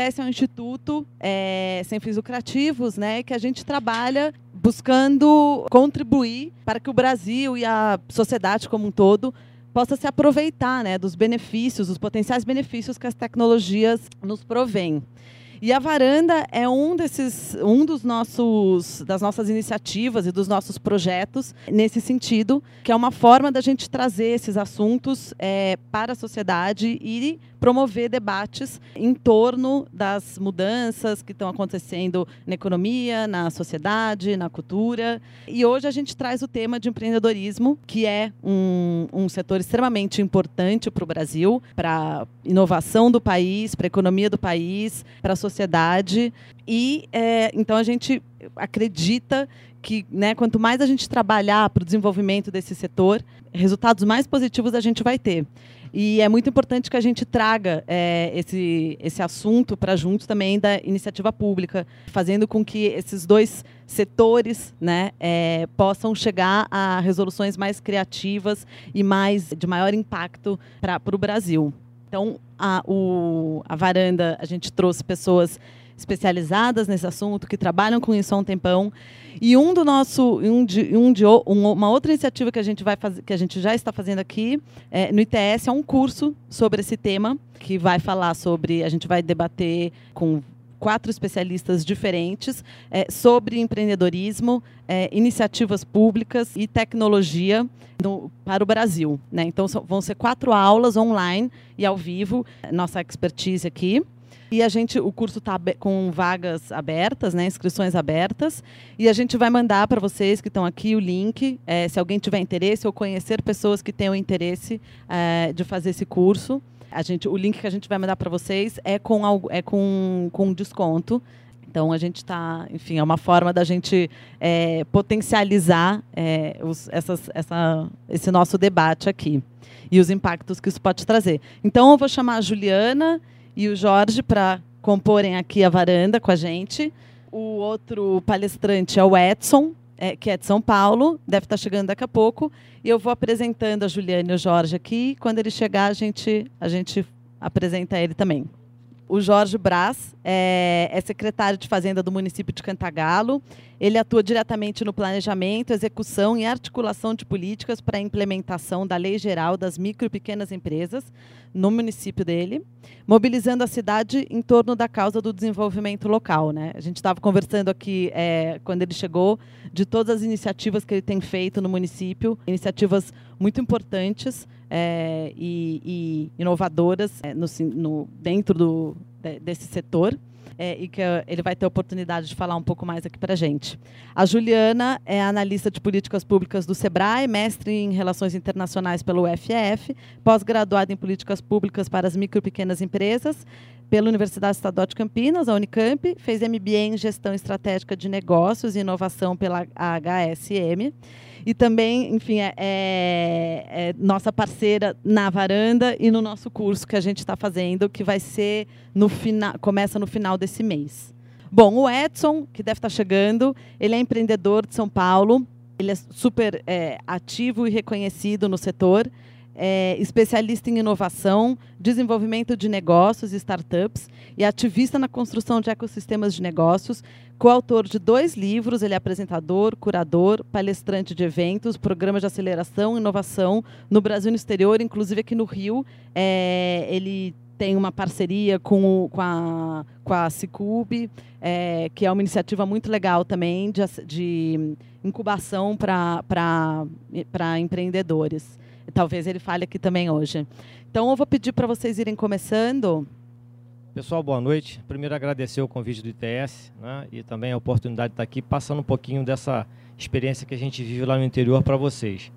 ITS é um instituto é, sem fins lucrativos, né, que a gente trabalha buscando contribuir para que o Brasil e a sociedade como um todo possa se aproveitar né, dos benefícios, dos potenciais benefícios que as tecnologias nos provêm. E a varanda é um desses, um dos nossos, das nossas iniciativas e dos nossos projetos nesse sentido, que é uma forma da gente trazer esses assuntos é, para a sociedade e promover debates em torno das mudanças que estão acontecendo na economia, na sociedade, na cultura. E hoje a gente traz o tema de empreendedorismo, que é um, um setor extremamente importante para o Brasil, para a inovação do país, para a economia do país, para a sociedade. E é, então a gente acredita que né, quanto mais a gente trabalhar para o desenvolvimento desse setor, resultados mais positivos a gente vai ter. E é muito importante que a gente traga é, esse, esse assunto para junto também da iniciativa pública, fazendo com que esses dois setores né, é, possam chegar a resoluções mais criativas e mais de maior impacto para o Brasil. Então, a, o, a varanda, a gente trouxe pessoas especializadas nesse assunto, que trabalham com isso há um tempão. E um do nosso, um de, um de uma outra iniciativa que a gente vai fazer, que a gente já está fazendo aqui é, no ITS é um curso sobre esse tema que vai falar sobre, a gente vai debater com quatro especialistas diferentes é, sobre empreendedorismo, é, iniciativas públicas e tecnologia no, para o Brasil. Né? Então são, vão ser quatro aulas online e ao vivo, nossa expertise aqui. E a gente, o curso está com vagas abertas, né, inscrições abertas, e a gente vai mandar para vocês que estão aqui o link, é, se alguém tiver interesse ou conhecer pessoas que tenham interesse é, de fazer esse curso. A gente, o link que a gente vai mandar para vocês é com, é com, com desconto. Então a gente está, enfim, é uma forma da gente é, potencializar é, os, essas, essa, esse nosso debate aqui e os impactos que isso pode trazer. Então eu vou chamar a Juliana e o Jorge para comporem aqui a varanda com a gente. O outro palestrante é o Edson, é, que é de São Paulo, deve estar chegando daqui a pouco. E eu vou apresentando a Juliane e o Jorge aqui. Quando ele chegar, a gente, a gente apresenta ele também. O Jorge Braz é, é, secretário de Fazenda do município de Cantagalo. Ele atua diretamente no planejamento, execução e articulação de políticas para a implementação da Lei Geral das Micro e Pequenas Empresas no município dele, mobilizando a cidade em torno da causa do desenvolvimento local. Né? A gente estava conversando aqui, é, quando ele chegou, de todas as iniciativas que ele tem feito no município, iniciativas muito importantes é, e, e, inovadoras é, no, no, dentro do, de, desse setor. É, e que ele vai ter a oportunidade de falar um pouco mais aqui para a gente. A Juliana é analista de políticas públicas do SEBRAE, mestre em Relações Internacionais pelo UFF, pós-graduada em Políticas Públicas para as Micro e Pequenas Empresas, pela Universidade Estadual de Campinas, a Unicamp, fez MBA em Gestão Estratégica de Negócios e Inovação pela HSM. E também, enfim, é, é, é nossa parceira na varanda e no nosso curso que a gente está fazendo, que vai ser no final, começa no final desse mês. Bom, o Edson, que deve estar tá chegando, ele é empreendedor de São Paulo, ele é super é, ativo e reconhecido no setor é especialista em inovação, desenvolvimento de negócios e startups e ativista na construção de ecossistemas de negócios, coautor de dois livros, ele é apresentador, curador, palestrante de eventos, programas de aceleração e inovação no Brasil e no exterior, inclusive aqui no Rio. É, ele tem uma parceria com, o, com a, com a Cicub, é, que é uma iniciativa muito legal também de, de incubação para empreendedores. Talvez ele fale aqui também hoje. Então, eu vou pedir para vocês irem começando. Pessoal, boa noite. Primeiro, agradecer o convite do ITS né, e também a oportunidade de estar aqui passando um pouquinho dessa experiência que a gente vive lá no interior para vocês.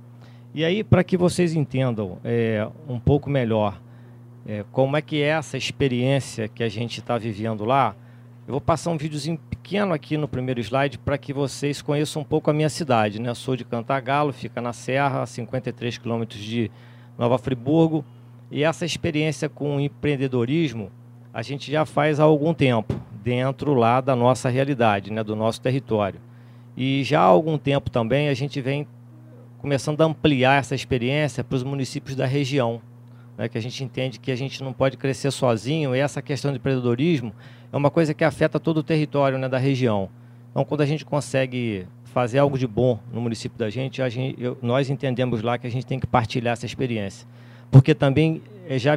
E aí, para que vocês entendam é, um pouco melhor é, como é que é essa experiência que a gente está vivendo lá, eu vou passar um videozinho pequeno aqui no primeiro slide para que vocês conheçam um pouco a minha cidade. Né? Eu sou de Cantagalo, fica na Serra, a 53 quilômetros de Nova Friburgo. E essa experiência com empreendedorismo a gente já faz há algum tempo, dentro lá da nossa realidade, né? do nosso território. E já há algum tempo também a gente vem começando a ampliar essa experiência para os municípios da região. né, que a gente entende que a gente não pode crescer sozinho, e essa questão de empreendedorismo é uma coisa que afeta todo o território né, da região. Então, quando a gente consegue fazer algo de bom no município da gente, gente eu, nós entendemos lá que a gente tem que partilhar essa experiência. Porque também eh, já,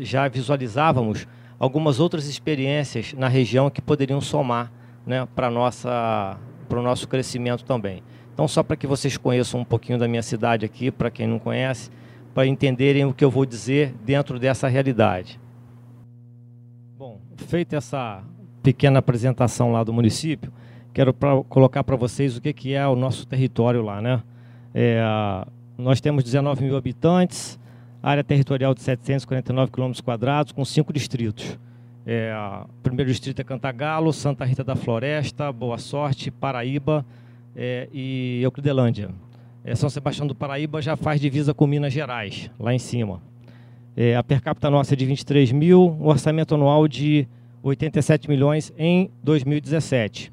já visualizávamos algumas outras experiências na região que poderiam somar né, para o nosso crescimento também. Então, só para que vocês conheçam um pouquinho da minha cidade aqui, para quem não conhece, para entenderem o que eu vou dizer dentro dessa realidade. Feita essa pequena apresentação lá do município, quero pra, colocar para vocês o que, que é o nosso território lá. Né? É, nós temos 19 mil habitantes, área territorial de 749 quilômetros quadrados, com cinco distritos. É, o primeiro distrito é Cantagalo, Santa Rita da Floresta, Boa Sorte, Paraíba é, e Euclidelândia. É, São Sebastião do Paraíba já faz divisa com Minas Gerais, lá em cima. É, a per capita nossa é de 23 mil, o orçamento anual de 87 milhões em 2017.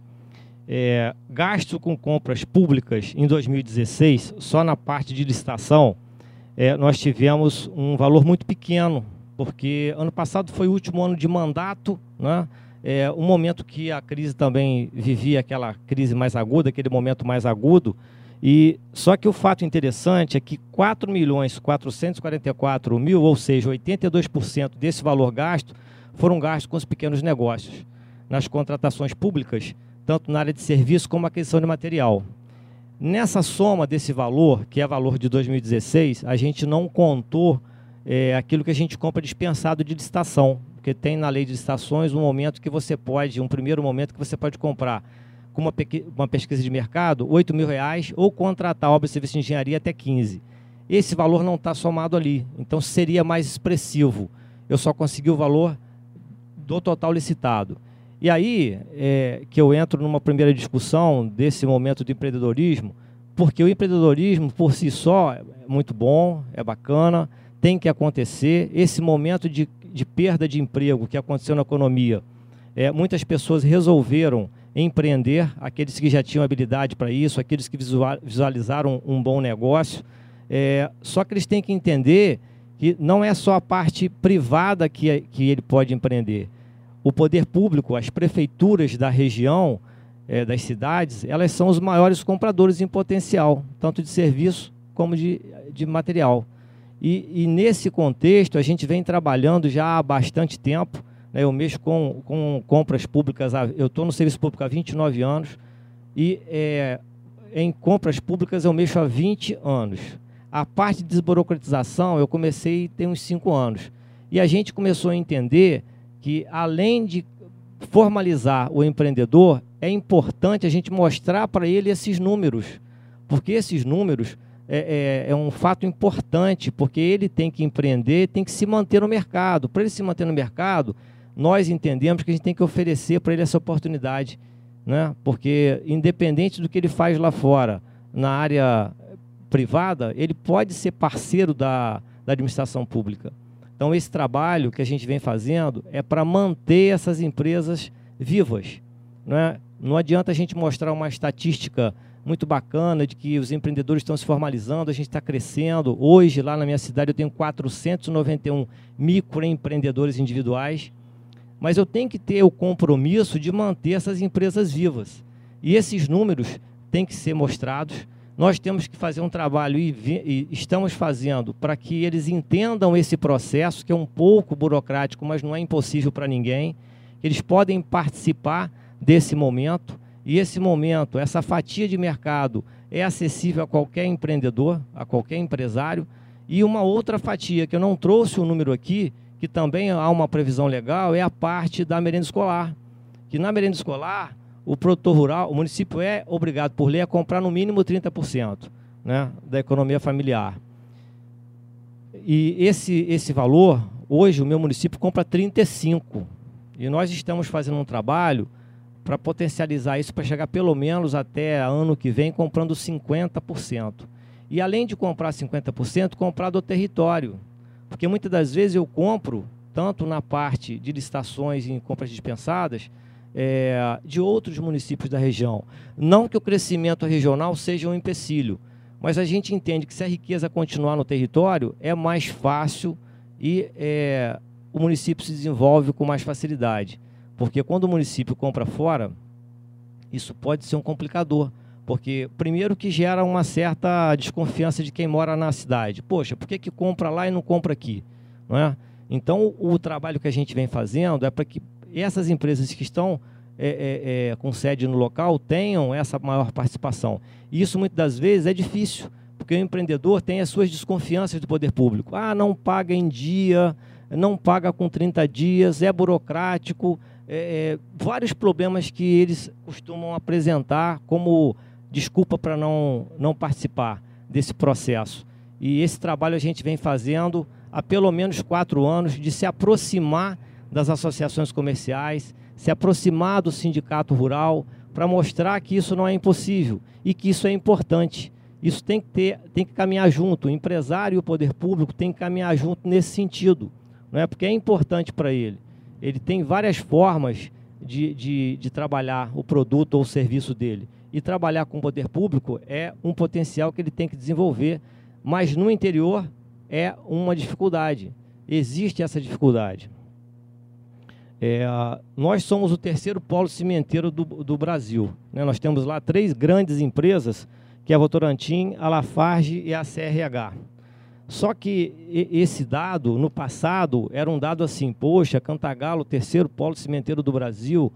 É, gasto com compras públicas em 2016, só na parte de licitação, é, nós tivemos um valor muito pequeno, porque ano passado foi o último ano de mandato, né? É, um momento que a crise também vivia aquela crise mais aguda, aquele momento mais agudo, e só que o fato interessante é que 4 milhões 444 mil, ou seja, 82% desse valor gasto, foram gastos com os pequenos negócios, nas contratações públicas, tanto na área de serviço como aquisição de material. Nessa soma desse valor, que é valor de 2016, a gente não contou é, aquilo que a gente compra dispensado de licitação, porque tem na lei de licitações um momento que você pode, um primeiro momento que você pode comprar com uma, uma pesquisa de mercado, 8 mil reais, ou contratar obra e serviço de engenharia até 15. Esse valor não está somado ali, então seria mais expressivo. Eu só consegui o valor do total licitado. E aí é, que eu entro numa primeira discussão desse momento do empreendedorismo, porque o empreendedorismo por si só é muito bom, é bacana, tem que acontecer. Esse momento de, de perda de emprego que aconteceu na economia, é, muitas pessoas resolveram empreender, aqueles que já tinham habilidade para isso, aqueles que visualizaram um bom negócio. É, só que eles têm que entender que não é só a parte privada que, que ele pode empreender o poder público, as prefeituras da região, é, das cidades, elas são os maiores compradores em potencial, tanto de serviço como de, de material. E, e nesse contexto, a gente vem trabalhando já há bastante tempo. Né, eu mexo com, com compras públicas, eu estou no serviço público há 29 anos, e é, em compras públicas eu mexo há 20 anos. A parte de desburocratização eu comecei tem uns 5 anos. E a gente começou a entender que, além de formalizar o empreendedor, é importante a gente mostrar para ele esses números, porque esses números é, é, é, um fato importante, porque ele tem que empreender, tem que se manter no mercado. Para ele se manter no mercado, nós entendemos que a gente tem que oferecer para ele essa oportunidade, né? porque independente do que ele faz lá fora, na área privada, ele pode ser parceiro da, da administração pública. Então, esse trabalho que a gente vem fazendo é para manter essas empresas vivas. Né? Não adianta a gente mostrar uma estatística muito bacana de que os empreendedores estão se formalizando, a gente está crescendo. Hoje, lá na minha cidade, eu tenho 491 microempreendedores individuais, mas eu tenho que ter o compromisso de manter essas empresas vivas. E esses números têm que ser mostrados nós temos que fazer um trabalho e, e estamos fazendo para que eles entendam esse processo, que é um pouco burocrático, mas não é impossível para ninguém. Eles podem participar desse momento e esse momento, essa fatia de mercado é acessível a qualquer empreendedor, a qualquer empresário. E uma outra fatia que eu não trouxe o número aqui, que também há uma previsão legal, é a parte da merenda escolar. Que na merenda escolar o produtor rural, o município é obrigado por lei a comprar no mínimo 30% né, da economia familiar. E esse, esse valor, hoje o meu município compra 35%. E nós estamos fazendo um trabalho para potencializar isso, para chegar pelo menos até ano que vem comprando 50%. E além de comprar 50%, comprar do território. Porque muitas das vezes eu compro, tanto na parte de licitações em compras dispensadas, é, de outros municípios da região. Não que o crescimento regional seja um empecilho, mas a gente entende que se a riqueza continuar no território, é mais fácil e é, o município se desenvolve com mais facilidade. Porque quando o município compra fora, isso pode ser um complicador. Porque, primeiro, que gera uma certa desconfiança de quem mora na cidade. Poxa, por que, que compra lá e não compra aqui? Não é? Então, o trabalho que a gente vem fazendo é para que essas empresas que estão é, é, é, com sede no local tenham essa maior participação. E isso, muitas das vezes, é difícil, porque o empreendedor tem as suas desconfianças do poder público. Ah, não paga em dia, não paga com 30 dias, é burocrático, é, é, vários problemas que eles costumam apresentar como desculpa para não, não participar desse processo. E esse trabalho a gente vem fazendo há pelo menos quatro anos de se aproximar das associações comerciais, se aproximar do sindicato rural, para mostrar que isso não é impossível e que isso é importante. Isso tem que, ter, tem que caminhar junto. O empresário e o poder público tem que caminhar junto nesse sentido, não é? porque é importante para ele ele tem várias formas de, de, de, trabalhar o produto ou o serviço dele. E trabalhar com o poder público é um potencial que ele tem que desenvolver, mas no interior é uma dificuldade. Existe essa dificuldade. É, nós somos o terceiro polo cimenteiro do, do Brasil. Né? Nós temos lá três grandes empresas, que é a Votorantim, a Lafarge e a CRH. Só que esse dado, no passado, era um dado assim, poxa, Cantagalo, terceiro polo cimenteiro do Brasil.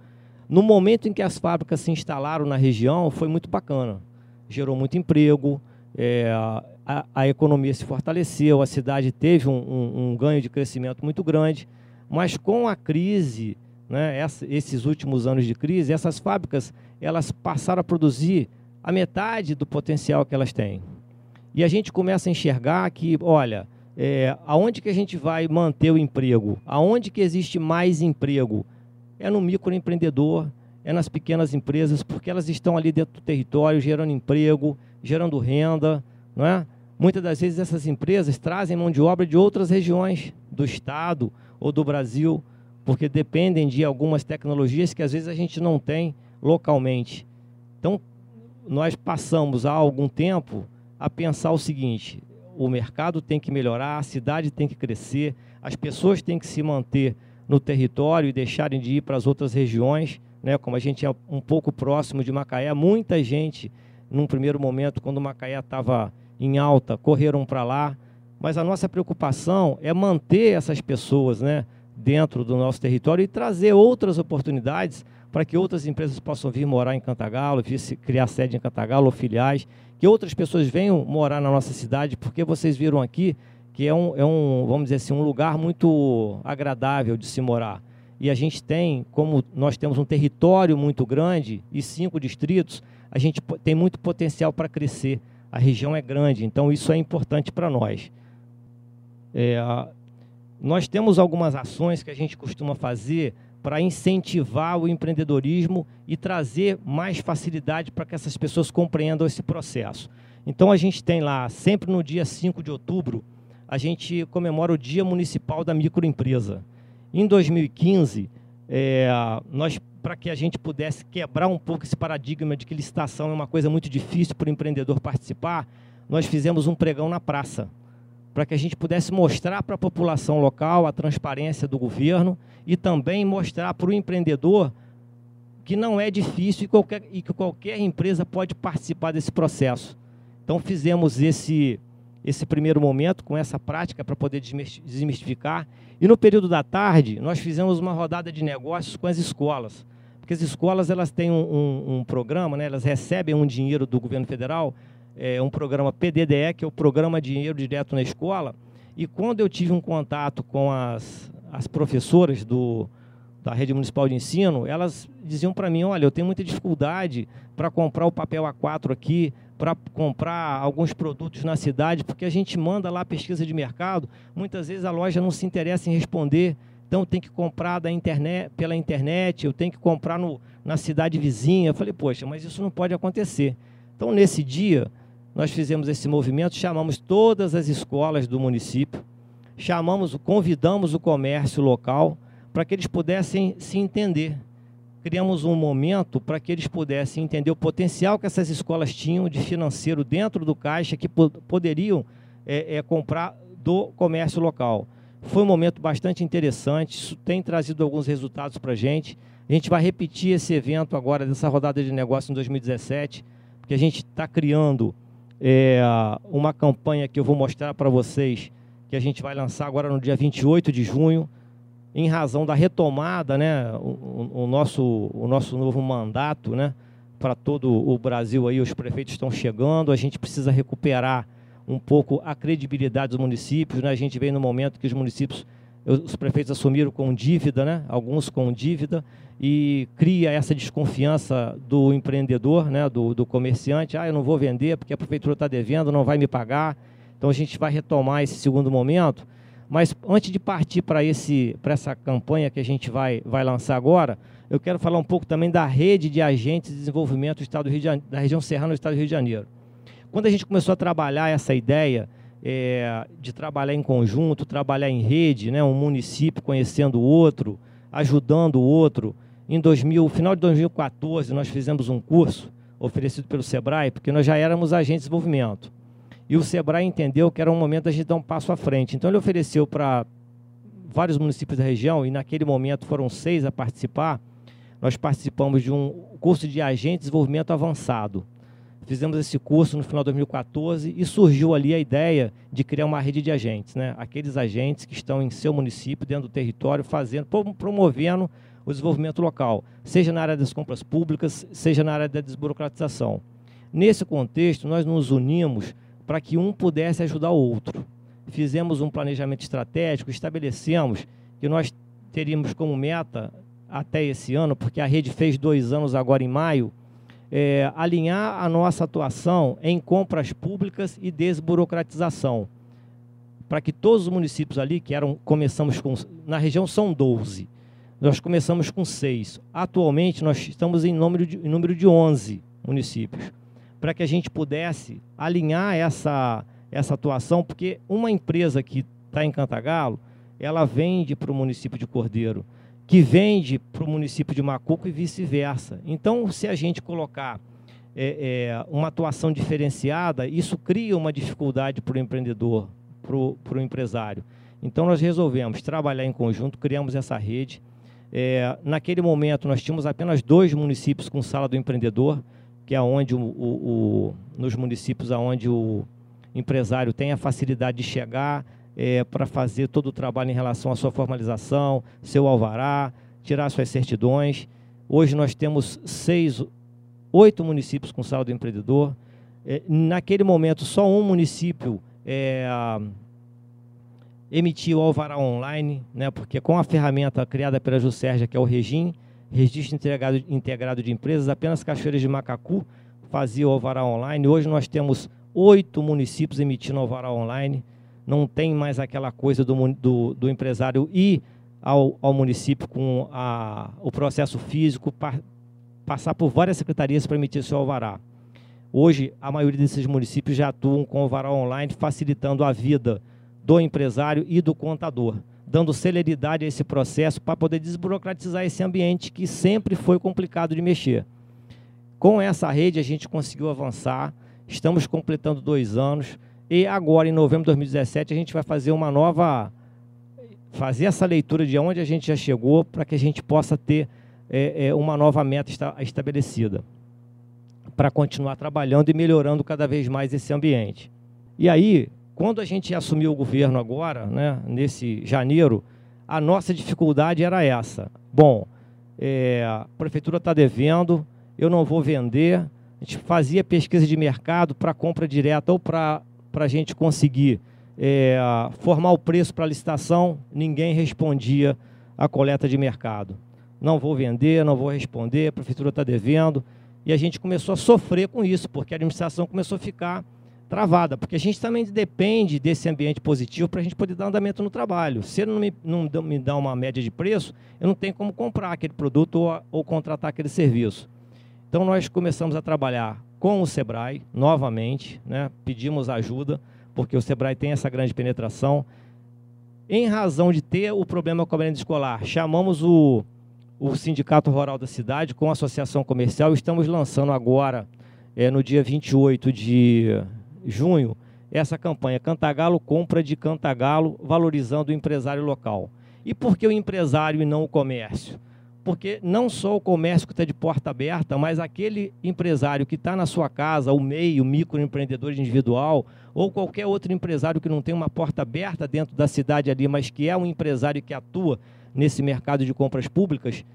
No momento em que as fábricas se instalaram na região, foi muito bacana. Gerou muito emprego, é, a, a, economia se fortaleceu, a cidade teve um, um, um, ganho de crescimento muito grande. Mas com a crise, né, essa, esses últimos anos de crise, essas fábricas elas passaram a produzir a metade do potencial que elas têm. E a gente começa a enxergar que, olha, é, aonde que a gente vai manter o emprego? Aonde que existe mais emprego? É no microempreendedor, é nas pequenas empresas, porque elas estão ali dentro do território, gerando emprego, gerando renda, não é? Muitas das vezes essas empresas trazem mão de obra de outras regiões do estado ou do Brasil, porque dependem de algumas tecnologias que às vezes a gente não tem localmente. Então, nós passamos há algum tempo a pensar o seguinte: o mercado tem que melhorar, a cidade tem que crescer, as pessoas têm que se manter no território e deixarem de ir para as outras regiões, né? Como a gente é um pouco próximo de Macaé, muita gente, num primeiro momento, quando Macaé estava em alta, correram para lá. Mas a nossa preocupação é manter essas pessoas, né? Dentro do nosso território e trazer outras oportunidades para que outras empresas possam vir morar em Cantagalo, criar sede em Cantagalo ou filiais, que outras pessoas venham morar na nossa cidade, porque vocês viram aqui que é um, é um, vamos dizer assim, um lugar muito agradável de se morar. E a gente tem, como nós temos um território muito grande e cinco distritos, a gente tem muito potencial para crescer. A região é grande, então isso é importante para nós. É, nós temos algumas ações que a gente costuma fazer para incentivar o empreendedorismo e trazer mais facilidade para que essas pessoas compreendam esse processo. Então a gente tem lá, sempre no dia 5 de outubro, a gente comemora o Dia Municipal da Microempresa. Em 2015, é, nós, para que a gente pudesse quebrar um pouco esse paradigma de que licitação é uma coisa muito difícil para o empreendedor participar, nós fizemos um pregão na praça para que a gente pudesse mostrar para a população local a transparência do governo e também mostrar para o empreendedor que não é difícil e, qualquer, e que qualquer empresa pode participar desse processo. Então fizemos esse, esse primeiro momento com essa prática para poder desmistificar. E no período da tarde, nós fizemos uma rodada de negócios com as escolas. Porque as escolas elas têm um, um, um programa, né, elas recebem um dinheiro do governo federal é, um programa PDDE, que é o Programa Dinheiro Direto na Escola. E quando eu tive um contato com as, as professoras do, da rede municipal de ensino, elas diziam para mim, olha, eu tenho muita dificuldade para comprar o papel A4 aqui, para comprar alguns produtos na cidade, porque a gente manda lá pesquisa de mercado, muitas vezes a loja não se interessa em responder, então tem que comprar da internet, pela internet, eu tenho que comprar no, na cidade vizinha. Eu falei, poxa, mas isso não pode acontecer. Então, nesse dia, nós fizemos esse movimento, chamamos todas as escolas do município, chamamos, convidamos o comércio local para que eles pudessem se entender. Criamos um momento para que eles pudessem entender o potencial que essas escolas tinham de financeiro dentro do caixa que poderiam é, é, comprar do comércio local. Foi um momento bastante interessante, isso tem trazido alguns resultados para a gente. A gente vai repetir esse evento agora, dessa rodada de negócio em 2017, porque a gente está criando é, uma campanha que eu vou mostrar para vocês, que a gente vai lançar agora no dia 28 de junho, em razão da retomada, né, o, o nosso, o nosso novo mandato, né, para todo o Brasil aí, os prefeitos estão chegando, a gente precisa recuperar um pouco a credibilidade dos municípios, né, a gente vem no momento que os municípios, os prefeitos assumiram com dívida, né, alguns com dívida, e cria essa desconfiança do empreendedor, né, do, do comerciante, ah, eu não vou vender porque a prefeitura está devendo, não vai me pagar, então a gente vai retomar esse segundo momento, mas antes de partir para essa campanha que a gente vai, vai lançar agora, eu quero falar um pouco também da rede de agentes de desenvolvimento do estado do Rio Janeiro, da região serrana do estado do Rio de Janeiro. Quando a gente começou a trabalhar essa ideia é, de trabalhar em conjunto, trabalhar em rede, né, um município conhecendo o outro, ajudando o outro, em 2000, final de 2014 nós fizemos um curso oferecido pelo Sebrae, porque nós já éramos agentes de desenvolvimento. E o Sebrae entendeu que era um momento da gente dar um passo à frente. Então ele ofereceu para vários municípios da região, e naquele momento foram seis a participar. Nós participamos de um curso de agente de desenvolvimento avançado. Fizemos esse curso no final de 2014 e surgiu ali a ideia de criar uma rede de agentes, né? aqueles agentes que estão em seu município, dentro do território, fazendo, promovendo o desenvolvimento local, seja na área das compras públicas, seja na área da desburocratização. Nesse contexto, nós nos unimos para que um pudesse ajudar o outro. Fizemos um planejamento estratégico, estabelecemos que nós teríamos como meta até esse ano, porque a rede fez dois anos agora em maio, é, alinhar a nossa atuação em compras públicas e desburocratização. Para que todos os municípios ali, que eram, começamos com, na região são 12, nós começamos com seis. Atualmente nós estamos em número de, em número de 11 municípios para que a gente pudesse alinhar essa, essa atuação, porque uma empresa que está em Cantagalo, ela vende para o município de Cordeiro, que vende para o município de Macuco e vice-versa. Então, se a gente colocar é, é, uma atuação diferenciada, isso cria uma dificuldade para o empreendedor, para o empresário. Então, nós resolvemos trabalhar em conjunto, criamos essa rede. É, naquele momento, nós tínhamos apenas dois municípios com sala do empreendedor, que é onde o, o, o, nos municípios onde o empresário tem a facilidade de chegar é, para fazer todo o trabalho em relação à sua formalização, seu alvará, tirar suas certidões. Hoje nós temos seis, oito municípios com sala do empreendedor. É, naquele momento, só um município é, emitiu alvará online, né, porque com a ferramenta criada pela Juscerja, que é o Regim, registro integrado, integrado de empresas, apenas Cachoeiras de Macacu fazia o alvará online. Hoje nós temos oito municípios emitindo alvará online. Não tem mais aquela coisa do, do, do empresário ir ao, ao município com a, o processo físico, pa, passar por várias secretarias para emitir seu alvará. Hoje, a maioria desses municípios já atuam com alvará online, facilitando a vida do empresário e do contador dando celeridade a esse processo para poder desburocratizar esse ambiente que sempre foi complicado de mexer. Com essa rede a gente conseguiu avançar, estamos completando dois anos e agora em novembro de 2017 a gente vai fazer uma nova, fazer essa leitura de onde a gente já chegou para que a gente possa ter é, é, uma nova meta estabelecida para continuar trabalhando e melhorando cada vez mais esse ambiente. E aí, quando a gente assumiu o governo agora, né, nesse janeiro, a nossa dificuldade era essa. Bom, é, a prefeitura está devendo, eu não vou vender. A gente fazia pesquisa de mercado para compra direta ou para a gente conseguir é, formar o preço para licitação, ninguém respondia a coleta de mercado. Não vou vender, não vou responder, a prefeitura está devendo. E a gente começou a sofrer com isso, porque a administração começou a ficar travada, porque a gente também depende desse ambiente positivo para a gente poder dar andamento no trabalho. Se ele não me, não me dá uma média de preço, eu não tenho como comprar aquele produto ou, ou contratar aquele serviço. Então nós começamos a trabalhar com o Sebrae novamente, né? pedimos ajuda, porque o Sebrae tem essa grande penetração. Em razão de ter o problema com a merenda escolar, chamamos o, o Sindicato Rural da cidade com a Associação Comercial. Estamos lançando agora, é, no dia 28 de junho, essa campanha Cantagalo compra de Cantagalo, valorizando o empresário local. E por que o empresário e não o comércio? Porque não só o comércio que está de porta aberta, mas aquele empresário que está na sua casa, o MEI, o microempreendedor individual, ou qualquer outro empresário que não tem uma porta aberta dentro da cidade ali, mas que é um empresário que atua nesse mercado de compras públicas,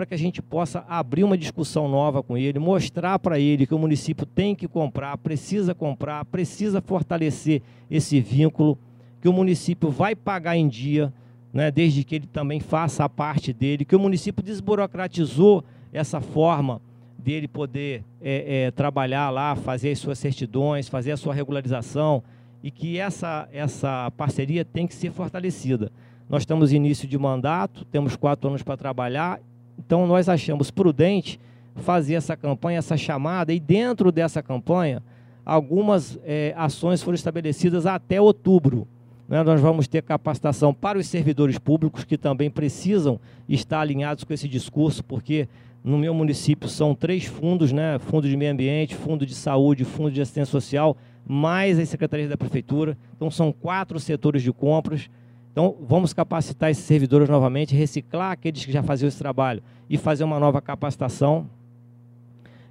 para que a gente possa abrir uma discussão nova com ele, mostrar para ele que o município tem que comprar, precisa comprar, precisa fortalecer esse vínculo, que o município vai pagar em dia, né, desde que ele também faça a parte dele, que o município desburocratizou essa forma dele poder é, é, trabalhar lá, fazer as suas certidões, fazer a sua regularização e que essa, essa parceria tem que ser fortalecida. Nós estamos início de mandato, temos quatro anos para trabalhar, então nós achamos prudente fazer essa campanha, essa chamada, e dentro dessa campanha, algumas é, ações foram estabelecidas até outubro. Né? Nós vamos ter capacitação para os servidores públicos, que também precisam estar alinhados com esse discurso, porque no meu município são três fundos, né? Fundo de Meio Ambiente, Fundo de Saúde, Fundo de Assistência Social, mais as secretarias da Prefeitura. Então são quatro setores de compras. Então vamos capacitar esses servidores novamente, reciclar aqueles que já faziam esse trabalho e fazer uma nova capacitação.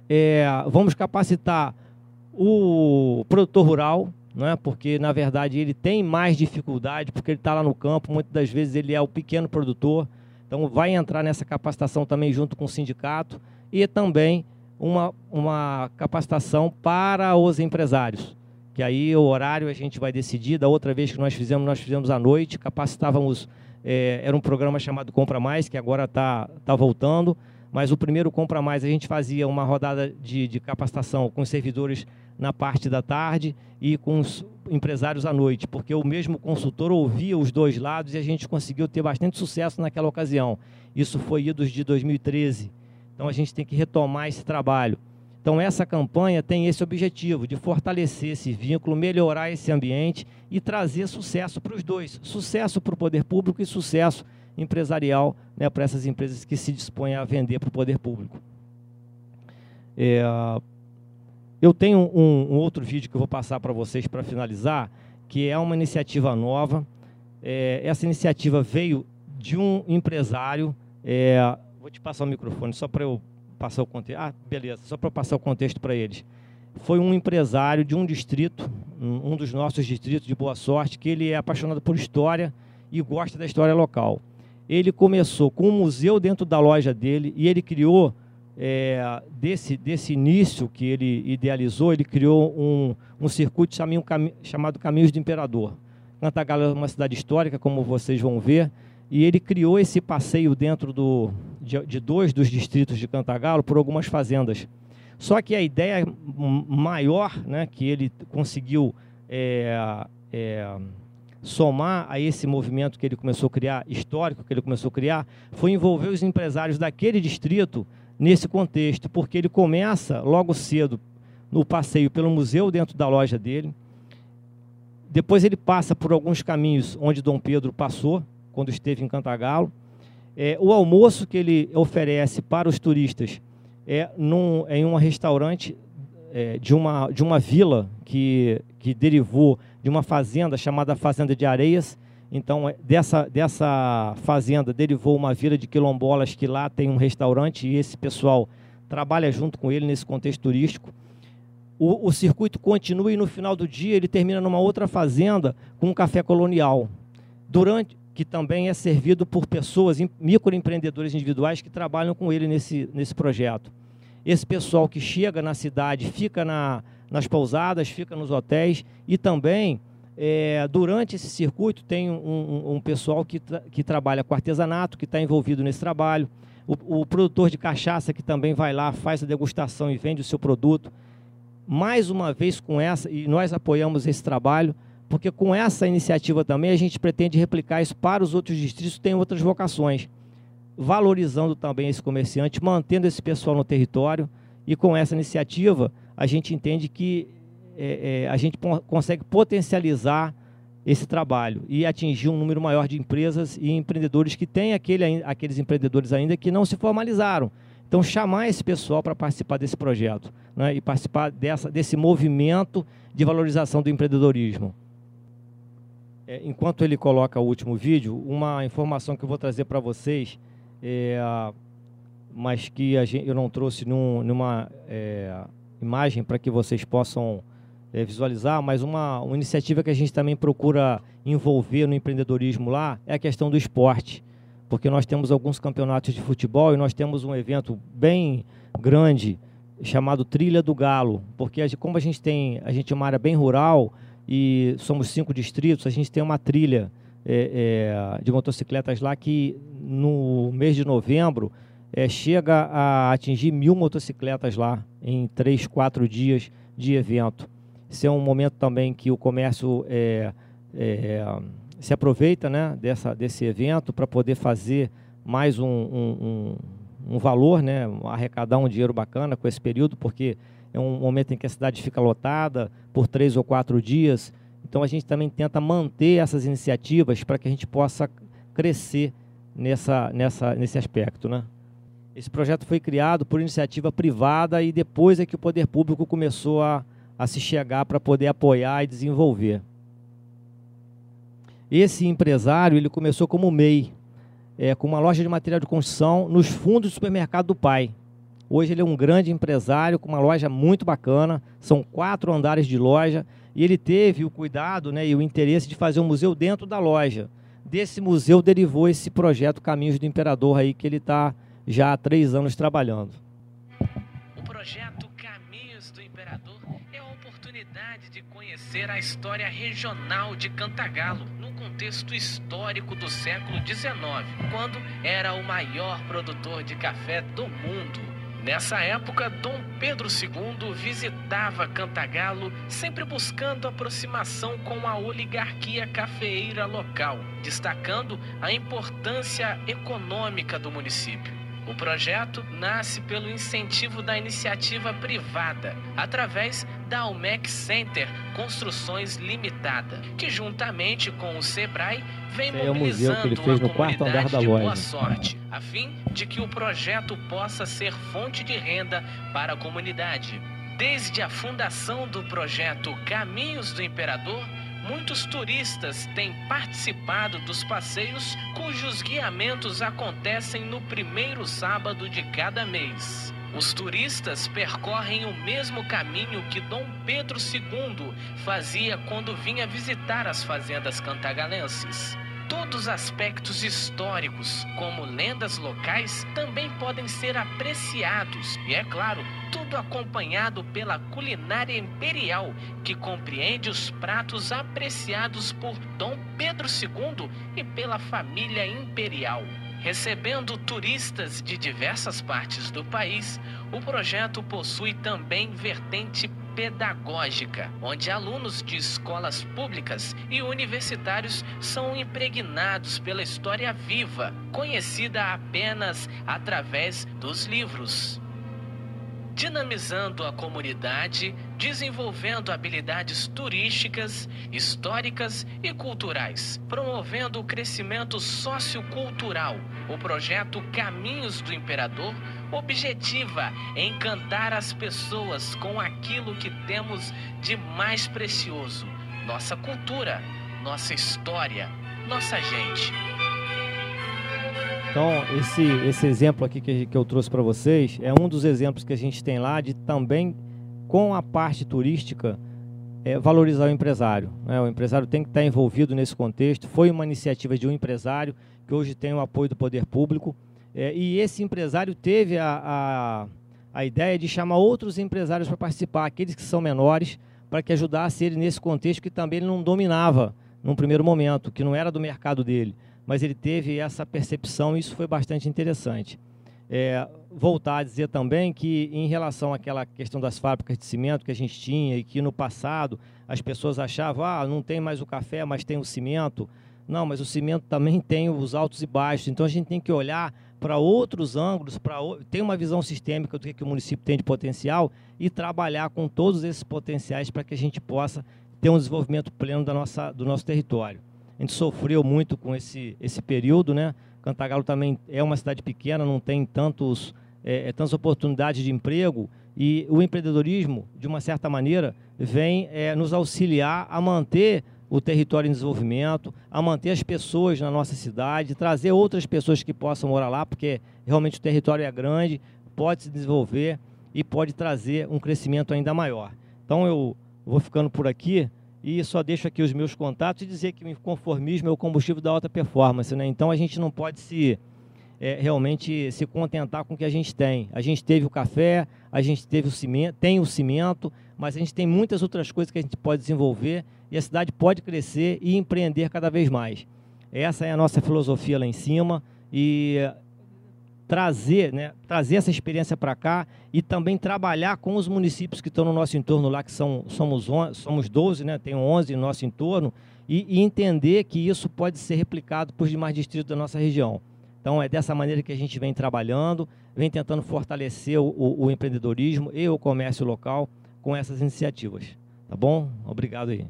É, vamos capacitar o produtor rural, é? porque na verdade ele tem mais dificuldade, porque ele está lá no campo, muitas das vezes ele é o pequeno produtor, então vai entrar nessa capacitação também junto com o sindicato e também uma, uma capacitação para os empresários, que aí o horário a gente vai decidir, da outra vez que nós fizemos, nós fizemos à noite, capacitávamos, é, era um programa chamado Compra Mais, que agora está tá voltando, mas o primeiro Compra Mais a gente fazia uma rodada de, de capacitação com os servidores na parte da tarde e com os empresários à noite, porque o mesmo consultor ouvia os dois lados e a gente conseguiu ter bastante sucesso naquela ocasião. Isso foi idos de 2013. Então a gente tem que retomar esse trabalho. Então essa campanha tem esse objetivo de fortalecer esse vínculo, melhorar esse ambiente e trazer sucesso para os dois, sucesso para o poder público e sucesso empresarial né, para essas empresas que se dispõem a vender para o poder público. É, eu tenho um, um, outro vídeo que eu vou passar para vocês para finalizar, que é uma iniciativa nova. É, essa iniciativa veio de um empresário. É, vou te passar o microfone só para eu passar o contexto. Ah, beleza, só para passar o contexto para eles. Foi um empresário de um distrito, um dos nossos distritos de Boa Sorte, que ele é apaixonado por história e gosta da história local. Ele começou com um museu dentro da loja dele e ele criou é, desse, desse início que ele idealizou, ele criou um, um circuito chamado Caminhos do Imperador. Cantagalo é uma cidade histórica, como vocês vão ver, e ele criou esse passeio dentro do, de, de dois dos distritos de Cantagalo por algumas fazendas. Só que a ideia maior né, que ele conseguiu é, é, somar a esse movimento que ele começou a criar, histórico que ele começou a criar, foi envolver os empresários daquele distrito nesse contexto, porque ele começa logo cedo no passeio pelo museu dentro da loja dele. Depois ele passa por alguns caminhos onde Dom Pedro passou quando esteve em Cantagalo. É, o almoço que ele oferece para os turistas é, num, é em um restaurante é, de, uma, de uma vila que, que derivou de uma fazenda chamada Fazenda de Areias, então, é, dessa, dessa fazenda derivou uma vila de quilombolas que lá tem um restaurante e esse pessoal trabalha junto com ele nesse contexto turístico. O, o circuito continua e no final do dia ele termina numa outra fazenda com um café colonial, durante que também é servido por pessoas, microempreendedores individuais que trabalham com ele nesse, nesse projeto. Esse pessoal que chega na cidade fica na, nas pousadas, fica nos hotéis e também é, durante esse circuito tem um, um, um pessoal que, tra que trabalha com artesanato, que está envolvido nesse trabalho. O, o, produtor de cachaça que também vai lá, faz a degustação e vende o seu produto. Mais uma vez com essa, e nós apoiamos esse trabalho, porque com essa iniciativa também a gente pretende replicar isso para os outros distritos que têm outras vocações, valorizando também esse comerciante, mantendo esse pessoal no território. E com essa iniciativa, a gente entende que é, é, a gente consegue potencializar esse trabalho e atingir um número maior de empresas e empreendedores que têm aquele, aqueles empreendedores ainda que não se formalizaram, Então, chamar esse pessoal para participar desse projeto né, e participar dessa, desse movimento de valorização do empreendedorismo. É, enquanto ele coloca o último vídeo, uma informação que eu vou trazer para vocês, é, mas que gente, eu não trouxe num, numa é, imagem para que vocês possam é, visualizar, mas uma, uma iniciativa que a gente também procura envolver no empreendedorismo lá é a questão do esporte. Porque nós temos alguns campeonatos de futebol e nós temos um evento bem grande chamado Trilha do Galo, porque como a gente tem, a gente é uma área bem rural e somos cinco distritos, a gente tem uma trilha é, é, de motocicletas lá que no mês de novembro é, chega a atingir mil motocicletas lá em três, quatro dias de evento. Esse é um momento também que o comércio é, é se aproveita né, dessa, desse evento para poder fazer mais um, um, um, um, valor, né, arrecadar um dinheiro bacana com esse período, porque é um momento em que a cidade fica lotada por três ou quatro dias. Então a gente também tenta manter essas iniciativas para que a gente possa crescer nessa, nessa, nesse aspecto. Né? Esse projeto foi criado por iniciativa privada e depois é que o poder público começou a, a se chegar para poder apoiar e desenvolver. Esse empresário ele começou como MEI, é, com uma loja de material de construção nos fundos do supermercado do pai. Hoje ele é um grande empresário com uma loja muito bacana, são quatro andares de loja, e ele teve o cuidado né, e o interesse de fazer um museu dentro da loja. Desse museu derivou esse projeto Caminhos do Imperador aí que ele está já há três anos trabalhando. O projeto Caminhos do Imperador é a oportunidade de conhecer a história regional de Cantagalo contexto histórico do século XIX, quando era o maior produtor de café do mundo. Nessa época, Dom Pedro II visitava Cantagalo, sempre buscando aproximação com a oligarquia cafeeira local, destacando a importância econômica do município. O projeto nasce pelo incentivo da iniciativa privada, através da Almec Center Construções Limitada, que juntamente com o Sebrae vem Esse mobilizando é fez andar da de boa sorte, a fim de que o projeto possa ser fonte de renda para a comunidade. Desde a fundação do projeto Caminhos do Imperador, muitos turistas têm participado dos passeios cujos guiamentos acontecem no primeiro sábado de cada mês. Os turistas percorrem o mesmo caminho que Dom Pedro II fazia quando vinha visitar as fazendas cantagalenses. Todos os aspectos históricos, como lendas locais, também podem ser apreciados. E é claro, tudo acompanhado pela culinária imperial, que compreende os pratos apreciados por Dom Pedro II e pela família imperial. Recebendo turistas de diversas partes do país, o projeto possui também vertente pedagógica, onde alunos de escolas públicas e universitários são impregnados pela história viva, conhecida apenas através dos livros dinamizando a comunidade, desenvolvendo habilidades turísticas, históricas e culturais, promovendo o crescimento sociocultural. O projeto Caminhos do Imperador objetiva encantar as pessoas com aquilo que temos de mais precioso: nossa cultura, nossa história, nossa gente. Então, esse, esse exemplo aqui que, que eu trouxe para vocês é um dos exemplos que a gente tem lá de também, com a parte turística, é, valorizar o empresário. Né? O empresário tem que estar envolvido nesse contexto. Foi uma iniciativa de um empresário que hoje tem o apoio do poder público. É, e esse empresário teve a, a, a ideia de chamar outros empresários para participar, aqueles que são menores, para que ajudasse ele nesse contexto que também ele não dominava num primeiro momento, que não era do mercado dele mas ele teve essa percepção e isso foi bastante interessante. É, voltar a dizer também que, em relação àquela questão das fábricas de cimento que a gente tinha e que no passado as pessoas achavam, ah, não tem mais o café, mas tem o cimento. Não, mas o cimento também tem os altos e baixos. Então a gente tem que olhar para outros ângulos, para ter uma visão sistêmica do que, que o município tem de potencial e trabalhar com todos esses potenciais para que a gente possa ter um desenvolvimento pleno da nossa, do nosso território. A gente sofreu muito com esse, esse período, né? Cantagalo também é uma cidade pequena, não tem tantos é, tantas oportunidades de emprego e o empreendedorismo, de uma certa maneira, vem é, nos auxiliar a manter o território em desenvolvimento, a manter as pessoas na nossa cidade, trazer outras pessoas que possam morar lá, porque realmente o território é grande, pode se desenvolver e pode trazer um crescimento ainda maior. Então eu vou ficando por aqui e só deixo aqui os meus contatos e dizer que o conformismo é o combustível da alta performance. Né? Então a gente não pode se é, realmente se contentar com o que a gente tem. A gente teve o café, a gente teve o cimento, tem o cimento, mas a gente tem muitas outras coisas que a gente pode desenvolver e a cidade pode crescer e empreender cada vez mais. Essa é a nossa filosofia lá em cima e trazer, né, trazer essa experiência para cá e também trabalhar com os municípios que estão no nosso entorno lá, que são, somos, somos 12, né, tem 11 no nosso entorno, e, e entender que isso pode ser replicado por demais distritos da nossa região. Então, é dessa maneira que a gente vem trabalhando, vem tentando fortalecer o, o empreendedorismo e o comércio local com essas iniciativas. Tá bom? Obrigado aí.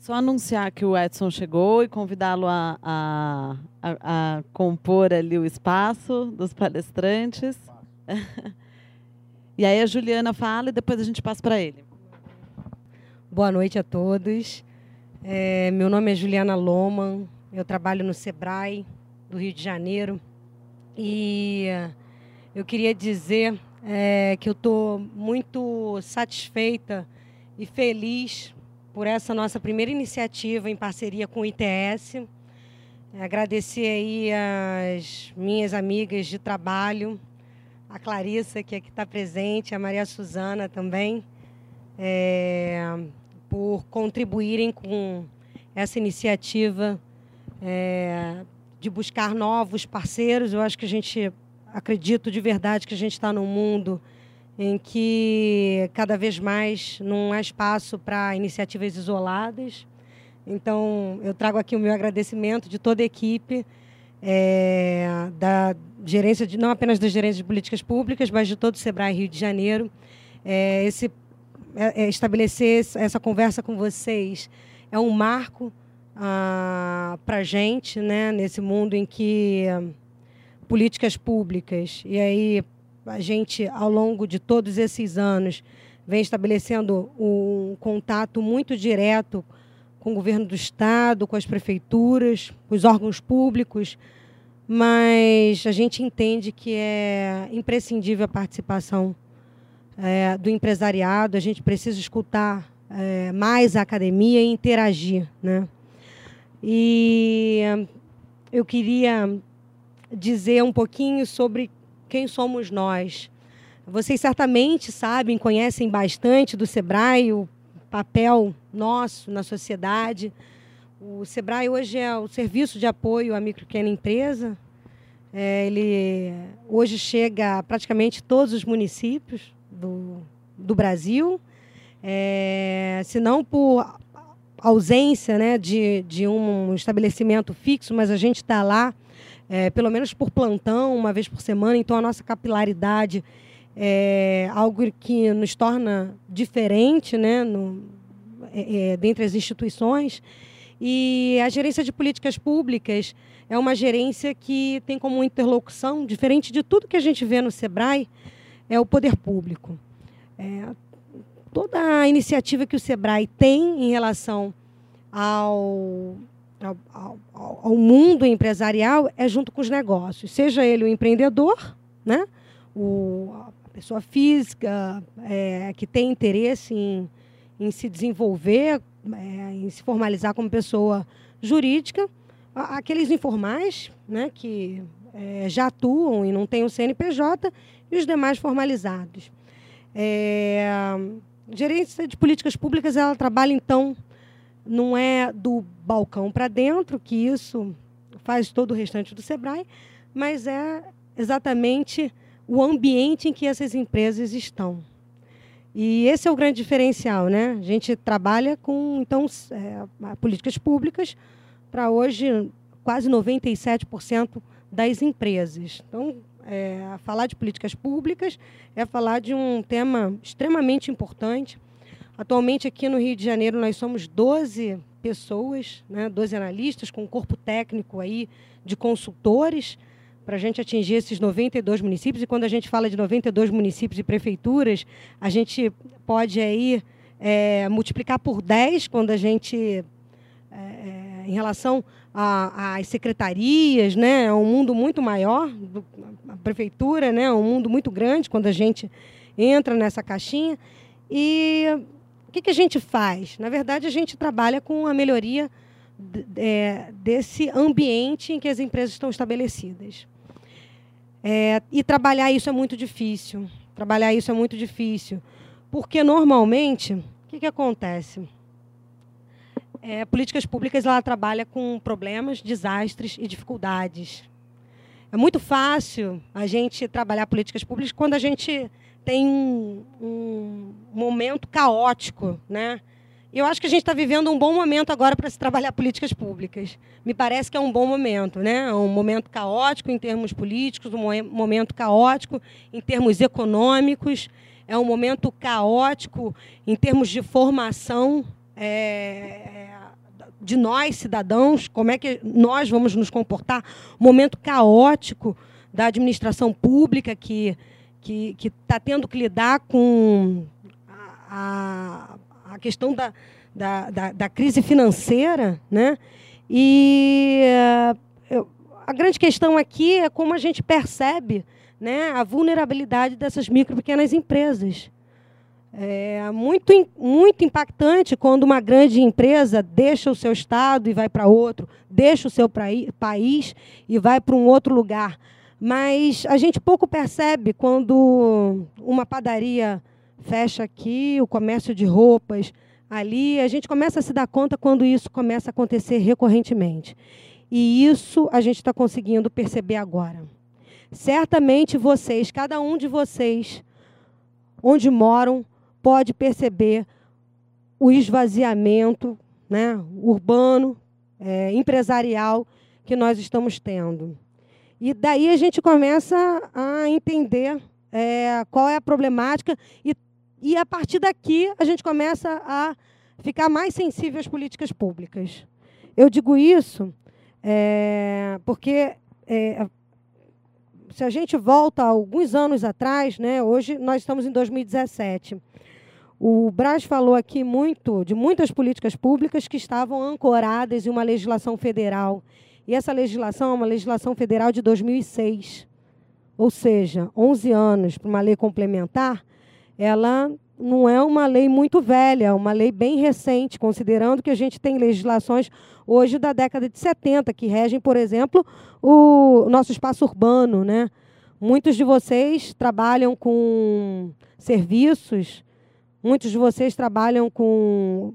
Só anunciar que o Edson chegou e convidá-lo a, a, a, a compor ali o espaço dos palestrantes. e aí a Juliana fala e depois a gente passa para ele. Boa noite a todos. É, meu nome é Juliana Loman, eu trabalho no SEBRAE do Rio de Janeiro e eu queria dizer é, que eu estou muito satisfeita e feliz por essa nossa primeira iniciativa em parceria com o ITS. Agradecer aí as minhas amigas de trabalho, a Clarissa, que aqui está presente, a Maria Suzana também, é, por contribuírem com essa iniciativa é, de buscar novos parceiros. Eu acho que a gente acredito de verdade que a gente está num mundo em que cada vez mais não há espaço para iniciativas isoladas. Então, eu trago aqui o meu agradecimento de toda a equipe, é, da gerência de, não apenas da gerência de políticas públicas, mas de todo o Sebrae Rio de Janeiro. É, esse, é, é estabelecer essa conversa com vocês é um marco ah, para a gente, né, nesse mundo em que políticas públicas, e aí a gente, ao longo de todos esses anos, vem estabelecendo um contato muito direto com o governo do Estado, com as prefeituras, com os órgãos públicos, mas a gente entende que é imprescindível a participação é, do empresariado, a gente precisa escutar é, mais a academia e interagir. Né? E eu queria dizer um pouquinho sobre quem somos nós. Vocês certamente sabem, conhecem bastante do Sebrae, o papel nosso na sociedade. O Sebrae hoje é o serviço de apoio à micro e pequena empresa. É, ele hoje chega a praticamente todos os municípios do, do Brasil. É, se não por ausência né, de, de um estabelecimento fixo, mas a gente está lá, é, pelo menos por plantão, uma vez por semana, então a nossa capilaridade é algo que nos torna diferente né, no, é, é, dentre as instituições. E a gerência de políticas públicas é uma gerência que tem como interlocução, diferente de tudo que a gente vê no SEBRAE, é o poder público. É, toda a iniciativa que o SEBRAE tem em relação ao, ao, ao, mundo empresarial é junto com os negócios, seja ele o empreendedor, né? o, a pessoa física é, que tem interesse em, em se desenvolver, é, em se formalizar como pessoa jurídica, aqueles informais né, que é, já atuam e não têm o CNPJ, e os demais formalizados. É, gerência de políticas públicas ela trabalha então não é do balcão para dentro que isso faz todo o restante do Sebrae, mas é exatamente o ambiente em que essas empresas estão. E esse é o grande diferencial, né? A gente trabalha com então é, políticas públicas para hoje quase 97% das empresas. Então, é, falar de políticas públicas é falar de um tema extremamente importante. Atualmente, aqui no Rio de Janeiro, nós somos 12 pessoas, né, 12 analistas, com um corpo técnico aí de consultores, para a gente atingir esses 92 municípios. E quando a gente fala de 92 municípios e prefeituras, a gente pode aí é, multiplicar por 10 quando a gente, é, é, em relação às secretarias, né, é um mundo muito maior, a prefeitura né, é um mundo muito grande quando a gente entra nessa caixinha. E o que, que a gente faz? Na verdade, a gente trabalha com a melhoria é, desse ambiente em que as empresas estão estabelecidas. É, e trabalhar isso é muito difícil. Trabalhar isso é muito difícil. Porque, normalmente, o que, que acontece? É, políticas públicas ela trabalha com problemas, desastres e dificuldades. É muito fácil a gente trabalhar políticas públicas quando a gente tem um, um momento caótico, né? Eu acho que a gente está vivendo um bom momento agora para se trabalhar políticas públicas. Me parece que é um bom momento, né? É um momento caótico em termos políticos, um momento caótico em termos econômicos, é um momento caótico em termos de formação é, de nós, cidadãos, como é que nós vamos nos comportar. Um momento caótico da administração pública que que está tendo que lidar com a, a questão da, da, da, da crise financeira, né? E uh, eu, a grande questão aqui é como a gente percebe né, a vulnerabilidade dessas micro e pequenas empresas. É muito, muito impactante quando uma grande empresa deixa o seu estado e vai para outro, deixa o seu país e vai para um outro lugar. Mas a gente pouco percebe quando uma padaria fecha aqui, o comércio de roupas ali. A gente começa a se dar conta quando isso começa a acontecer recorrentemente. E isso a gente está conseguindo perceber agora. Certamente vocês, cada um de vocês, onde moram, pode perceber o esvaziamento né, urbano, é, empresarial que nós estamos tendo. E daí a gente começa a entender é, qual é a problemática e e a partir daqui a gente começa a ficar mais sensível às políticas públicas. Eu digo isso é, porque é, se a gente volta alguns anos atrás, né, hoje nós estamos em 2017. O Braz falou aqui muito de muitas políticas públicas que estavam ancoradas em uma legislação federal. E essa legislação é uma legislação federal de 2006. Ou seja, 11 anos para uma lei complementar ela não é uma lei muito velha, é uma lei bem recente, considerando que a gente tem legislações hoje da década de 70 que regem, por exemplo, o nosso espaço urbano, né? Muitos de vocês trabalham com serviços, muitos de vocês trabalham com,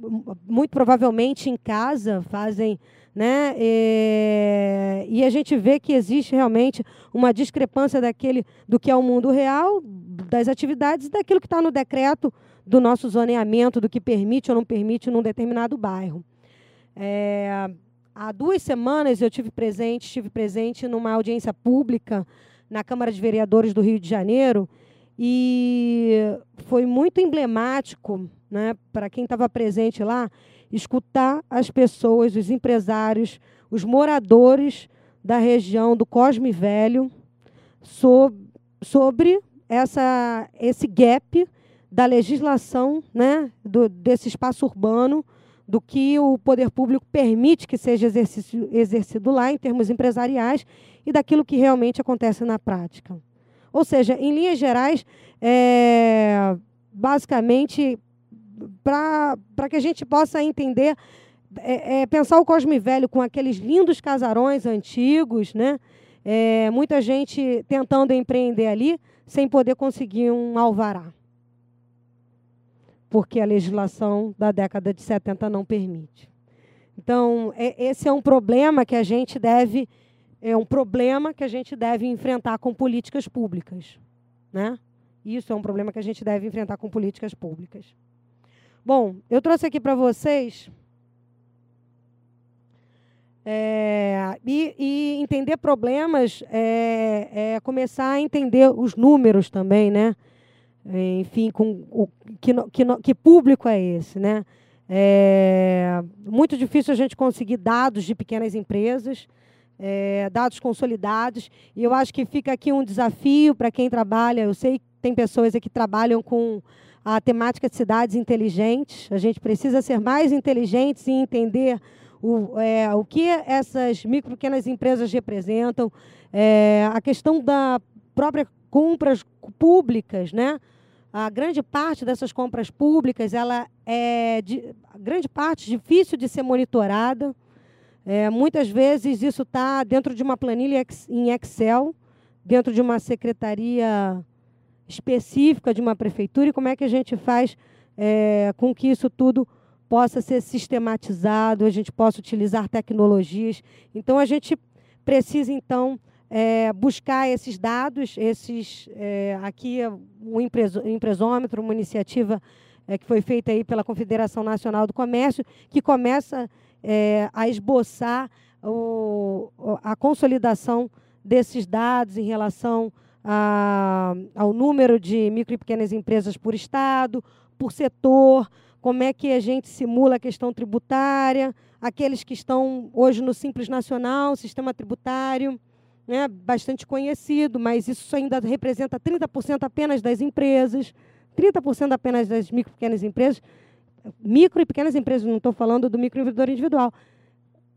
muito provavelmente em casa, fazem né? E, e, a gente vê que existe realmente uma discrepância daquele do que é o mundo real, das atividades, daquilo que está no decreto do nosso zoneamento, do que permite ou não permite num determinado bairro. É, há duas semanas eu tive presente, estive presente numa audiência pública na Câmara de Vereadores do Rio de Janeiro e foi muito emblemático, né, para quem estava presente lá escutar as pessoas, os empresários, os moradores da região do Cosme Velho sobre, sobre essa, esse gap da legislação né, do, desse espaço urbano, do que o poder público permite que seja exercido lá em termos empresariais e daquilo que realmente acontece na prática. Ou seja, em linhas gerais, é, basicamente, para que a gente possa entender, é, é, pensar o Cosme Velho com aqueles lindos casarões antigos, né? É, muita gente tentando empreender ali sem poder conseguir um alvará. Porque a legislação da década de 70 não permite. Então, é, esse é um problema que a gente deve é um problema que a gente deve enfrentar com políticas públicas, né? Isso é um problema que a gente deve enfrentar com políticas públicas. Bom, eu trouxe aqui para vocês é, e, e, entender problemas é, é, começar a entender os números também, né? Enfim, com o que, que, que público é esse, né? É muito difícil a gente conseguir dados de pequenas empresas. é, dados consolidados. E eu acho que fica aqui um desafio para quem trabalha. Eu sei que tem pessoas que trabalham com a temática de cidades inteligentes. A gente precisa ser mais inteligentes e entender o, é, o que essas micro pequenas empresas representam, é, a questão da própria compras públicas, né? A grande parte dessas compras públicas, ela é de, grande parte difícil de ser monitorada. É, muitas vezes isso está dentro de uma planilha em Excel, dentro de uma secretaria específica de uma prefeitura, e como é que a gente faz é, com que isso tudo possa ser sistematizado, a gente possa utilizar tecnologias. Então, a gente precisa, então, é, buscar esses dados, esses é, aqui o empresômetro, uma iniciativa é, que foi feita aí pela Confederação Nacional do Comércio, que começa é, a esboçar o, a consolidação desses dados em relação a, ao número de micro e pequenas empresas por estado, por setor, como é que a gente simula a questão tributária, aqueles que estão hoje no Simples Nacional, sistema tributário, né, bastante conhecido, mas isso ainda representa 30% apenas das empresas, 30% apenas das micro e pequenas empresas. Micro e pequenas empresas, não estou falando do microempreendedor individual.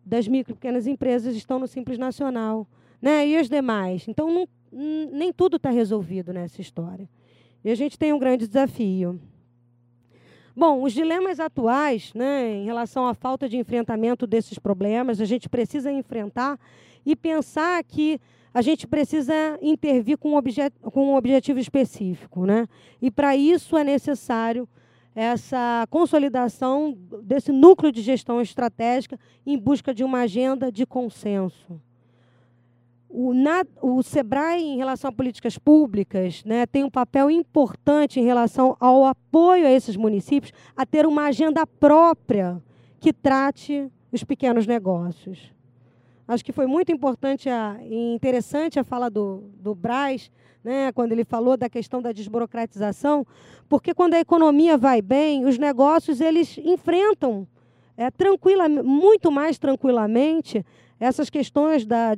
Das micro e pequenas empresas estão no Simples Nacional. Né? E as demais? Então, não, nem tudo está resolvido nessa história. E a gente tem um grande desafio. Bom, os dilemas atuais, né, em relação à falta de enfrentamento desses problemas, a gente precisa enfrentar e pensar que a gente precisa intervir com um, objet com um objetivo específico. Né? E, para isso, é necessário essa consolidação desse núcleo de gestão estratégica em busca de uma agenda de consenso. O, na, o SEBRAE, em relação a políticas públicas, né, tem um papel importante em relação ao apoio a esses municípios a ter uma agenda própria que trate os pequenos negócios. Acho que foi muito importante e interessante a fala do, do Braz, né, quando ele falou da questão da desburocratização, porque quando a economia vai bem, os negócios eles enfrentam é, tranquila, muito mais tranquilamente essas questões da,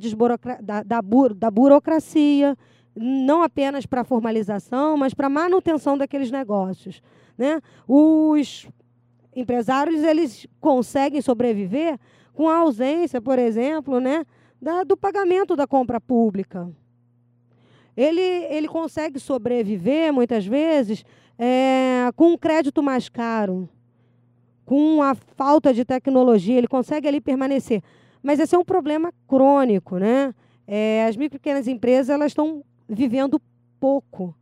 da, da, da burocracia, não apenas para formalização, mas para manutenção daqueles negócios. Né? Os empresários eles conseguem sobreviver com a ausência, por exemplo, né, da, do pagamento da compra pública. Ele, ele consegue sobreviver, muitas vezes, é, com um crédito mais caro, com a falta de tecnologia, ele consegue ali permanecer. Mas esse é um problema crônico, né? É, as micro e pequenas empresas elas estão vivendo pouco.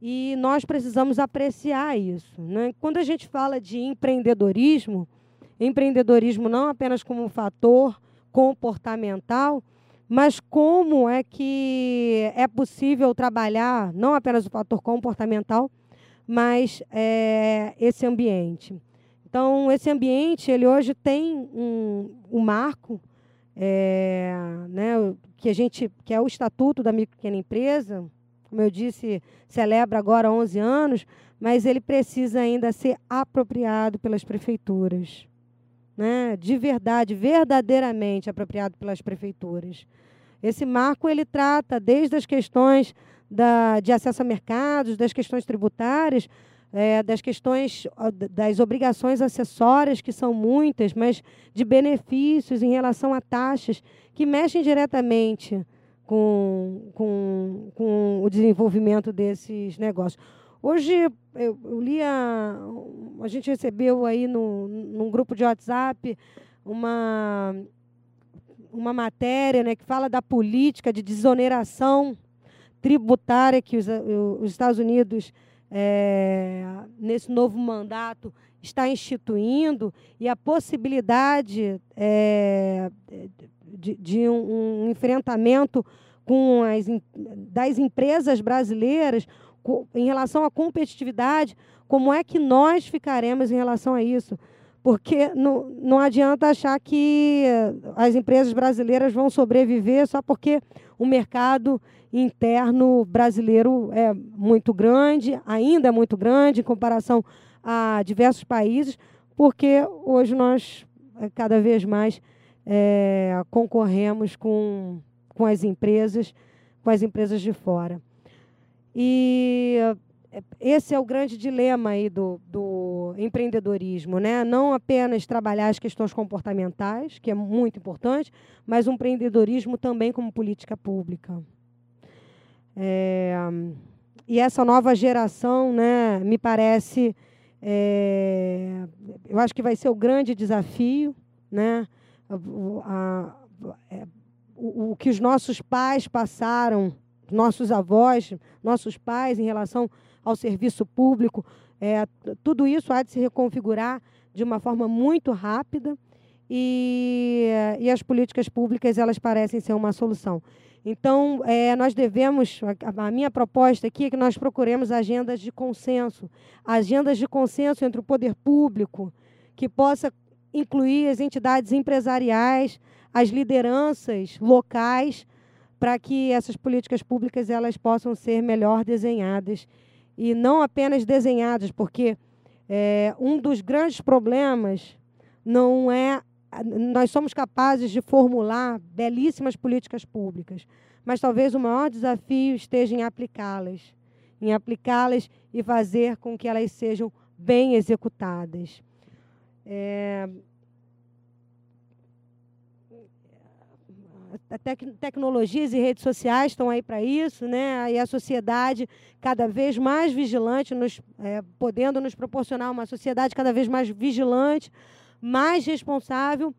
E nós precisamos apreciar isso. Né? Quando a gente fala de empreendedorismo, empreendedorismo não apenas como um fator comportamental, mas como é que é possível trabalhar não apenas o fator comportamental, mas é, esse ambiente. Então, esse ambiente, ele hoje tem um, um marco, é, né, que a gente, que é o Estatuto da Micro Pequena Empresa, como eu disse, celebra agora 11 anos, mas ele precisa ainda ser apropriado pelas prefeituras. Né? De verdade, verdadeiramente apropriado pelas prefeituras. Esse marco ele trata desde as questões da, de acesso a mercados, das questões tributárias, é, das questões das obrigações acessórias, que são muitas, mas de benefícios em relação a taxas que mexem diretamente com, com, com o desenvolvimento desses negócios. Hoje eu, eu li a, a gente recebeu aí no, num grupo de WhatsApp uma, uma matéria né, que fala da política de desoneração tributária que os, os Estados Unidos é, nesse novo mandato, está instituindo e a possibilidade é, de, de um, um, enfrentamento com as das empresas brasileiras em relação à competitividade, como é que nós ficaremos em relação a isso? Porque não, não adianta achar que as empresas brasileiras vão sobreviver só porque o mercado interno brasileiro é muito grande, ainda é muito grande em comparação a diversos países, porque hoje nós, é, cada vez mais, é, concorremos com, com as empresas, com as empresas de fora. E esse é o grande dilema aí do, do empreendedorismo, né? Não apenas trabalhar as questões comportamentais, que é muito importante, mas um empreendedorismo também como política pública. É, e essa nova geração, né, me parece, é, eu acho que vai ser o grande desafio, né? A, a, é, o, o que os nossos pais passaram, nossos avós, nossos pais em relação ao serviço público, é, tudo isso há de se reconfigurar de uma forma muito rápida e, e as políticas públicas elas parecem ser uma solução. Então, é, nós devemos, a, a minha proposta aqui é que nós procuremos agendas de consenso, agendas de consenso entre o poder público, que possa incluir as entidades empresariais, as lideranças locais, para que essas políticas públicas elas possam ser melhor desenhadas e não apenas desenhadas, porque é, um dos grandes problemas não é nós somos capazes de formular belíssimas políticas públicas, mas talvez o maior desafio esteja em aplicá-las, em aplicá-las e fazer com que elas sejam bem executadas. É, tec tecnologias e redes sociais estão aí para isso, né? E a sociedade cada vez mais vigilante, nos, é, podendo nos proporcionar uma sociedade cada vez mais vigilante, mais responsável,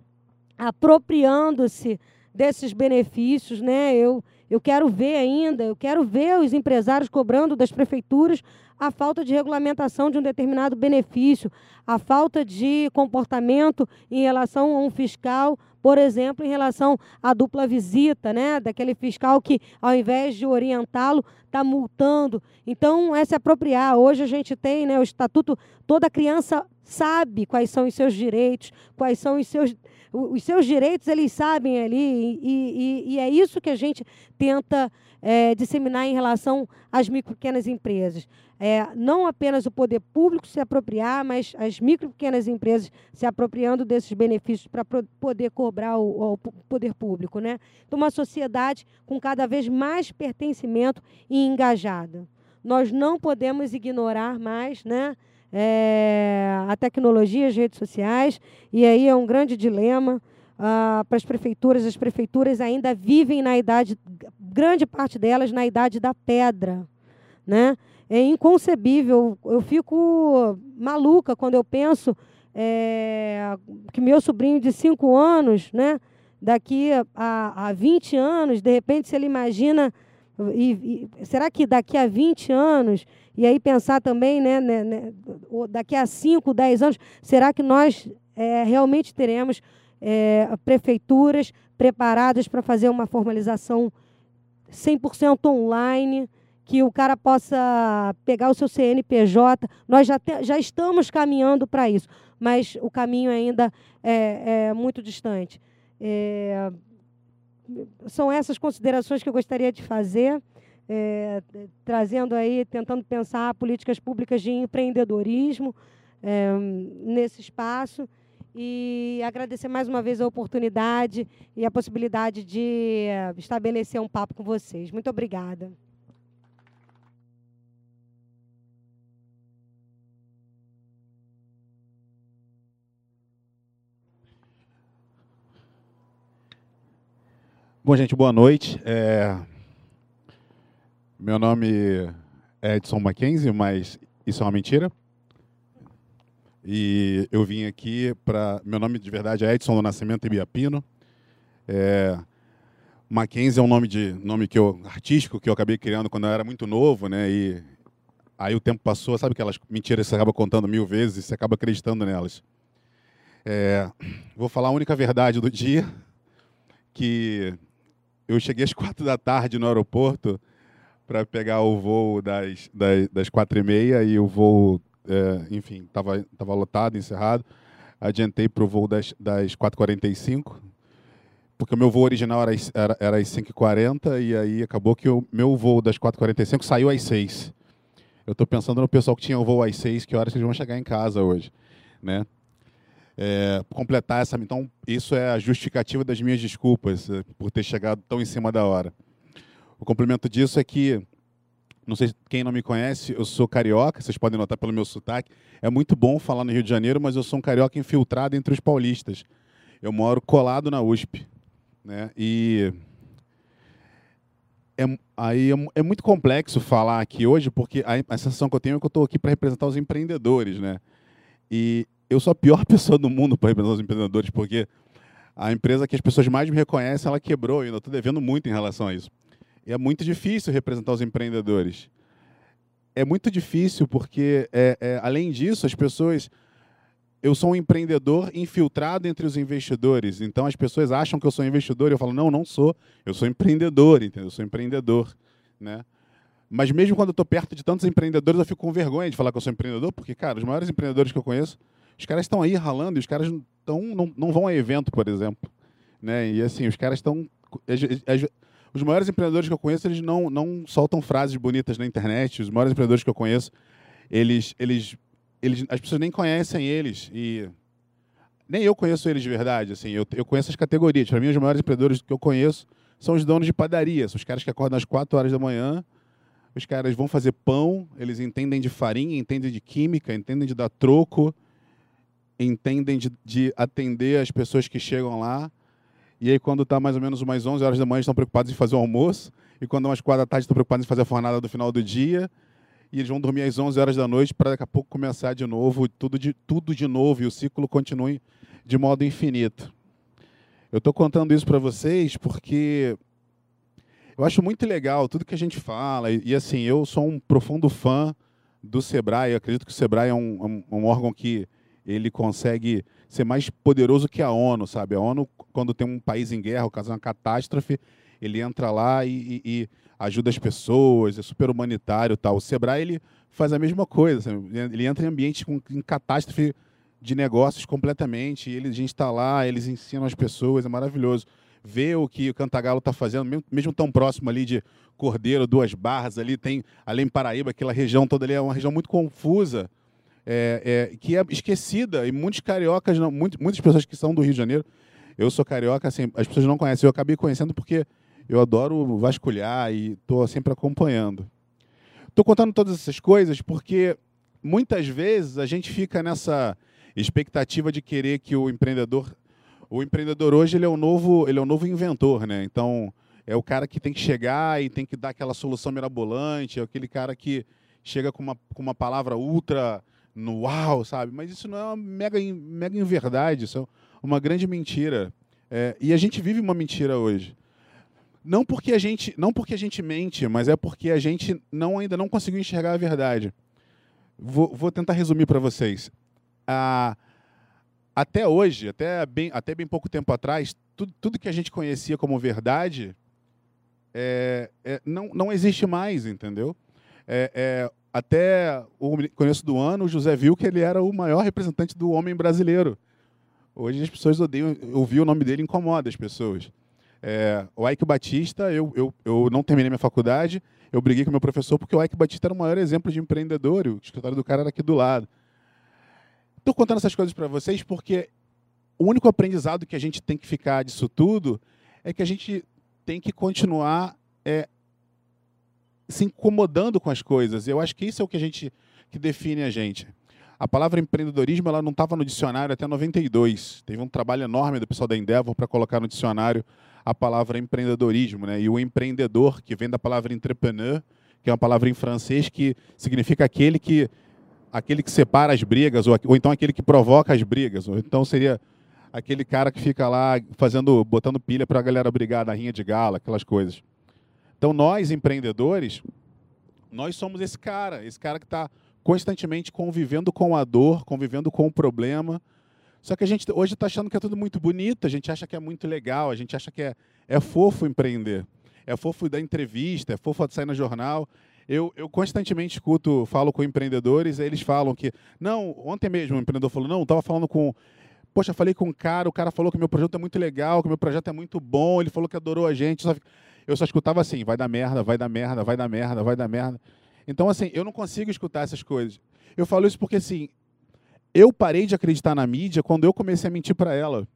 apropriando-se desses benefícios, né? Eu eu quero ver ainda, eu quero ver os empresários cobrando das prefeituras a falta de regulamentação de um determinado benefício, a falta de comportamento em relação a um fiscal por exemplo, em relação à dupla visita, né? Daquele fiscal que, ao invés de orientá-lo, está multando. Então, é se apropriar. Hoje a gente tem né, o estatuto, toda criança sabe quais são os seus direitos, quais são os seus. Os seus direitos, eles sabem ali, e, e, e é isso que a gente tenta é, disseminar em relação às micro pequenas empresas é, não apenas o poder público se apropriar, mas as micro pequenas empresas se apropriando desses benefícios para poder cobrar o, o, poder público. Né? Então, uma sociedade com cada vez mais pertencimento e engajada. Nós não podemos ignorar mais né, é, a tecnologia, as redes sociais, e aí é um grande dilema. Ah, para as prefeituras, as prefeituras ainda vivem na idade, grande parte delas na idade da pedra. Né? é inconcebível. Eu fico maluca quando eu penso é, que meu sobrinho de 5 anos, né, daqui a, a 20 anos, de repente, se ele imagina. E, e, será que daqui a 20 anos, e aí pensar também, né, né, né daqui a 5, 10 anos, será que nós é, realmente teremos é, prefeituras preparadas para fazer uma formalização 100% online? que o cara possa pegar o seu CNPJ. Nós já, te, já estamos caminhando para isso, mas o caminho ainda é, é muito distante. É, são essas considerações que eu gostaria de fazer, é, trazendo aí, tentando pensar políticas públicas de empreendedorismo é, nesse espaço e agradecer mais uma vez a oportunidade e a possibilidade de é, estabelecer um papo com vocês. Muito obrigada. Bom, gente, boa noite. É... Meu nome é Edson Mackenzie, mas isso é uma mentira. E eu vim aqui para. Meu nome de verdade é Edson do Nascimento Ibiapino. É... Mackenzie é um nome de nome que eu artístico que eu acabei criando quando eu era muito novo, né? E aí o tempo passou, sabe aquelas mentiras que você acaba contando mil vezes e você acaba acreditando nelas. É... Vou falar a única verdade do dia, que eu cheguei às quatro da tarde no aeroporto para pegar o voo das, das, das quatro e meia e o voo, é, enfim, estava tava lotado, encerrado. Adiantei para o voo das, das 4h45, porque o meu voo original era, era, era às 5h40 e aí acabou que o meu voo das 4h45 saiu às 6 Eu estou pensando no pessoal que tinha o voo às 6 que horas eles vão chegar em casa hoje, né? É, completar essa. Então, isso é a justificativa das minhas desculpas é, por ter chegado tão em cima da hora. O complemento disso é que, não sei quem não me conhece, eu sou carioca, vocês podem notar pelo meu sotaque. É muito bom falar no Rio de Janeiro, mas eu sou um carioca infiltrado entre os paulistas. Eu moro colado na USP. Né? E é, aí é, é, muito complexo falar aqui hoje, porque a, a sensação que eu tenho é que eu estou aqui para representar os empreendedores, né? E eu sou a pior pessoa do mundo para representar os empreendedores, porque a empresa que as pessoas mais me reconhecem, ela quebrou, e eu estou devendo muito em relação a isso. E é muito difícil representar os empreendedores. É muito difícil porque, é, é, além disso, as pessoas eu sou um empreendedor infiltrado entre os investidores. Então as pessoas acham que eu sou investidor e eu falo, não, não sou. Eu sou empreendedor, entendeu? Eu sou empreendedor, né? Mas mesmo quando eu estou perto de tantos empreendedores, eu fico com vergonha de falar que eu sou empreendedor, porque, cara, os maiores empreendedores que eu conheço, os caras estão aí ralando e os caras tão, não, não vão a evento, por exemplo. Né? E assim, os caras estão. Os maiores empreendedores que eu conheço, eles não, não soltam frases bonitas na internet. Os maiores empreendedores que eu conheço, eles, eles eles, as pessoas nem conhecem eles e nem eu conheço eles de verdade. Assim, eu, eu conheço as categorias. Para mim, os maiores empreendedores que eu conheço são os donos de padaria, são os caras que acordam às 4 horas da manhã. Os caras vão fazer pão, eles entendem de farinha, entendem de química, entendem de dar troco, entendem de, de atender as pessoas que chegam lá. E aí, quando está mais ou menos umas 11 horas da manhã, estão preocupados em fazer o almoço. E quando é umas 4 da tarde, estão preocupados em fazer a fornada do final do dia e eles vão dormir às 11 horas da noite para daqui a pouco começar de novo, tudo de, tudo de novo, e o ciclo continue de modo infinito. Eu estou contando isso para vocês porque eu acho muito legal tudo que a gente fala, e, e, assim, eu sou um profundo fã do Sebrae, eu acredito que o Sebrae é um, um, um órgão que ele consegue ser mais poderoso que a ONU, sabe? A ONU, quando tem um país em guerra, ou caso uma catástrofe, ele entra lá e, e, e ajuda as pessoas, é super humanitário tal. O Sebrae ele faz a mesma coisa, ele entra em ambiente com em catástrofe de negócios completamente, ele, a gente está lá, eles ensinam as pessoas, é maravilhoso. Ver o que o Cantagalo está fazendo, mesmo, mesmo, tão próximo ali de Cordeiro, Duas Barras, ali tem, além Paraíba, aquela região toda ali é uma região muito confusa, é, é, que é esquecida, e muitos cariocas, não, muito, muitas pessoas que são do Rio de Janeiro, eu sou carioca, assim, as pessoas não conhecem, eu acabei conhecendo porque eu adoro vasculhar e estou sempre acompanhando. Estou contando todas essas coisas porque muitas vezes a gente fica nessa expectativa de querer que o empreendedor, o empreendedor hoje ele é o novo, ele é o novo inventor, né? Então é o cara que tem que chegar e tem que dar aquela solução mirabolante, é aquele cara que chega com uma, com uma palavra ultra no uau, sabe? Mas isso não é uma mega, mega inverdade, isso é uma grande mentira. É, e a gente vive uma mentira hoje. Não porque a gente, não porque a gente mente, mas é porque a gente não ainda não conseguiu enxergar a verdade. Vou, vou tentar resumir para vocês. Ah, até hoje, até bem, até bem pouco tempo atrás, tudo, tudo que a gente conhecia como verdade é, é, não, não existe mais, entendeu? É, é até o começo do ano, o José viu que ele era o maior representante do homem brasileiro. Hoje as pessoas odeiam, ouvir o nome dele incomoda as pessoas. É, o Ike Batista, eu, eu, eu não terminei minha faculdade, eu briguei com meu professor porque o Ike Batista era o maior exemplo de empreendedor, e o escritório do cara era aqui do lado. Estou contando essas coisas para vocês porque o único aprendizado que a gente tem que ficar disso tudo é que a gente tem que continuar é, se incomodando com as coisas. Eu acho que isso é o que a gente que define a gente. A palavra empreendedorismo ela não estava no dicionário até 92. Teve um trabalho enorme do pessoal da Endeavor para colocar no dicionário a palavra empreendedorismo, né? E o empreendedor, que vem da palavra entrepreneur, que é uma palavra em francês que significa aquele que aquele que separa as brigas ou, ou então aquele que provoca as brigas, ou então seria aquele cara que fica lá fazendo botando pilha para a galera brigar na rinha de gala, aquelas coisas. Então nós empreendedores, nós somos esse cara, esse cara que está constantemente convivendo com a dor, convivendo com o problema, só que a gente hoje está achando que é tudo muito bonito, a gente acha que é muito legal, a gente acha que é, é fofo empreender. É fofo dar entrevista, é fofo sair no jornal. Eu, eu constantemente escuto, falo com empreendedores, eles falam que. Não, ontem mesmo um empreendedor falou: não, estava falando com. Poxa, falei com um cara, o cara falou que meu projeto é muito legal, que meu projeto é muito bom, ele falou que adorou a gente. Eu só escutava assim: vai dar merda, vai dar merda, vai dar merda, vai dar merda. Então, assim, eu não consigo escutar essas coisas. Eu falo isso porque, assim, eu parei de acreditar na mídia quando eu comecei a mentir para ela.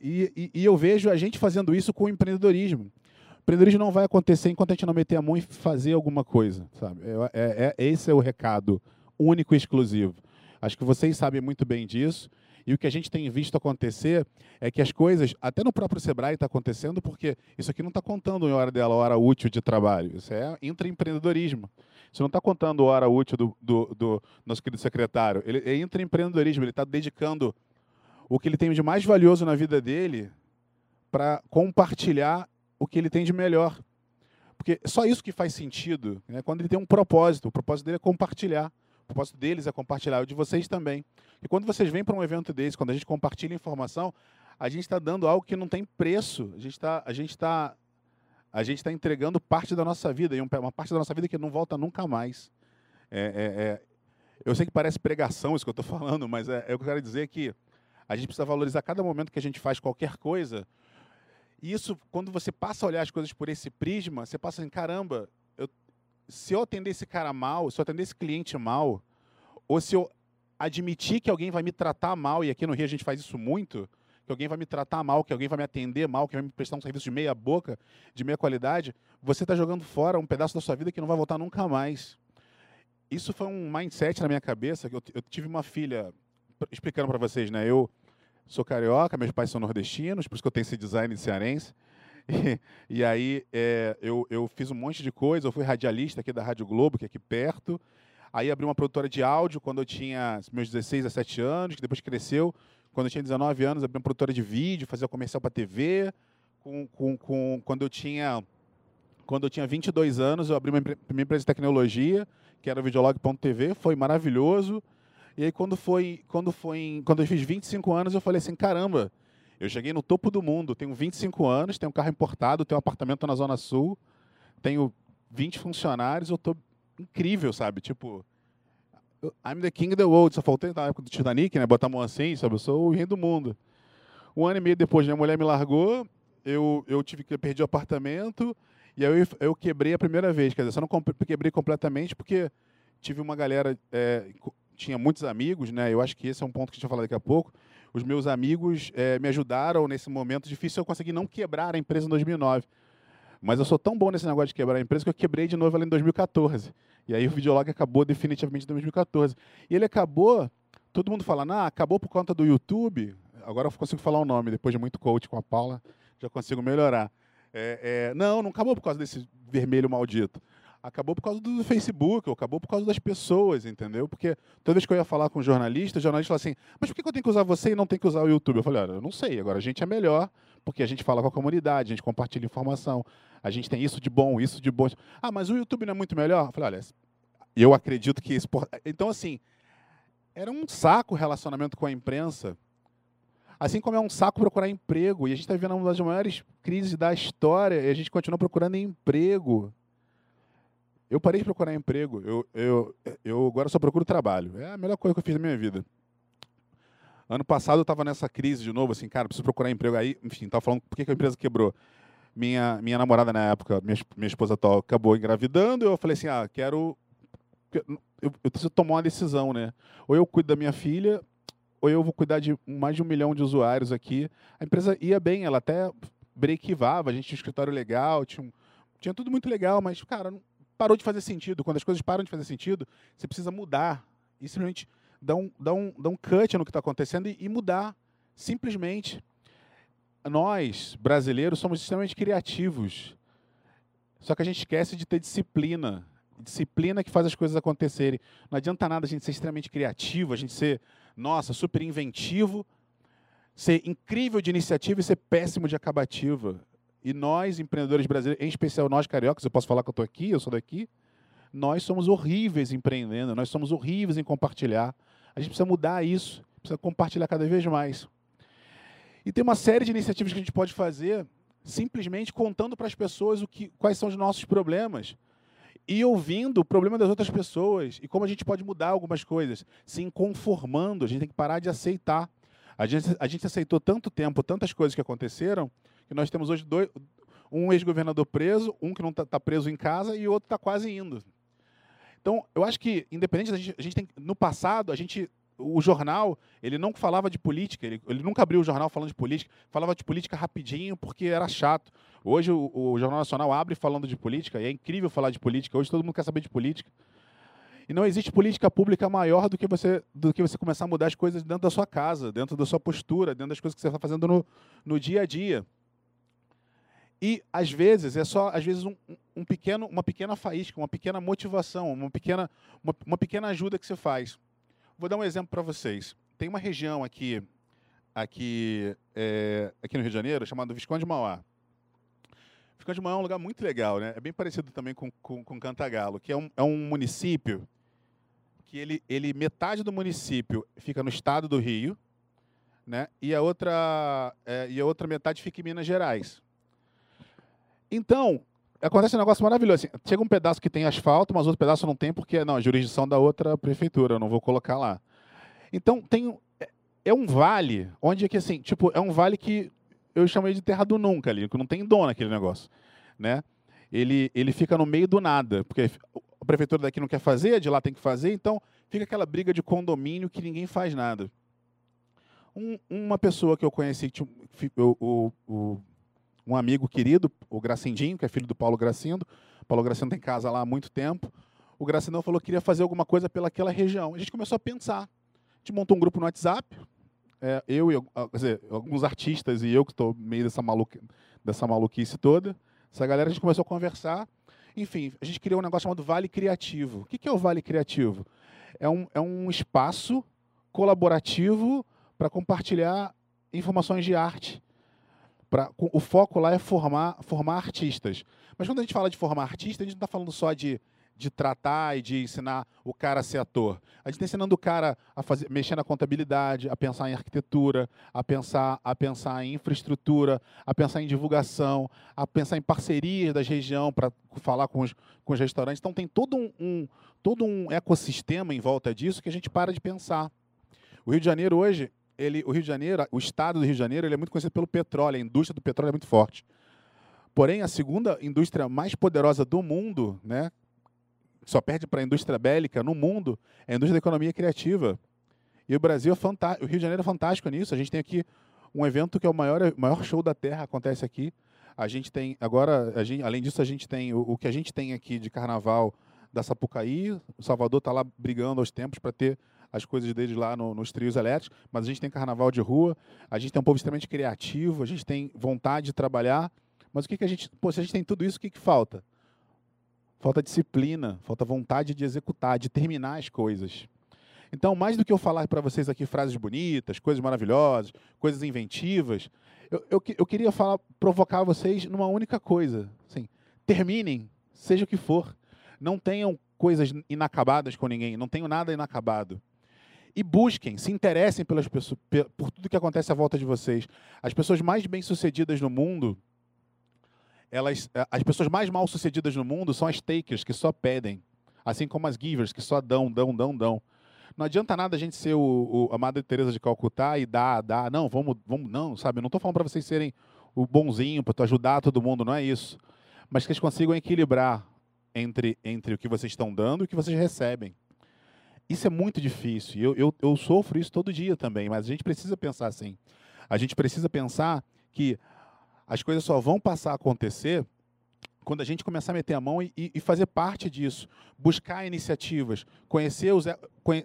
E, e, e, eu vejo a gente fazendo isso com o empreendedorismo. O empreendedorismo não vai acontecer enquanto a gente não meter a mão e fazer alguma coisa. Sabe? É, é, é, esse é o recado único e exclusivo. Acho que vocês sabem muito bem disso. E o que a gente tem visto acontecer é que as coisas, até no próprio Sebrae está acontecendo, porque isso aqui não está contando em hora dela, hora útil de trabalho. Isso é intraempreendedorismo. Isso não está contando hora útil do, do, do, nosso querido secretário. Ele é intraempreendedorismo. Ele está dedicando o que ele tem de mais valioso na vida dele para compartilhar o que ele tem de melhor. Porque só isso que faz sentido, né? quando ele tem um propósito. O propósito dele é compartilhar. Propósito deles é compartilhar, o de vocês também. E quando vocês vêm para um evento desse, quando a gente compartilha informação, a gente está dando algo que não tem preço. A gente está a gente está a gente está entregando parte da nossa vida e uma parte da nossa vida que não volta nunca mais. É, é, é, eu sei que parece pregação isso que eu estou falando, mas é, é eu quero dizer que a gente precisa valorizar cada momento que a gente faz qualquer coisa. E isso, quando você passa a olhar as coisas por esse prisma, você passa assim, caramba, se eu atender esse cara mal, se eu atender esse cliente mal, ou se eu admitir que alguém vai me tratar mal, e aqui no Rio a gente faz isso muito, que alguém vai me tratar mal, que alguém vai me atender mal, que vai me prestar um serviço de meia boca, de meia qualidade, você está jogando fora um pedaço da sua vida que não vai voltar nunca mais. Isso foi um mindset na minha cabeça. Eu, eu tive uma filha, explicando para vocês, né? Eu sou carioca, meus pais são nordestinos, por isso que eu tenho esse design de cearense. E, aí é, eu, eu fiz um monte de coisa, eu fui radialista aqui da Rádio Globo, que é aqui perto. Aí abri uma produtora de áudio quando eu tinha meus 16, 17 anos, que depois cresceu. Quando eu tinha 19 anos, abri uma produtora de vídeo, fazia comercial para TV. Com, com, com, quando eu tinha quando eu tinha 22 anos, eu abri uma minha empresa de tecnologia, que era o videolog.tv, foi maravilhoso. E aí quando foi, quando foi, quando eu fiz 25 anos, eu falei assim, caramba, eu cheguei no topo do mundo, tenho 25 anos, tenho um carro importado, tenho um apartamento na Zona Sul, tenho 20 funcionários, eu tô incrível, sabe? Tipo, I'm the king of the world. Só faltei na época do Titanic, né? Botar a mão assim, sabe? Eu sou o rei do mundo. Um ano e meio depois, minha mulher me largou, eu, eu tive que perder o apartamento, e aí eu, eu quebrei a primeira vez. Quer dizer, só não quebrei completamente porque tive uma galera, é, tinha muitos amigos, né? Eu acho que esse é um ponto que a gente vai falar daqui a pouco. Os meus amigos é, me ajudaram nesse momento difícil. Eu consegui não quebrar a empresa em 2009. Mas eu sou tão bom nesse negócio de quebrar a empresa que eu quebrei de novo ela em 2014. E aí o videolog acabou definitivamente em 2014. E ele acabou, todo mundo falando, ah, acabou por conta do YouTube. Agora eu consigo falar o nome, depois de muito coach com a Paula, já consigo melhorar. É, é, não, não acabou por causa desse vermelho maldito. Acabou por causa do Facebook, ou acabou por causa das pessoas, entendeu? Porque toda vez que eu ia falar com um jornalista, o jornalista falava assim, mas por que eu tenho que usar você e não tenho que usar o YouTube? Eu falei, olha, eu não sei, agora a gente é melhor, porque a gente fala com a comunidade, a gente compartilha informação, a gente tem isso de bom, isso de bom. Ah, mas o YouTube não é muito melhor? Eu falei, olha, eu acredito que isso. Então, assim, era um saco o relacionamento com a imprensa. Assim como é um saco procurar emprego. E a gente está vivendo uma das maiores crises da história e a gente continua procurando emprego. Eu parei de procurar emprego. Eu, eu, eu agora só procuro trabalho. É a melhor coisa que eu fiz na minha vida. Ano passado eu estava nessa crise de novo, assim, cara, preciso procurar emprego. Aí, enfim, estava falando por que a empresa quebrou. Minha, minha namorada na época, minha, minha esposa atual, acabou engravidando. Eu falei assim: ah, quero. Eu, eu preciso tomar uma decisão, né? Ou eu cuido da minha filha, ou eu vou cuidar de mais de um milhão de usuários aqui. A empresa ia bem, ela até breakivava, a gente tinha um escritório legal, tinha, tinha tudo muito legal, mas, cara, parou de fazer sentido. Quando as coisas param de fazer sentido, você precisa mudar. E simplesmente dar um, dar um, dar um cut no que está acontecendo e, e mudar. Simplesmente. Nós, brasileiros, somos extremamente criativos. Só que a gente esquece de ter disciplina. Disciplina que faz as coisas acontecerem. Não adianta nada a gente ser extremamente criativo, a gente ser, nossa, super inventivo, ser incrível de iniciativa e ser péssimo de acabativa. E nós, empreendedores brasileiros, em especial nós cariocas, eu posso falar que eu estou aqui, eu sou daqui, nós somos horríveis empreendendo, nós somos horríveis em compartilhar. A gente precisa mudar isso, precisa compartilhar cada vez mais. E tem uma série de iniciativas que a gente pode fazer simplesmente contando para as pessoas o que, quais são os nossos problemas e ouvindo o problema das outras pessoas e como a gente pode mudar algumas coisas, se inconformando. A gente tem que parar de aceitar. A gente, a gente aceitou tanto tempo, tantas coisas que aconteceram, que nós temos hoje dois, um ex-governador preso, um que não está tá preso em casa e o outro está quase indo. Então, eu acho que, independente da gente, a gente tem, no passado, a gente o jornal, ele não falava de política, ele, ele nunca abriu o jornal falando de política, falava de política rapidinho porque era chato. Hoje o, o Jornal Nacional abre falando de política, e é incrível falar de política, hoje todo mundo quer saber de política. E não existe política pública maior do que você do que você começar a mudar as coisas dentro da sua casa, dentro da sua postura, dentro das coisas que você está fazendo no, no dia a dia. E às vezes é só às vezes um, um pequeno, uma pequena faísca, uma pequena motivação, uma pequena, uma, uma pequena ajuda que você faz. Vou dar um exemplo para vocês. Tem uma região aqui, aqui, é, aqui no Rio de Janeiro chamada Visconde de Mauá. Visconde de Mauá é um lugar muito legal, né? É bem parecido também com, com, com Cantagalo, que é um, é um município que ele, ele metade do município fica no estado do Rio, né? E a outra é, e a outra metade fica em Minas Gerais. Então acontece um negócio maravilhoso. Assim, chega um pedaço que tem asfalto, mas outro pedaço não tem porque não a jurisdição da outra prefeitura, eu não vou colocar lá. Então tem é, é um vale onde é que assim tipo é um vale que eu chamei de terra do nunca ali, que não tem dono aquele negócio, né? Ele ele fica no meio do nada, porque a prefeitura daqui não quer fazer, de lá tem que fazer, então fica aquela briga de condomínio que ninguém faz nada. Um, uma pessoa que eu conheci, o, o, o, um amigo querido, o Gracindinho, que é filho do Paulo Gracindo. O Paulo Gracindo tem casa lá há muito tempo. O Gracindão falou que queria fazer alguma coisa pelaquela região. A gente começou a pensar. A gente montou um grupo no WhatsApp, é, eu e dizer, alguns artistas e eu que estou meio dessa, maluca, dessa maluquice toda. Essa galera, a gente começou a conversar. Enfim, a gente criou um negócio chamado Vale Criativo. O que é o Vale Criativo? é um, é um espaço colaborativo para compartilhar informações de arte. Pra, o foco lá é formar, formar artistas. Mas quando a gente fala de formar artista, a gente não está falando só de de tratar e de ensinar o cara a ser ator. A gente está ensinando o cara a fazer, mexer na contabilidade, a pensar em arquitetura, a pensar, a pensar em infraestrutura, a pensar em divulgação, a pensar em parcerias da região para falar com os, com os restaurantes. Então tem todo um, um, todo um ecossistema em volta disso que a gente para de pensar. O Rio de Janeiro hoje, ele, o Rio de Janeiro, o estado do Rio de Janeiro, ele é muito conhecido pelo petróleo, a indústria do petróleo é muito forte. Porém, a segunda indústria mais poderosa do mundo, né, só perde para a indústria bélica no mundo é a indústria da economia criativa. E o Brasil é fantástico, o Rio de Janeiro é fantástico nisso. A gente tem aqui um evento que é o maior, maior show da Terra, acontece aqui. A gente tem, agora, gente, além disso, a gente tem o, o, que a gente tem aqui de carnaval da Sapucaí. O Salvador está lá brigando aos tempos para ter as coisas deles lá no, nos trios elétricos, mas a gente tem carnaval de rua, a gente tem um povo extremamente criativo, a gente tem vontade de trabalhar. Mas o que, que a gente. Pô, se a gente tem tudo isso, o que, que falta? falta disciplina, falta vontade de executar, de terminar as coisas. Então, mais do que eu falar para vocês aqui frases bonitas, coisas maravilhosas, coisas inventivas, eu, eu, eu, queria falar, provocar vocês numa única coisa. Assim, terminem, seja o que for. Não tenham coisas inacabadas com ninguém, não tenham nada inacabado. E busquem, se interessem pelas pessoas, por tudo que acontece à volta de vocês. As pessoas mais bem-sucedidas no mundo elas, eh, as pessoas mais mal sucedidas no mundo são as takers, que só pedem. Assim como as givers, que só dão, dão, dão, dão. Não adianta nada a gente ser o, o a Madre Teresa de Calcutá e dar, dar. Não, vamos, vamos, não, sabe? Não estou falando para vocês serem o bonzinho, para ajudar todo mundo, não é isso. Mas que eles consigam equilibrar entre, entre o que vocês estão dando e o que vocês recebem. Isso é muito difícil. Eu, eu, eu sofro isso todo dia também, mas a gente precisa pensar assim. A gente precisa pensar que as coisas só vão passar a acontecer quando a gente começar a meter a mão e, e fazer parte disso, buscar iniciativas, conhecer, os,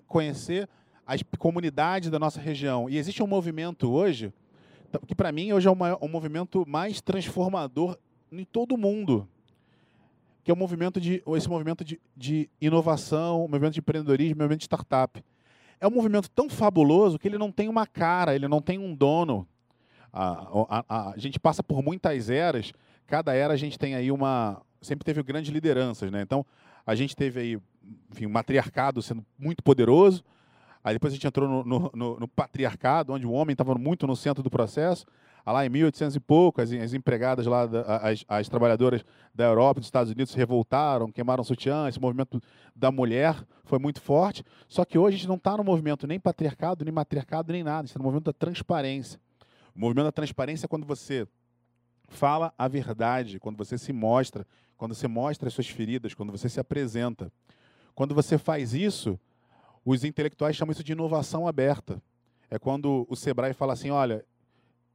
conhecer as comunidades da nossa região. E existe um movimento hoje, que para mim hoje é o, movimento mais transformador em todo o mundo, que é o movimento de, esse movimento de, de inovação, o movimento de empreendedorismo, o movimento de startup. É um movimento tão fabuloso que ele não tem uma cara, ele não tem um dono. A, a, a, gente passa por muitas eras, cada era a gente tem aí uma. Sempre teve grandes lideranças, né? Então, a gente teve aí enfim, um matriarcado sendo muito poderoso, aí depois a gente entrou no, no, no, no patriarcado, onde o homem estava muito no centro do processo. Lá em 1800 e pouco, as, as empregadas lá, as, as, trabalhadoras da Europa e dos Estados Unidos se revoltaram, queimaram sutiã, esse movimento da mulher foi muito forte. Só que hoje a gente não está no movimento nem patriarcado, nem matriarcado, nem nada, a gente está no movimento da transparência. O movimento da transparência é quando você fala a verdade, quando você se mostra, quando você mostra as suas feridas, quando você se apresenta. Quando você faz isso, Os intelectuais chamam isso de inovação aberta. É quando o Sebrae fala assim: olha,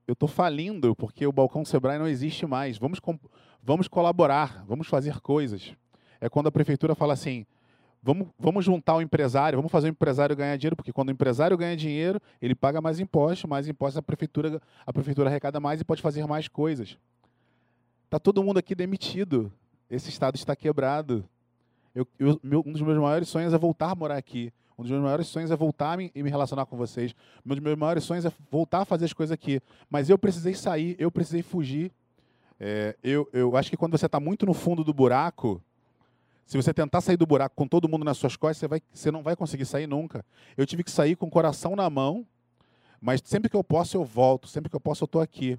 eu estou falindo porque o balcão Sebrae não existe mais. Vamos, vamos colaborar, vamos fazer coisas. É quando a prefeitura fala assim: vamos, vamos juntar o empresário, vamos fazer o empresário ganhar dinheiro, porque quando o empresário ganha dinheiro, ele paga mais impostos, mais impostos a prefeitura, a prefeitura arrecada mais e pode fazer mais coisas. Está todo mundo aqui demitido. Esse estado está quebrado. Eu, eu, meu, um dos meus maiores sonhos é voltar a morar aqui. Um dos meus maiores sonhos é voltar e me relacionar com vocês. Um dos meus maiores sonhos é voltar a fazer as coisas aqui. Mas eu precisei sair, eu precisei fugir. É, eu, eu acho que quando você está muito no fundo do buraco, se você tentar sair do buraco com todo mundo nas suas costas, você, vai, você não vai conseguir sair nunca. Eu tive que sair com o coração na mão, mas sempre que eu posso, eu volto. Sempre que eu posso, eu estou aqui.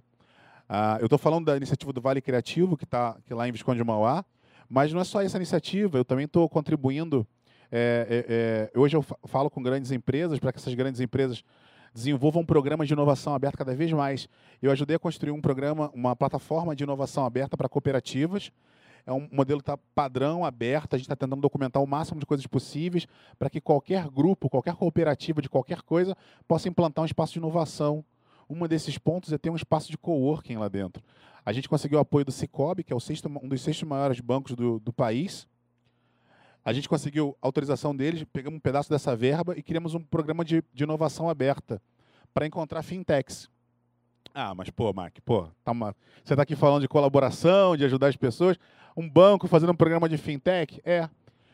Ah, eu estou falando da iniciativa do Vale Criativo, que está lá em Visconde de Mauá, mas não é só essa iniciativa, eu também estou contribuindo é, é, é, hoje eu falo com grandes empresas para que essas grandes empresas desenvolvam programas de inovação aberta cada vez mais. Eu ajudei a construir um programa, uma plataforma de inovação aberta para cooperativas. É um modelo tá padrão, aberto. A gente está tentando documentar o máximo de coisas possíveis para que qualquer grupo, qualquer cooperativa de qualquer coisa possa implantar um espaço de inovação. Um desses pontos é ter um espaço de coworking lá dentro. A gente conseguiu o apoio do Cicobi, que é sexto, um dos seis maiores bancos do, do país, a gente conseguiu autorização deles, pegamos um pedaço dessa verba e criamos um programa de, de inovação aberta para encontrar fintechs. Ah, mas pô, Mark, pô, tá uma... você está aqui falando de colaboração, de ajudar as pessoas. Um banco fazendo um programa de fintech? É.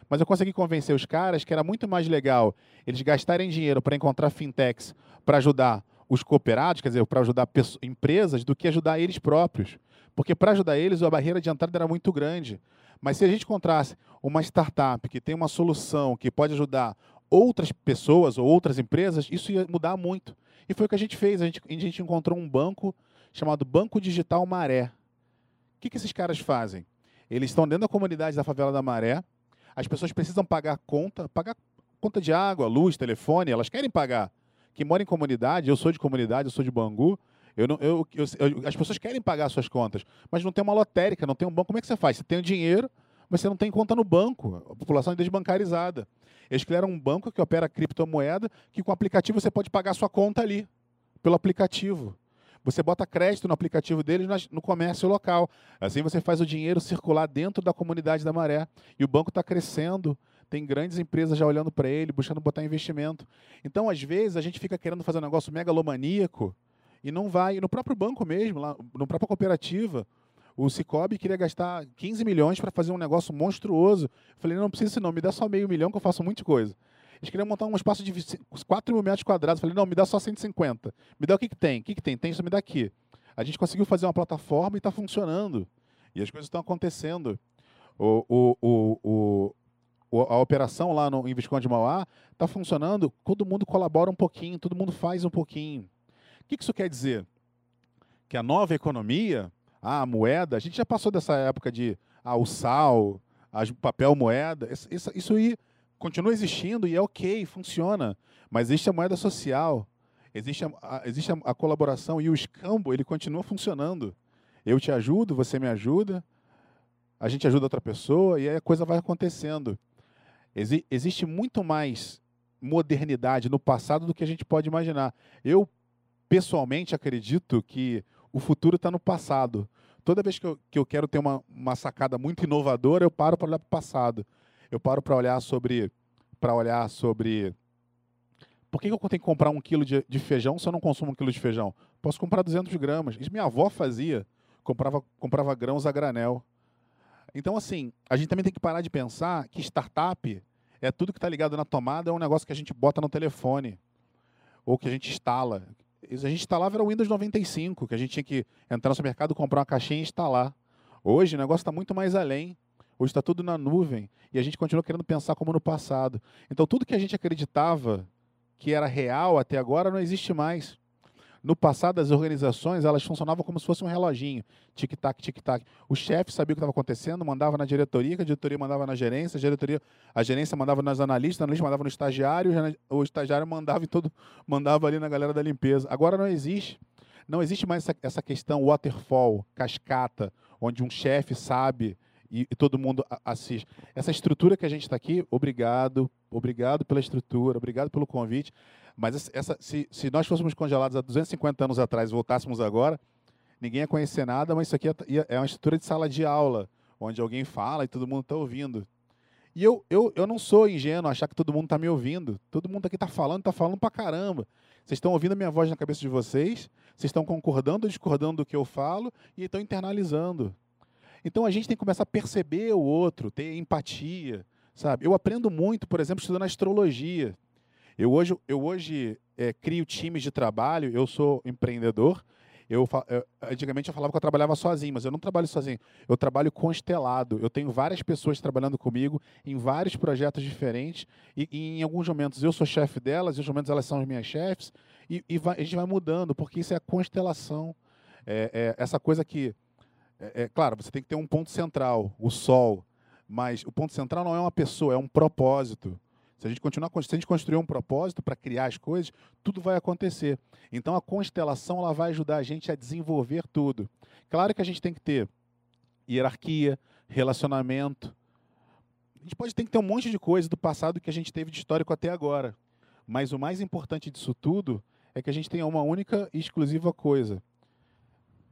Mas eu consegui convencer os caras que era muito mais legal eles gastarem dinheiro para encontrar fintechs para ajudar os cooperados, quer dizer, para ajudar empresas, do que ajudar eles próprios. Porque para ajudar eles, a barreira de entrada era muito grande. Mas se a gente encontrasse uma startup que tem uma solução que pode ajudar outras pessoas ou outras empresas, isso ia mudar muito. E foi o que a gente fez. A gente, a gente encontrou um banco chamado Banco Digital Maré. O que, que esses caras fazem? Eles estão dentro da comunidade da favela da Maré. As pessoas precisam pagar conta, pagar conta de água, luz, telefone, elas querem pagar. Quem mora em comunidade, eu sou de comunidade, eu sou de Bangu, eu não, eu, eu, eu, as pessoas querem pagar suas contas, mas não tem uma lotérica, não tem um banco. Como é que você faz? Você tem o dinheiro, mas você não tem conta no banco. A população é desbancarizada. Eles criaram um banco que opera criptomoeda, que com o aplicativo você pode pagar sua conta ali, pelo aplicativo. Você bota crédito no aplicativo deles no comércio local. Assim você faz o dinheiro circular dentro da comunidade da Maré. E o banco está crescendo. Tem grandes empresas já olhando para ele, buscando botar investimento. Então, às vezes, a gente fica querendo fazer um negócio megalomaníaco e não vai. No próprio banco mesmo, lá, no própria cooperativa, o Cicobi queria gastar 15 milhões para fazer um negócio monstruoso. Eu falei, não, não precisa não, me dá só meio milhão que eu faço de coisa. Eles queriam montar um espaço de 4 mil metros quadrados. Eu falei, não, me dá só 150. Me dá o que, que tem. O que, que tem? Tem isso, me dá aqui. A gente conseguiu fazer uma plataforma e está funcionando. E as coisas estão acontecendo. O, o, o, o, a operação lá no, em Visconde de Mauá está funcionando. Todo mundo colabora um pouquinho, todo mundo faz um pouquinho. O que isso quer dizer? Que a nova economia, a moeda, a gente já passou dessa época de ah, o sal, o papel moeda, isso, aí continua existindo e é ok, funciona. Mas existe a moeda social, existe a, existe a, a colaboração e o escambo, ele continua funcionando. Eu te ajudo, você me ajuda, a gente ajuda outra pessoa e aí a coisa vai acontecendo. Exi existe muito mais modernidade no passado do que a gente pode imaginar. Eu pessoalmente acredito que o futuro está no passado. Toda vez que eu, que eu quero ter uma, uma sacada muito inovadora, eu paro para olhar para o passado. Eu paro para olhar sobre. para olhar sobre. Por que eu tenho que comprar um quilo de, de, feijão se eu não consumo um quilo de feijão? Posso comprar 200 gramas. Isso minha avó fazia. Comprava, comprava grãos a granel. Então, assim, a gente também tem que parar de pensar que startup é tudo que está ligado na tomada, é um negócio que a gente bota no telefone. Ou que a gente instala a gente instalava era o Windows 95, que a gente tinha que entrar no supermercado, comprar uma caixinha e instalar. Hoje o negócio está muito mais além. Hoje está tudo na nuvem e a gente continua querendo pensar como no passado. Então tudo que a gente acreditava que era real até agora não existe mais. No passado, as organizações elas funcionavam como se fosse um reloginho. Tic-tac, tic-tac. O chefe sabia o que estava acontecendo, mandava na diretoria, que a diretoria mandava na gerência, a, diretoria, a gerência mandava nas analistas, a analista mandava no estagiário, o estagiário mandava em todo, mandava ali na galera da limpeza. Agora não existe. Não existe mais essa, essa questão waterfall, cascata, onde um chefe sabe e, e todo mundo assiste. Essa estrutura que a gente está aqui, obrigado obrigado pela estrutura, obrigado pelo convite. Mas essa, se, se nós fôssemos congelados há 250 anos atrás e voltássemos agora, ninguém ia conhecer nada, mas isso aqui é, é uma estrutura de sala de aula, onde alguém fala e todo mundo está ouvindo. E eu, eu, eu não sou ingênuo achar que todo mundo está me ouvindo. Todo mundo aqui está falando, está falando para caramba. Vocês estão ouvindo a minha voz na cabeça de vocês, vocês estão concordando ou discordando do que eu falo e estão internalizando. Então a gente tem que começar a perceber o outro, ter empatia, sabe? Eu aprendo muito, por exemplo, estudando astrologia. Eu hoje, eu hoje é, crio times de trabalho, eu sou empreendedor. Eu, eu, antigamente eu falava que eu trabalhava sozinho, mas eu não trabalho sozinho. Eu trabalho constelado. Eu tenho várias pessoas trabalhando comigo em vários projetos diferentes. E, e em alguns momentos eu sou chefe delas, em outros momentos elas são as minhas chefes. E, e vai, a gente vai mudando, porque isso é a constelação. É, é, essa coisa que é, é, claro, você tem que ter um ponto central, o Sol, mas o ponto central não é uma pessoa, é um propósito. Se a gente continuar, se a gente construir um propósito para criar as coisas, tudo vai acontecer. Então a constelação ela vai ajudar a gente a desenvolver tudo. Claro que a gente tem que ter hierarquia, relacionamento. A gente pode ter que ter um monte de coisa do passado que a gente teve de histórico até agora. Mas o mais importante disso tudo é que a gente tenha uma única e exclusiva coisa,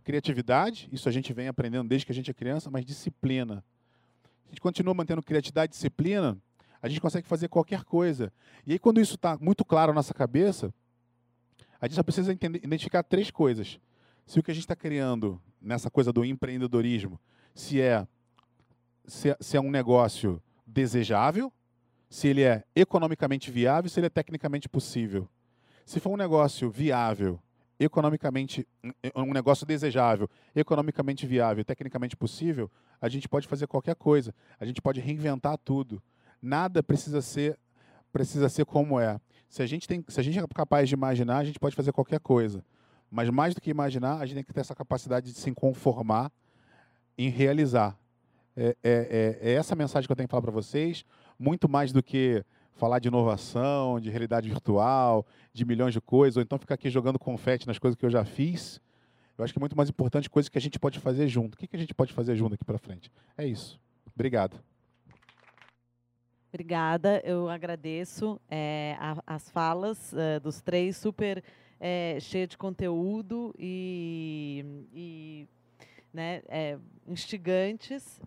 Criatividade, isso a gente vem aprendendo desde que a gente é criança, mas disciplina. A gente continua mantendo criatividade e disciplina, a gente consegue fazer qualquer coisa. E aí, quando isso está muito claro na nossa cabeça, a gente só precisa entender, identificar três coisas. Se o que a gente está criando nessa coisa do empreendedorismo, se é, se é, se é um negócio desejável, se ele é economicamente viável, se ele é tecnicamente possível. Se for um negócio viável economicamente um negócio desejável, economicamente viável, tecnicamente possível, a gente pode fazer qualquer coisa. A gente pode reinventar tudo. Nada precisa ser precisa ser como é. Se a gente tem, se a gente é capaz de imaginar, a gente pode fazer qualquer coisa. Mas mais do que imaginar, a gente tem que ter essa capacidade de se conformar em realizar. É, é, é, é essa mensagem que eu tenho que falar para vocês, muito mais do que falar de inovação, de realidade virtual, de milhões de coisas, ou então ficar aqui jogando confete nas coisas que eu já fiz. Eu acho que é muito mais importante coisas que a gente pode fazer junto. O que, que a gente pode fazer junto aqui para frente? É isso. Obrigado. Obrigada, eu agradeço é, a, as falas é, dos três, super é, cheia de conteúdo e, e né, instigantes.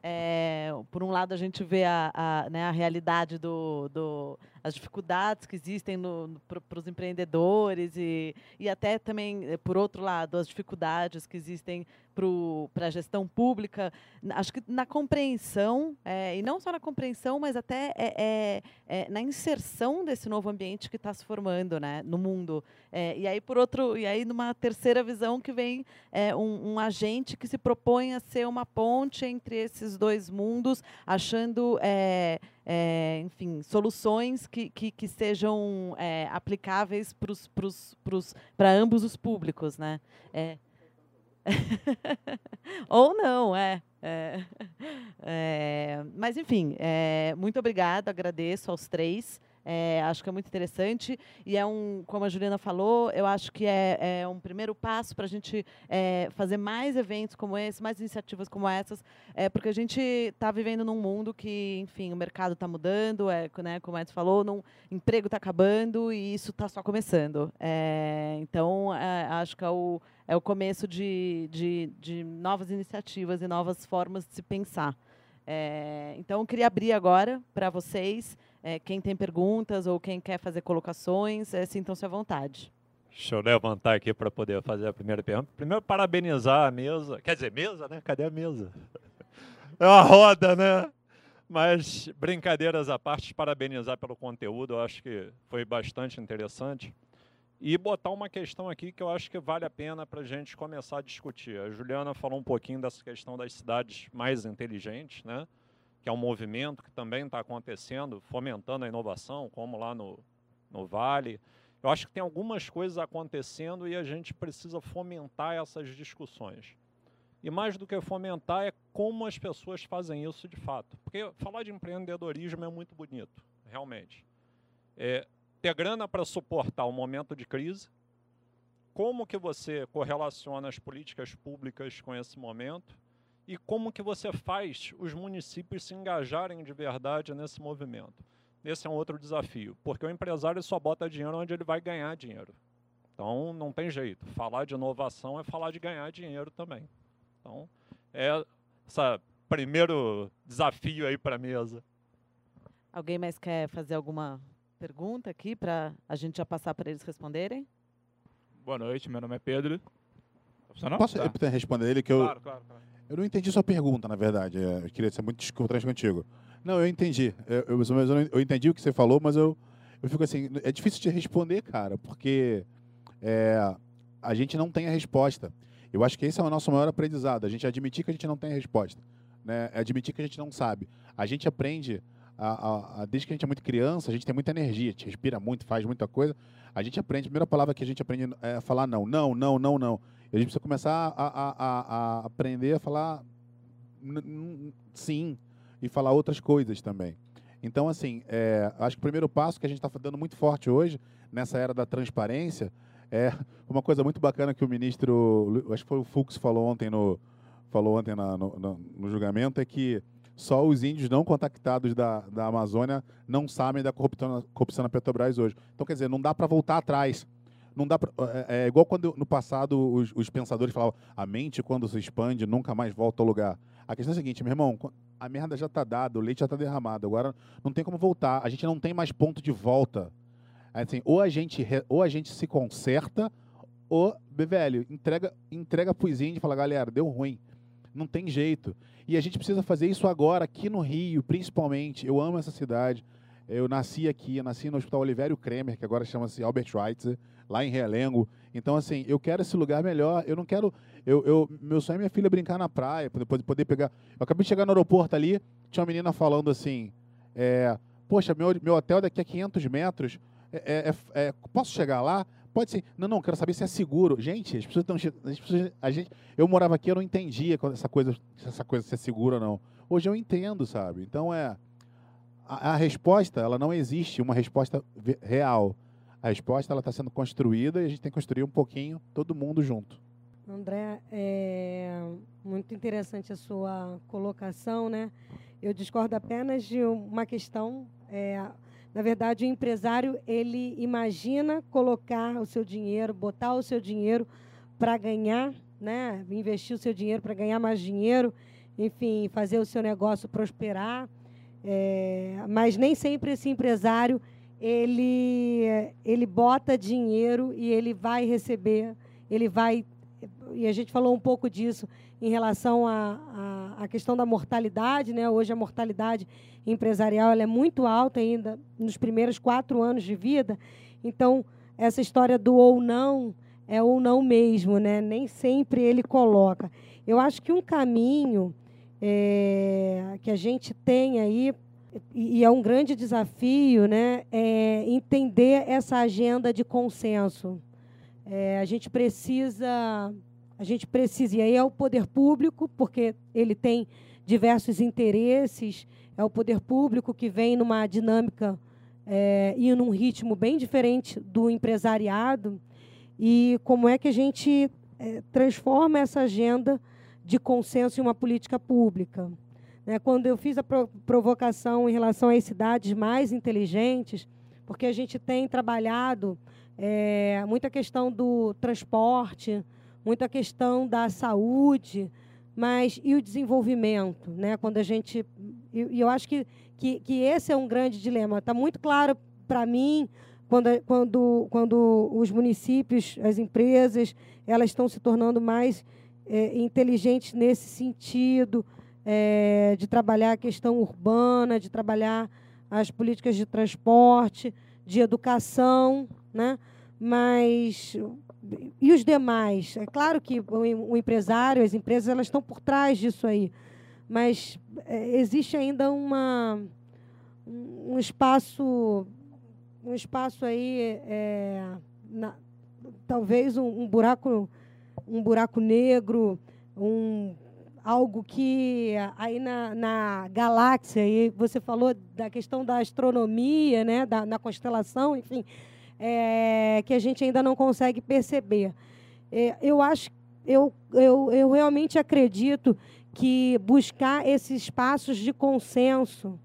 Por um lado, a gente vê a, a, né, a realidade do, do as dificuldades que existem para os empreendedores e, e até também, eh, por outro lado, as dificuldades que existem para a gestão pública. Acho que na compreensão, é, e não só na compreensão, mas até é, é, é na inserção desse novo ambiente que está se formando né, no mundo. É, e aí, por outro, e aí, numa terceira visão que vem é, um, um agente que se propõe a ser uma ponte entre esses dois mundos, achando é, enfim, soluções que, que, que sejam é, aplicáveis para ambos os públicos, né? É. Ou não, é. é. é mas, enfim, é, muito obrigada, agradeço aos três. É, acho que é muito interessante e é um, como a Juliana falou, eu acho que é, é um primeiro passo para a gente é, fazer mais eventos como esse, mais iniciativas como essas, é, porque a gente está vivendo num mundo que, enfim, o mercado está mudando, é, né, como o Edson falou, o emprego está acabando e isso está só começando. É, então, é, acho que é o, é o começo de, de, de novas iniciativas e novas formas de se pensar. É, então, eu queria abrir agora para vocês. É, quem tem perguntas ou quem quer fazer colocações, é, sintam-se à vontade. Deixa eu levantar aqui para poder fazer a primeira pergunta. Primeiro, parabenizar a mesa. Quer dizer, mesa, né? Cadê a mesa? É uma roda, né? Mas, brincadeiras à parte, parabenizar pelo conteúdo. Eu acho que foi bastante interessante. E botar uma questão aqui que eu acho que vale a pena para a gente começar a discutir. A Juliana falou um pouquinho dessa questão das cidades mais inteligentes, né? Que é um movimento que também está acontecendo, fomentando a inovação, como lá no, no Vale. Eu acho que tem algumas coisas acontecendo e a gente precisa fomentar essas discussões. E mais do que fomentar é como as pessoas fazem isso de fato. Porque falar de empreendedorismo é muito bonito, realmente. É, ter grana para suportar o um momento de crise, como que você correlaciona as políticas públicas com esse momento e como que você faz os municípios se engajarem de verdade nesse movimento. esse é um outro desafio, porque o empresário só bota dinheiro onde ele vai ganhar dinheiro. Então, não tem jeito. Falar de inovação é falar de ganhar dinheiro também. Então, é esse primeiro desafio aí para a mesa. Alguém mais quer fazer alguma pergunta aqui para a gente já passar para eles responderem? Boa noite, meu nome é Pedro. Tá? Posso Tá. responder ele que eu, Claro, claro, claro. Eu não entendi sua pergunta, na verdade. É, Eu queria ser muito descontraído contigo. Não, eu entendi. Eu, eu, eu entendi o que você falou, mas eu, eu fico assim, é difícil de responder, cara, porque é, a gente não tem a resposta. Eu acho que esse é o nosso maior aprendizado, a gente admitir que a gente não tem a resposta. Né? É admitir que a gente não sabe. A gente aprende, a, a- a- desde que a gente é muito criança, a gente tem muita energia, a gente respira muito, faz muita coisa. A gente aprende, a primeira palavra que a gente aprende é falar não, não, não, não, não. A gente precisa começar a, a, a, aprender a falar sim e falar outras coisas também. Então, assim, é, acho que o primeiro passo que a gente está dando muito forte hoje, nessa era da transparência, é uma coisa muito bacana que o ministro, acho que foi o Fux falou ontem no, falou ontem na- no, no- no julgamento, é que só os índios não contactados da, da Amazônia não sabem da corrupção, corrupção na Petrobras hoje. Então, quer dizer, não dá para voltar atrás. Não dá pra, é, é igual quando no passado os, os pensadores falavam a mente quando se expande nunca mais volta ao lugar. A questão é a seguinte, meu irmão, a merda já está dada, o leite já está derramado, agora não tem como voltar. A gente não tem mais ponto de volta. Assim, ou a gente ou a gente se conserta ou, velho, entrega entrega pros índios e fala, galera, deu ruim. Não tem jeito. E a gente precisa fazer isso agora, aqui no Rio, principalmente. Eu amo essa cidade. Eu nasci aqui, eu nasci no Hospital Olivério Kremer, que agora chama-se Albert Schweitzer, lá em Realengo. Então, assim, eu quero esse lugar melhor. Eu não quero. Eu, eu, meu sonho é minha filha brincar na praia, poder, poder, pegar. Eu acabei de chegar no aeroporto ali, tinha uma menina falando assim: é, Poxa, meu, meu hotel daqui a 500 metros, é, é- é- posso chegar lá? Pode ser. Não, não, quero saber se é seguro. Gente, as pessoas estão. As pessoas, a gente, eu morava aqui, eu não entendia essa coisa, essa coisa se é segura ou não. Hoje eu entendo, sabe? Então é. A, a resposta, ela não existe uma resposta real. A resposta ela está sendo construída e a gente tem que construir um pouquinho, todo mundo junto. André, é muito interessante a sua colocação, né? Eu discordo apenas de uma questão. é, na verdade, o empresário ele imagina colocar o seu dinheiro, botar o seu dinheiro para ganhar, né? Investir o seu dinheiro para ganhar mais dinheiro, enfim, fazer o seu negócio prosperar. É, mas nem sempre esse empresário ele ele bota dinheiro e ele vai receber, ele vai e a gente falou um pouco disso em relação à à- à questão da mortalidade, né? Hoje a mortalidade empresarial é muito alta ainda nos primeiros quatro anos de vida. Então essa história do ou não é ou não mesmo, né? Nem sempre ele coloca. Eu acho que um caminho é, que a gente tem aí e é um grande desafio, né? É entender essa agenda de consenso. É, a gente precisa, a gente precisa, e aí é o poder público, porque ele tem diversos interesses, é o poder público que vem numa dinâmica é, e num ritmo bem diferente do empresariado, e como é que a gente é, transforma essa agenda de consenso em uma política pública. Né? Quando eu fiz a pro- provocação em relação às cidades mais inteligentes, porque a gente tem trabalhado é, muita questão do transporte, muita questão da saúde, mas e o desenvolvimento, né? Quando a gente e eu acho que, que que esse é um grande dilema. Está muito claro para mim quando quando quando os municípios, as empresas, elas estão se tornando mais é, inteligentes nesse sentido é, de trabalhar a questão urbana, de trabalhar as políticas de transporte, de educação, né? Mas e os demais? É claro que o empresário, as empresas, elas estão por trás disso aí, mas é, existe ainda uma um espaço um espaço aí é, na- talvez um, um buraco um buraco negro um algo que aí na, na galáxia e você falou da questão da astronomia né da, na constelação enfim é, que a gente ainda não consegue perceber. É, eu acho eu, eu, eu realmente acredito que buscar esses espaços de consenso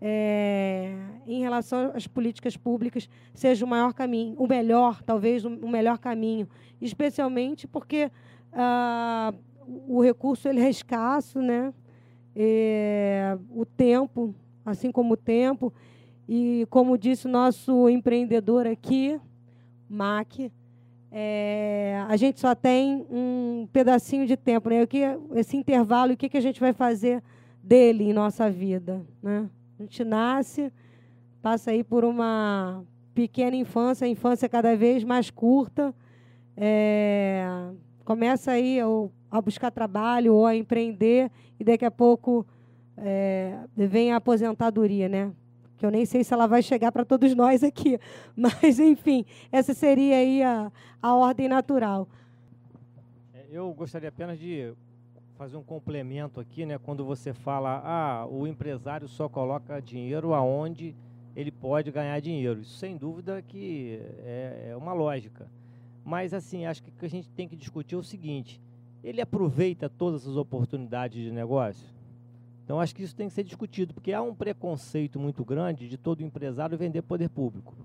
é, em relação às políticas públicas seja o maior caminho, o melhor, talvez o melhor caminho, especialmente porque ah, o recurso ele é escasso, né? É, o tempo, assim como o tempo, e como disse o nosso empreendedor aqui, Mac, é, a gente só tem um pedacinho de tempo, né? O que, esse intervalo, o que, que a gente vai fazer dele em nossa vida, né? A gente nasce, passa aí por uma pequena infância, a infância cada vez mais curta, é, começa aí a buscar trabalho ou a empreender e daqui a pouco é, vem a aposentadoria, né? Que eu nem sei se ela vai chegar para todos nós aqui, mas enfim, essa seria aí a, a ordem natural. É, eu gostaria apenas de fazer um complemento aqui, né? Quando você fala, ah, o empresário só coloca dinheiro aonde ele pode ganhar dinheiro. Isso, sem dúvida, que é, é uma lógica. Mas, assim, acho que o que a gente tem que discutir é o seguinte: ele aproveita todas as oportunidades de negócio? Então, acho que isso tem que ser discutido, porque há um preconceito muito grande de todo empresário vender poder público.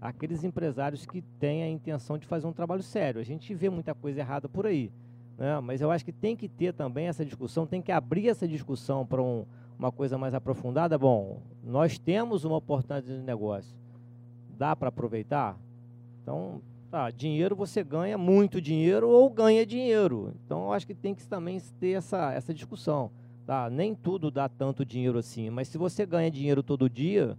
Aqueles empresários que têm a intenção de fazer um trabalho sério. A gente vê muita coisa errada por aí. Né? Mas eu acho que tem que ter também essa discussão, tem que abrir essa discussão para um, uma coisa mais aprofundada. Bom, nós temos uma oportunidade de negócio, dá para aproveitar? Então, tá, dinheiro você ganha muito dinheiro ou ganha dinheiro. Então, eu acho que tem que também ter essa, essa discussão. Tá? Nem tudo dá tanto dinheiro assim, mas se você ganha dinheiro todo dia,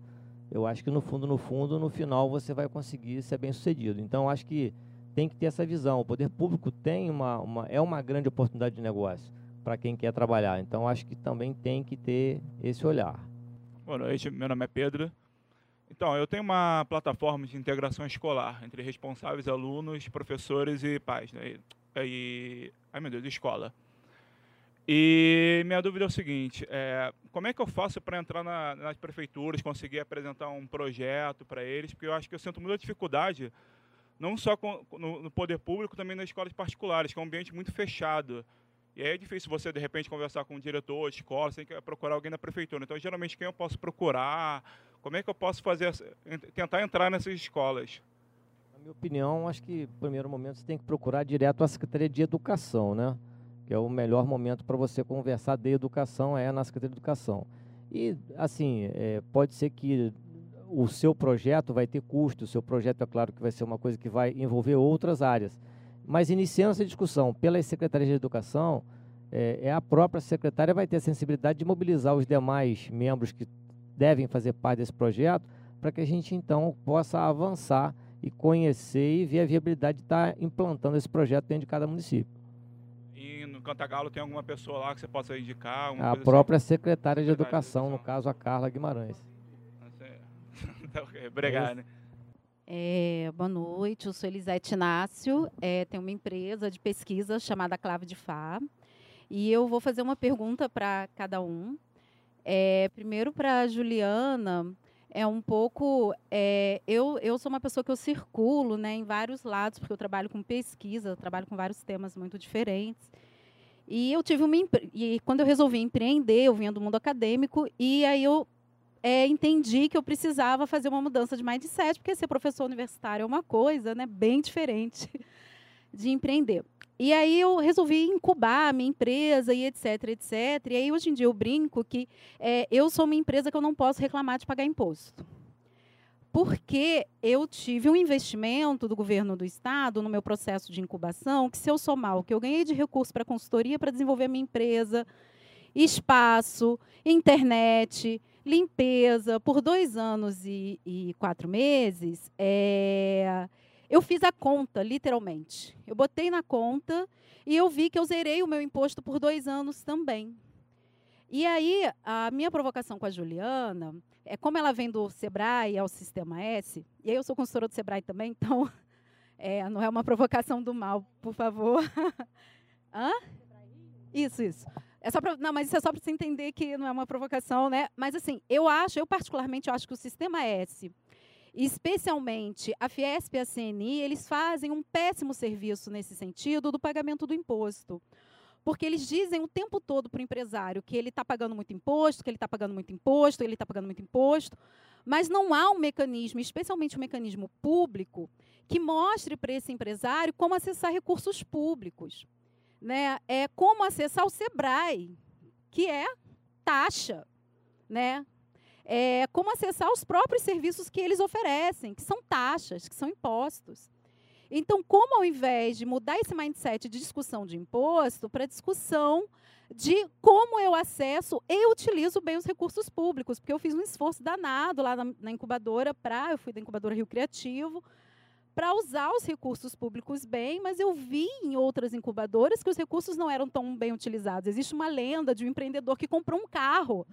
eu acho que no fundo, no fundo, no final você vai conseguir ser bem sucedido. Então, eu acho que tem que ter essa visão. O poder público tem uma, uma é uma grande oportunidade de negócio para quem quer trabalhar. Então, acho que também tem que ter esse olhar. Boa noite, meu nome é Pedro. Então, eu tenho uma plataforma de integração escolar entre responsáveis, alunos, professores e pais. Né? E, e, ai, meu Deus, escola. E minha dúvida é o seguinte: é, como é que eu faço para entrar na, nas prefeituras, conseguir apresentar um projeto para eles? Porque eu acho que eu sinto muita dificuldade não só com, no, no, poder público, também nas escolas particulares, que é um ambiente muito fechado. E aí é difícil você, de repente, conversar com um diretor de escola, você tem que procurar alguém da prefeitura. Então, geralmente, quem eu posso procurar? Como é que eu posso fazer, tentar entrar nessas escolas? Na minha opinião, acho que, no primeiro momento, você tem que procurar direto a Secretaria de Educação, né? Que é o melhor momento para você conversar de educação, é na Secretaria de Educação. E, assim, é, pode ser que o seu projeto vai ter custo, o seu projeto é claro que vai ser uma coisa que vai envolver outras áreas. Mas iniciando essa discussão pelas secretarias de educação, é, é a própria secretária vai ter a sensibilidade de mobilizar os demais membros que devem fazer parte desse projeto, para que a gente então possa avançar e conhecer e ver a viabilidade de estar implantando esse projeto dentro de cada município. E no Cantagalo tem alguma pessoa lá que você possa indicar? a própria assim? secretária de Educação, no caso a Carla Guimarães. Obrigado. É, boa noite, eu sou Elisete Inácio, é, tenho uma empresa de pesquisa chamada Clave de Fá. E eu vou fazer uma pergunta para cada um. É, primeiro para a Juliana, é um pouco. É, eu, eu sou uma pessoa que eu circulo né, em vários lados, porque eu trabalho com pesquisa, trabalho com vários temas muito diferentes. E eu tive uma. E quando eu resolvi empreender, eu vinha do mundo acadêmico, e aí eu é, entendi que eu precisava fazer uma mudança de mindset, porque ser professor universitário é uma coisa né, bem diferente de empreender. E aí eu resolvi incubar a minha empresa e etc, etc. E aí hoje em dia eu brinco que é, eu sou uma empresa que eu não posso reclamar de pagar imposto. Porque eu tive um investimento do governo do estado no meu processo de incubação, que se eu somar o que eu ganhei de recurso para consultoria para desenvolver a minha empresa, espaço, internet, limpeza, por dois anos e, e quatro meses, é, eu fiz a conta, literalmente. Eu botei na conta e eu vi que eu zerei o meu imposto por dois anos também. E aí, a minha provocação com a Juliana é como ela vem do Sebrae ao Sistema S, e aí eu sou consultora do Sebrae também, então é, não é uma provocação do mal, por favor. Hã? Isso, isso. É só pra, não, mas isso é só para você entender que não é uma provocação, né? Mas assim, eu acho, eu particularmente eu acho que o sistema S, especialmente a Fiesp e a CNI, eles fazem um péssimo serviço nesse sentido do pagamento do imposto. porque eles dizem o tempo todo para o empresário que ele está pagando muito imposto, que ele está pagando muito imposto, ele está pagando muito imposto, mas não há um mecanismo, especialmente um mecanismo público, que mostre para esse empresário como acessar recursos públicos. Né? É como acessar o SEBRAE, que é taxa. Né? É como acessar os próprios serviços que eles oferecem, que são taxas, que são impostos. Então, como ao invés de mudar esse mindset de discussão de imposto para discussão de como eu acesso e utilizo bem os recursos públicos, porque eu fiz um esforço danado lá na, na incubadora para, eu fui da incubadora Rio Criativo, para usar os recursos públicos bem, mas eu vi em outras incubadoras que os recursos não eram tão bem utilizados. Existe uma lenda de um empreendedor que comprou um carro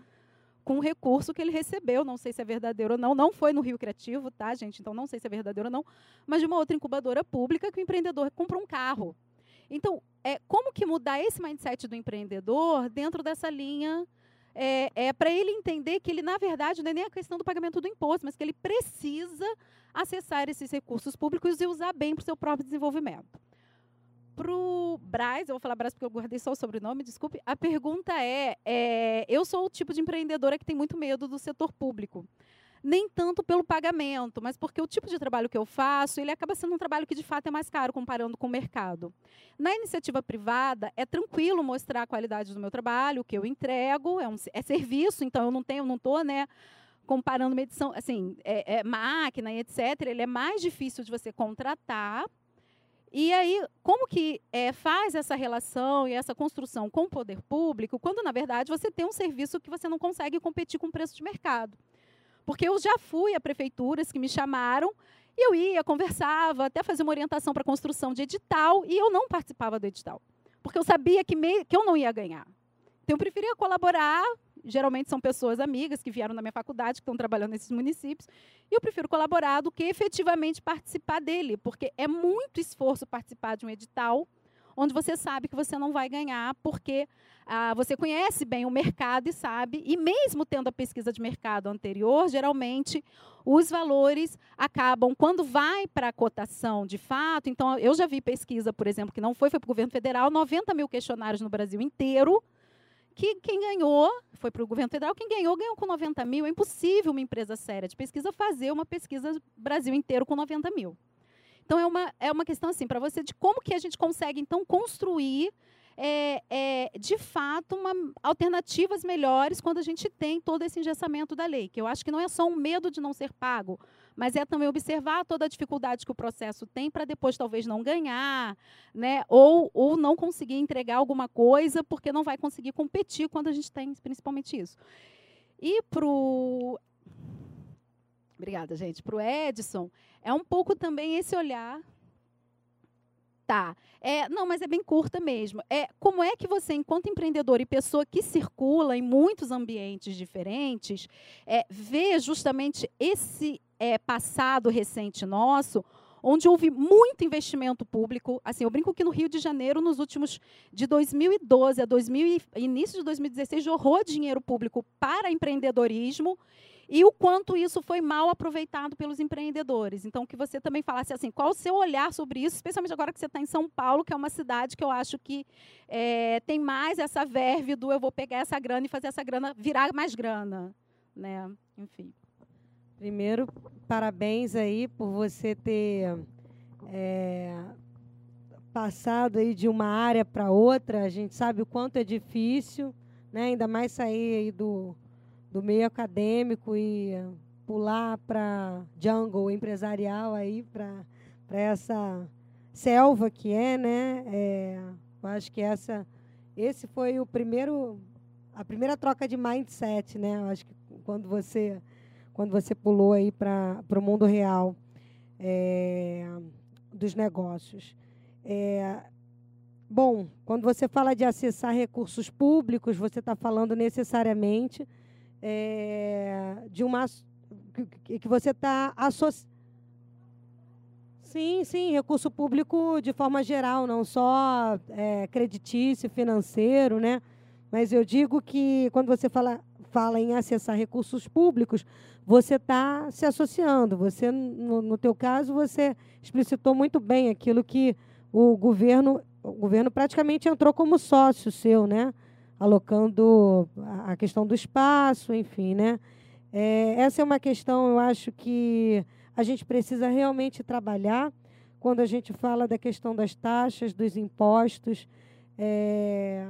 com o recurso que ele recebeu. Não sei se é verdadeiro ou não. Não foi no Rio Criativo, tá, gente? Então não sei se é verdadeiro ou não. Mas de uma outra incubadora pública que o empreendedor comprou um carro. Então, é, como que mudar esse mindset do empreendedor dentro dessa linha? É, é para ele entender que ele, na verdade, não é nem a questão do pagamento do imposto, mas que ele precisa acessar esses recursos públicos e usar bem para o seu próprio desenvolvimento para o Braz, eu vou falar Braz porque eu guardei só o sobrenome, desculpe. A pergunta é, é: eu sou o tipo de empreendedora que tem muito medo do setor público. Nem tanto pelo pagamento, mas porque o tipo de trabalho que eu faço, ele acaba sendo um trabalho que de fato é mais caro comparando com o mercado. Na iniciativa privada, é tranquilo mostrar a qualidade do meu trabalho, o que eu entrego, é, um, é serviço, então eu não tenho, não estou, né? comparando medição, assim, é, é máquina e etc., ele é mais difícil de você contratar e aí, como que é, faz essa relação e essa construção com o poder público, quando, na verdade, você tem um serviço que você não consegue competir com o preço de mercado? Porque eu já fui a prefeituras que me chamaram e eu ia, conversava, até fazer uma orientação para construção de edital, e eu não participava do edital. Porque eu sabia que, me, que eu não ia ganhar. Então, eu preferia colaborar geralmente são pessoas amigas que vieram da minha faculdade, que estão trabalhando nesses municípios, e eu prefiro colaborar do que efetivamente participar dele, porque é muito esforço participar de um edital onde você sabe que você não vai ganhar, porque ah, você conhece bem o mercado e sabe, e mesmo tendo a pesquisa de mercado anterior, geralmente os valores acabam, quando vai para a cotação de fato, então eu já vi pesquisa, por exemplo, que não foi, foi para o governo federal, 90 mil questionários no Brasil inteiro, que quem ganhou foi para o governo federal, quem ganhou, ganhou com 90 mil. É impossível uma empresa séria de pesquisa fazer uma pesquisa Brasil inteiro com 90 mil. Então, é uma, é uma questão assim, para você, de como que a gente consegue, então, construir é, é, de fato, uma, alternativas melhores quando a gente tem todo esse engessamento da lei. Que eu acho que não é só um medo de não ser pago, mas é também observar toda a dificuldade que o processo tem para depois talvez não ganhar, né? ou, ou não conseguir entregar alguma coisa porque não vai conseguir competir quando a gente tem principalmente isso. E para. Obrigada, gente. Para o Edson, é um pouco também esse olhar Tá. É, não, mas é bem curta mesmo. É, como é que você, enquanto empreendedor e pessoa que circula em muitos ambientes diferentes, é, vê justamente esse é, passado recente nosso, onde houve muito investimento público. Assim, eu brinco que no Rio de Janeiro, nos últimos de 2012 a 2000, início de 2016, jorrou dinheiro público para empreendedorismo e o quanto isso foi mal aproveitado pelos empreendedores. Então, que você também falasse assim, qual o seu olhar sobre isso, especialmente agora que você está em São Paulo, que é uma cidade que eu acho que é, tem mais essa verve do eu vou pegar essa grana e fazer essa grana virar mais grana, né? Enfim. Primeiro, parabéns aí por você ter é, passado aí de uma área para outra. A gente sabe o quanto é difícil, né? Ainda mais sair aí do do meio acadêmico e pular para jungle empresarial aí para para essa selva que é, né? É, eu acho que essa esse foi o primeiro a primeira troca de mindset, né? Eu acho que quando você quando você pulou aí para o mundo real é, dos negócios. É, bom, quando você fala de acessar recursos públicos, você está falando necessariamente é, de uma que, que você está associando. Sim, sim, recurso público de forma geral, não só é, creditício, financeiro, né? Mas eu digo que quando você fala, fala em acessar recursos públicos, você está se associando. Você, no, no teu caso, você explicitou muito bem aquilo que o governo o governo praticamente entrou como sócio seu, né? Alocando a questão do espaço, enfim, né? É, essa é uma questão, eu acho que a gente precisa realmente trabalhar quando a gente fala da questão das taxas, dos impostos. É,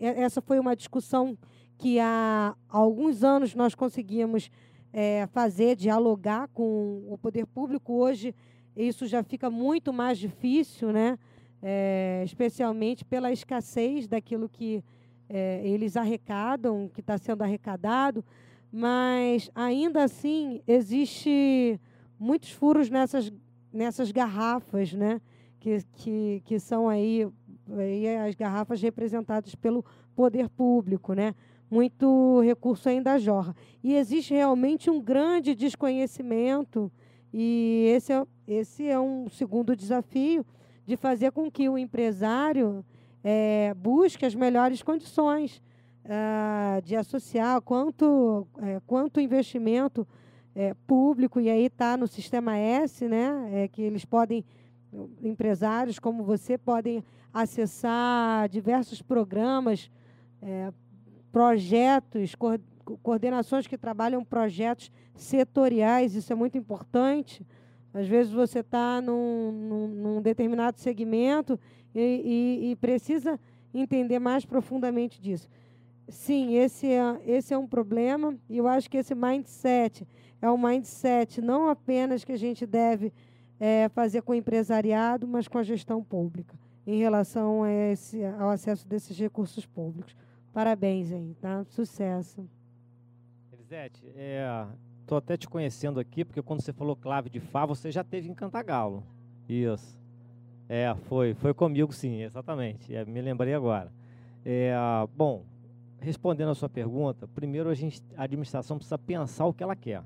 essa foi uma discussão que há alguns anos nós conseguíamos é, fazer, dialogar com o poder público. Hoje isso já fica muito mais difícil, né? É, especialmente pela escassez daquilo que é, eles arrecadam, que está sendo arrecadado, mas ainda assim existe muitos furos nessas, nessas garrafas, né? Que, que, que são aí, aí as garrafas representadas pelo poder público, né? Muito recurso ainda jorra. E existe realmente um grande desconhecimento e esse é, esse é um segundo desafio de fazer com que o empresário é, busque as melhores condições uh, de associar quanto, é, quanto investimento é, público, e aí está no Sistema S, né, é, que eles podem, empresários como você, podem acessar diversos programas, é, projetos, coordenações que trabalham projetos setoriais, isso é muito importante. Às vezes você está num, num, num, determinado segmento e, e, e, precisa entender mais profundamente disso. Sim, esse é, esse é um problema e eu acho que esse mindset é um mindset não apenas que a gente deve é, fazer com o empresariado, mas com a gestão pública, em relação a esse, ao acesso desses recursos públicos. Parabéns aí, tá? Sucesso. Elisete, estou é, até te conhecendo aqui, porque quando você falou clave de Fá, você já teve em Cantagalo. Isso. É, foi, foi comigo sim, exatamente. É, me lembrei agora. É, bom, respondendo a sua pergunta, primeiro a, gente, a administração precisa pensar o que ela quer.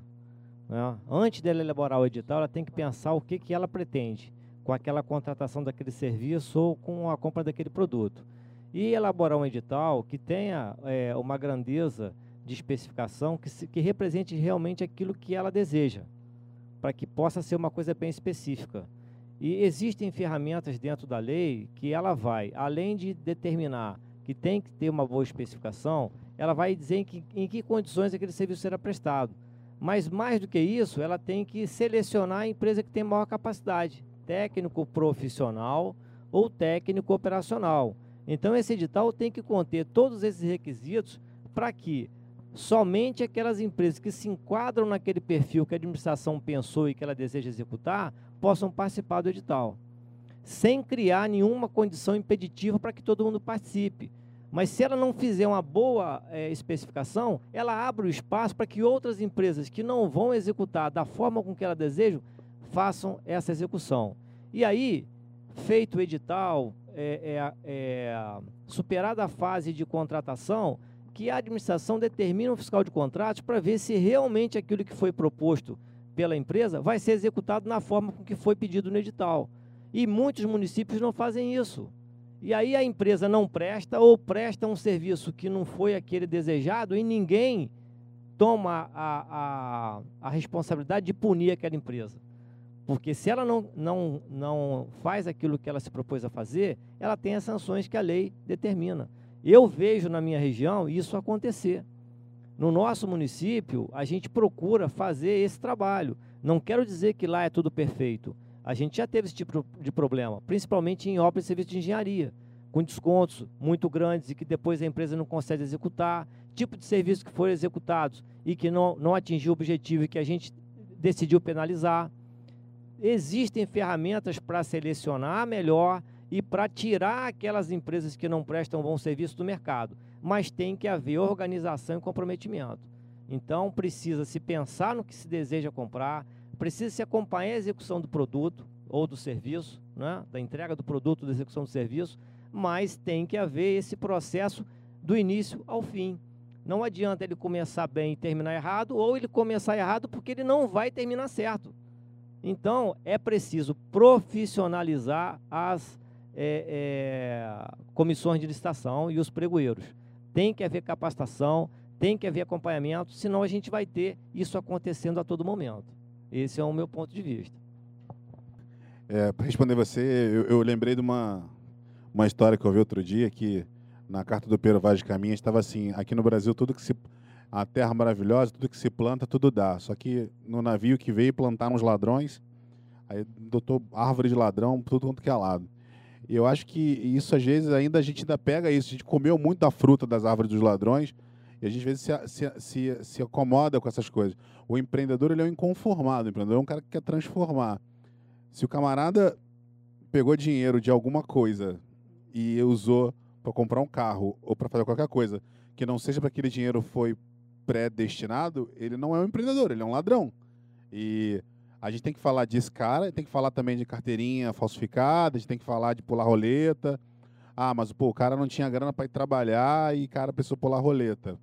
Né? Antes dela elaborar o edital, ela tem que pensar o que, que ela pretende com aquela contratação daquele serviço ou com a compra daquele produto. E elaborar um edital que tenha é, uma grandeza de especificação que, se, que represente realmente aquilo que ela deseja, para que possa ser uma coisa bem específica. E existem ferramentas dentro da lei que ela vai, além de determinar que tem que ter uma boa especificação, ela vai dizer em que, em que condições aquele serviço será prestado. Mas mais do que isso, ela tem que selecionar a empresa que tem maior capacidade, técnico profissional ou técnico operacional. Então esse edital tem que conter todos esses requisitos para que somente aquelas empresas que se enquadram naquele perfil que a administração pensou e que ela deseja executar possam participar do edital, sem criar nenhuma condição impeditiva para que todo mundo participe. Mas se ela não fizer uma boa é, especificação, ela abre o espaço para que outras empresas que não vão executar da forma com que ela deseja, façam essa execução. E aí, feito o edital, é, é, superada a fase de contratação, que a administração determina um fiscal de contratos para ver se realmente aquilo que foi proposto pela empresa vai ser executado na forma com que foi pedido no edital. E muitos municípios não fazem isso. E aí a empresa não presta ou presta um serviço que não foi aquele desejado e ninguém toma a, a, a responsabilidade de punir aquela empresa. Porque se ela não, não, não faz aquilo que ela se propôs a fazer, ela tem as sanções que a lei determina. Eu vejo na minha região isso acontecer. No nosso município, a gente procura fazer esse trabalho. Não quero dizer que lá é tudo perfeito. A gente já teve esse tipo de problema, principalmente em obras e serviços de engenharia, com descontos muito grandes e que depois a empresa não consegue executar, tipo de serviços que foram executados e que não, não atingiu o objetivo e que a gente decidiu penalizar. Existem ferramentas para selecionar melhor e para tirar aquelas empresas que não prestam bom serviço do mercado. Mas tem que haver organização e comprometimento. Então, precisa se pensar no que se deseja comprar, precisa se acompanhar a execução do produto ou do serviço, né? da entrega do produto, da execução do serviço, mas tem que haver esse processo do início ao fim. Não adianta ele começar bem e terminar errado, ou ele começar errado porque ele não vai terminar certo. Então, é preciso profissionalizar as é, é, comissões de licitação e os pregoeiros. Tem que haver capacitação, tem que haver acompanhamento, senão a gente vai ter isso acontecendo a todo momento. Esse é o meu ponto de vista. É, para responder você, eu, eu, lembrei de uma, uma história que eu vi outro dia, que na carta do Pedro Vaz de Caminha estava assim, aqui no Brasil tudo que se... A terra maravilhosa, tudo que se planta, tudo dá. Só que no navio que veio plantaram os ladrões, aí doutor árvore de ladrão, tudo quanto que é lado. E eu acho que isso, às vezes, ainda a gente ainda pega isso. A gente comeu muito da fruta das árvores dos ladrões e a gente, às vezes, se, se, se, se acomoda com essas coisas. O empreendedor ele é um inconformado. O empreendedor é um cara que quer transformar. Se o camarada pegou dinheiro de alguma coisa e usou para comprar um carro ou para fazer qualquer coisa que não seja para aquele dinheiro foi predestinado, ele não é um empreendedor, ele é um ladrão. E a gente tem que falar desse cara, tem que falar também de carteirinha falsificada, a gente tem que falar de pular roleta. Ah, mas pô, o cara não tinha grana para ir trabalhar e cara precisou pular roleta.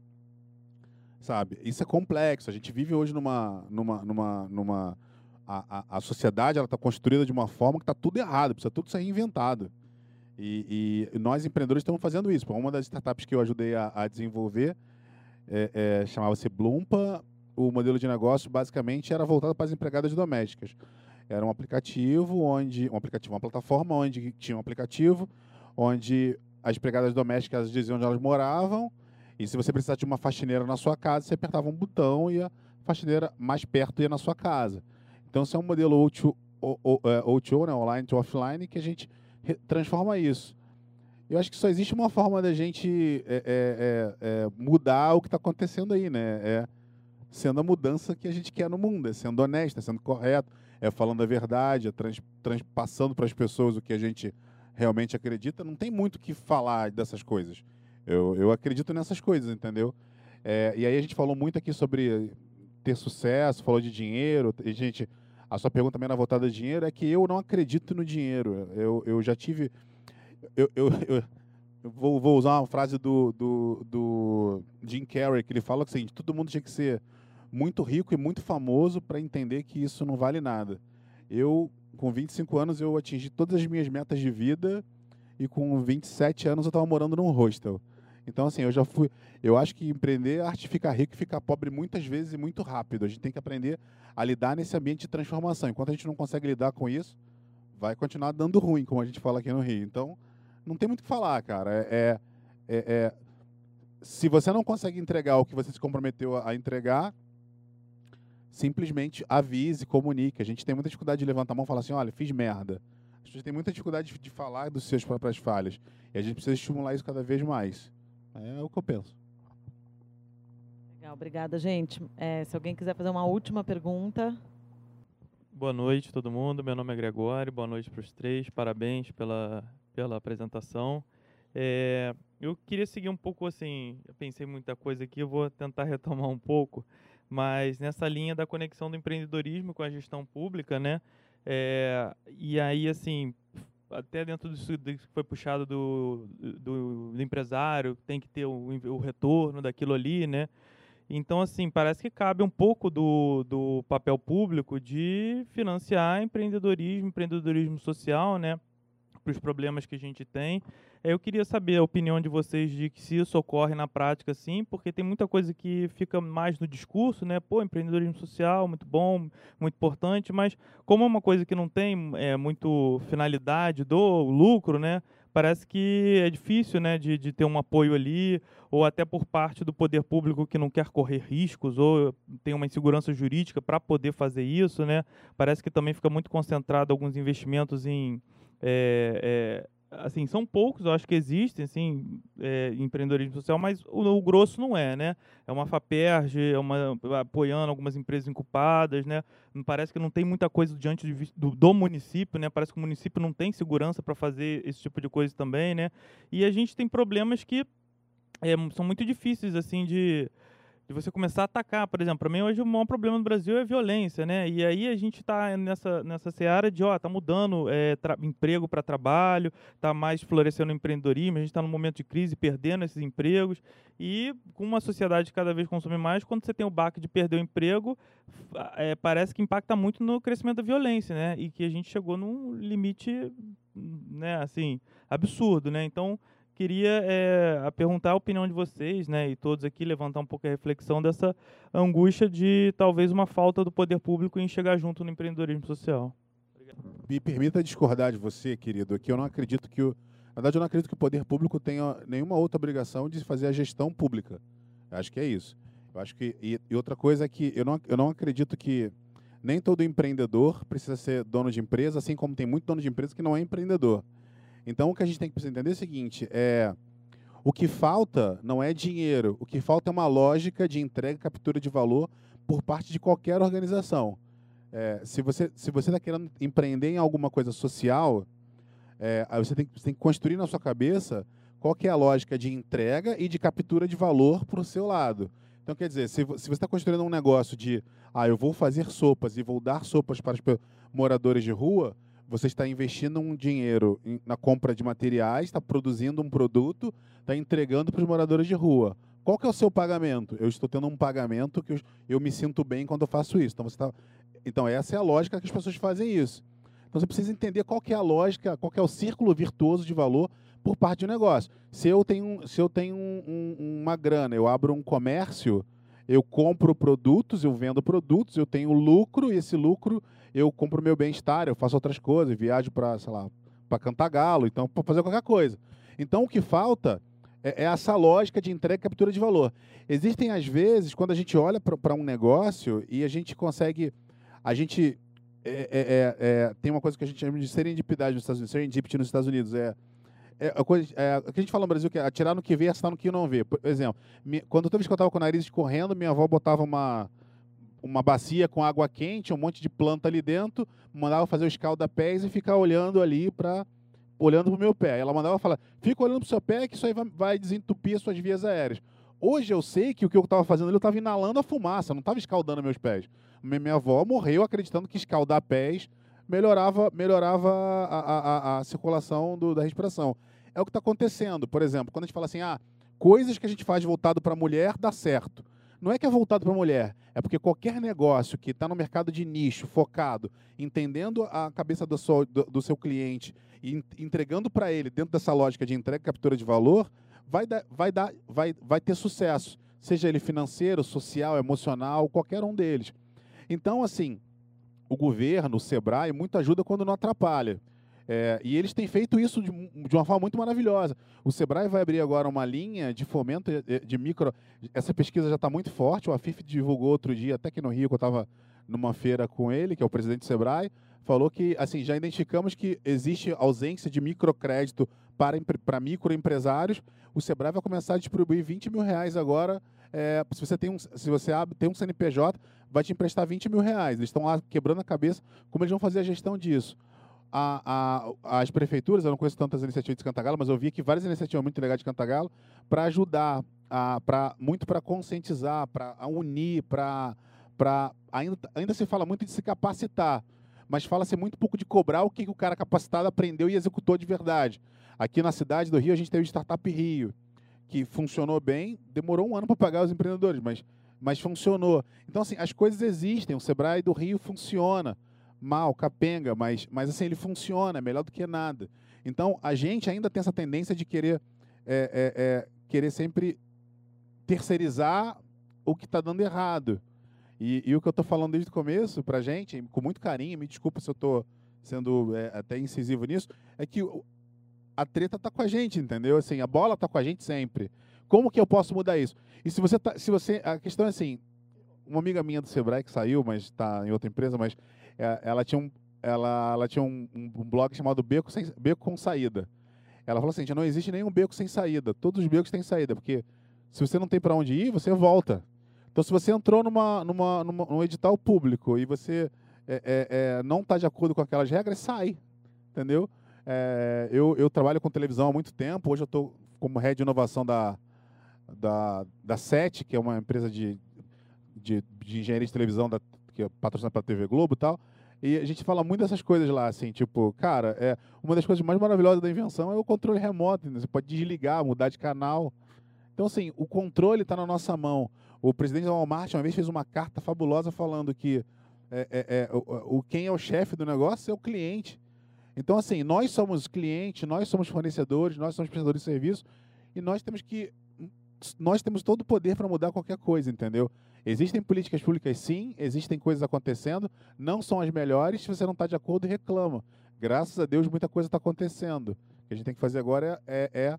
Sabe? Isso é complexo. A gente vive hoje numa numa numa numa a, a, a sociedade ela está construída de uma forma que está tudo errado, precisa tudo ser reinventado. E, e, nós empreendedores estamos fazendo isso. Uma das startups que eu ajudei a, a desenvolver é, é, chamava-se Blumpa o modelo de negócio basicamente era voltado para as empregadas domésticas. Era um aplicativo onde um aplicativo, uma plataforma onde tinha um aplicativo onde as empregadas domésticas diziam onde elas moravam e se você precisasse de uma faxineira na sua casa, você apertava um botão e a faxineira mais perto ia na sua casa. Então, isso é um modelo O2O, é, né, online to offline, que a gente transforma isso. Eu acho que só existe uma forma da gente é, é, é, é mudar o que está acontecendo aí, né? Sendo a mudança que a gente quer no mundo, é sendo honesto, é sendo correto, é falando a verdade, é trans, trans, passando para as pessoas o que a gente realmente acredita. Não tem muito o que falar dessas coisas. Eu, eu acredito nessas coisas, entendeu? É, e aí a gente falou muito aqui sobre ter sucesso, falou de dinheiro. E gente, a sua pergunta também na voltada de dinheiro é que eu não acredito no dinheiro. Eu, eu já tive. Eu, eu, eu, eu vou, vou, usar uma frase do, do, do Jim Carrey, que ele fala assim: todo mundo tinha que ser muito rico e muito famoso para entender que isso não vale nada. Eu, com 25 anos, eu atingi todas as minhas metas de vida e com 27 anos eu estava morando num hostel. Então, assim, eu já fui. Eu acho que empreender é arte ficar rico e ficar pobre muitas vezes e muito rápido. A gente tem que aprender a lidar nesse ambiente de transformação. Enquanto a gente não consegue lidar com isso, vai continuar dando ruim, como a gente fala aqui no Rio. Então, não tem muito o que falar, cara. É, é, é, é se você não consegue entregar o que você se comprometeu a entregar, simplesmente avise, comunique. A gente tem muita dificuldade de levantar a mão e falar assim, olha, fiz merda. A gente tem muita dificuldade de falar dos seus próprias falhas. E a gente precisa estimular isso cada vez mais. É o que eu penso. Legal, obrigada, gente. É, se alguém quiser fazer uma última pergunta. Boa noite, todo mundo. Meu nome é Gregório. Boa noite para os três. Parabéns pela, pela apresentação. É, eu queria seguir um pouco assim. Eu pensei muita coisa aqui, eu vou tentar retomar um pouco mas nessa linha da conexão do empreendedorismo com a gestão pública, né? É, e aí, assim, até dentro disso que foi puxado do, do, do empresário, tem que ter o, o, retorno daquilo ali, né? Então, assim, parece que cabe um pouco do, do papel público de financiar empreendedorismo, empreendedorismo social, né? Para os problemas que a gente tem. Eu queria saber a opinião de vocês de que se isso ocorre na prática, sim, porque tem muita coisa que fica mais no discurso, né? Pô, empreendedorismo social, muito bom, muito importante, mas como é uma coisa que não tem é, muito finalidade do lucro, né? Parece que é difícil, né, de, de ter um apoio ali, ou até por parte do poder público que não quer correr riscos, ou tem uma insegurança jurídica para poder fazer isso, né? Parece que também fica muito concentrado alguns investimentos em é, é, assim, são poucos, eu acho que existem, assim, é, empreendedorismo social, mas o, o, grosso não é, né? É uma FAPERJ, é uma, apoiando algumas empresas inculpadas, né? Parece que não tem muita coisa diante de, do, do, município, né? Parece que o município não tem segurança para fazer esse tipo de coisa também, né? E a gente tem problemas que é, são muito difíceis, assim, de de você começar a atacar. Por exemplo, para mim hoje o maior problema no Brasil é a violência, né? E aí a gente está nessa, nessa seara de, ó, tá mudando é, emprego para trabalho, tá mais florescendo o empreendedorismo, a gente está num momento de crise, perdendo esses empregos. E com uma sociedade que cada vez consome mais, quando você tem o baque de perder o emprego, é, parece que impacta muito no crescimento da violência, né? E que a gente chegou num limite, né, assim, absurdo, né? Então, queria é, perguntar a opinião de vocês, né, e todos aqui levantar um pouco a reflexão dessa angústia de talvez uma falta do poder público em chegar junto no empreendedorismo social. Me permita discordar de você, querido, que eu não acredito que o. Na verdade, eu não acredito que o poder público tenha nenhuma outra obrigação de fazer a gestão pública. Eu acho que é isso. Eu acho que. E, e outra coisa é que eu não, eu não acredito que nem todo empreendedor precisa ser dono de empresa, assim como tem muito dono de empresa que não é empreendedor. Então, o que a gente tem que entender é o seguinte: é, o que falta não é dinheiro, o que falta é uma lógica de entrega e captura de valor por parte de qualquer organização. É, se você se você está querendo empreender em alguma coisa social, é, você, tem, você tem que construir na sua cabeça qual é a lógica de entrega e de captura de valor para o seu lado. Então, quer dizer, se, se você está construindo um negócio de, ah, eu vou fazer sopas e vou dar sopas para os moradores de rua, você está investindo um dinheiro em, na compra de materiais, está produzindo um produto, está entregando para os moradores de rua. Qual que é o seu pagamento? Eu estou tendo um pagamento que eu, eu me sinto bem quando eu faço isso. Então, você tá, então, essa é a lógica que as pessoas fazem isso. Então, você precisa entender qual que é a lógica, qual que é o círculo virtuoso de valor por parte do negócio. Se eu tenho, se eu tenho um, um, uma grana, eu abro um comércio, eu compro produtos, eu vendo produtos, eu tenho lucro, e esse lucro eu compro meu bem-estar, eu faço outras coisas, viajo para, sei lá, para Cantagalo, então para fazer qualquer coisa. Então o que falta é, é, essa lógica de entrega e captura de valor. Existem às vezes quando a gente olha para um negócio e a gente consegue, a gente é, é, é, é, tem uma coisa que a gente chama de serendipidade nos Estados Unidos, serendipity nos Estados Unidos é é, a coisa, é, o que a gente fala no Brasil que é atirar no que vê, acertar no que não vê. Por exemplo, quando toda vez que eu estava com o nariz escorrendo, minha avó botava uma, uma bacia com água quente, um monte de planta ali dentro, mandava fazer o escalda-pés e ficar olhando ali para olhando para o meu pé. Ela mandava falar, fica olhando para o seu pé que isso aí vai, vai desentupir as suas vias aéreas. Hoje eu sei que o que eu estava fazendo ali, eu estava inalando a fumaça, não estava escaldando meus pés. Minha avó morreu acreditando que escaldar pés melhorava, melhorava a, a, a, circulação do, da respiração. É o que está acontecendo. Por exemplo, quando a gente fala assim, ah, coisas que a gente faz voltado para a mulher dá certo. Não é que é voltado para mulher, é porque qualquer negócio que está no mercado de nicho, focado, entendendo a cabeça do seu, do, do seu cliente e entregando para ele dentro dessa lógica de entrega e captura de valor, vai, dar, vai, dar, vai, vai ter sucesso, seja ele financeiro, social, emocional, qualquer um deles. Então, assim, o governo, o Sebrae, muito ajuda quando não atrapalha. É, e eles têm feito isso de, de, uma forma muito maravilhosa. O Sebrae vai abrir agora uma linha de fomento de micro. Essa pesquisa já está muito forte. O Afif divulgou outro dia, até que no Rio, que eu estava numa feira com ele, que é o presidente do Sebrae, falou que assim já identificamos que existe ausência de microcrédito para, para microempresários. O Sebrae vai começar a distribuir 20 mil reais agora. É, se você tem um, se você abre, tem um CNPJ, vai te emprestar 20 mil reais. Eles estão lá quebrando a cabeça como eles vão fazer a gestão disso. A, a, as prefeituras, eu não conheço tantas iniciativas de Cantagalo, mas eu vi que várias iniciativas muito legais de Cantagalo para ajudar, a, pra, muito para conscientizar, para unir, para. Ainda, ainda se fala muito de se capacitar, mas fala-se muito pouco de cobrar o que, que o cara capacitado aprendeu e executou de verdade. Aqui na cidade do Rio, a gente teve o Startup Rio, que funcionou bem, demorou um ano para pagar os empreendedores, mas mas funcionou. Então, assim, as coisas existem. O Sebrae do Rio funciona. Mal, capenga, mas, mas assim, ele funciona, é melhor do que nada. Então, a gente ainda tem essa tendência de querer, é, é, é, querer sempre terceirizar o que está dando errado. E, e, o que eu estou falando desde o começo, para a gente, com muito carinho, me desculpa se eu estou sendo é, até incisivo nisso, é que a treta está com a gente, entendeu? Assim, a bola está com a gente sempre. Como que eu posso mudar isso? E se você tá, se você a questão é assim, uma amiga minha do Sebrae que saiu, mas está em outra empresa, mas ela tinha um ela, ela tinha um, um, blog chamado Beco, sem, Beco com Saída. Ela falou assim: não existe nenhum beco sem saída. Todos os becos têm saída, porque se você não tem para onde ir, você volta. Então, se você entrou numa, numa, numa num edital público e você é, é, é não está de acordo com aquelas regras, sai. Entendeu? É, eu, eu trabalho com televisão há muito tempo. Hoje eu estou como head de inovação da, da, da SET, que é uma empresa de, de, de engenharia de televisão da, que é patrocinada pela TV Globo e tal. E a gente fala muito dessas coisas lá, assim, tipo, cara, é, uma das coisas mais maravilhosas da invenção é o controle remoto. Né? Você pode desligar, mudar de canal. Então, assim, o controle está na nossa mão. O presidente da Walmart uma vez fez uma carta fabulosa falando que é, é, é o, o, quem é o chefe do negócio é o cliente. Então, assim, nós somos clientes, nós somos fornecedores, nós somos prestadores de serviço e nós temos que nós temos todo o poder para mudar qualquer coisa, entendeu? Existem políticas públicas, sim, existem coisas acontecendo, não são as melhores. Se você não está de acordo, reclama. Graças a Deus, muita coisa está acontecendo. O que a gente tem que fazer agora é, é, é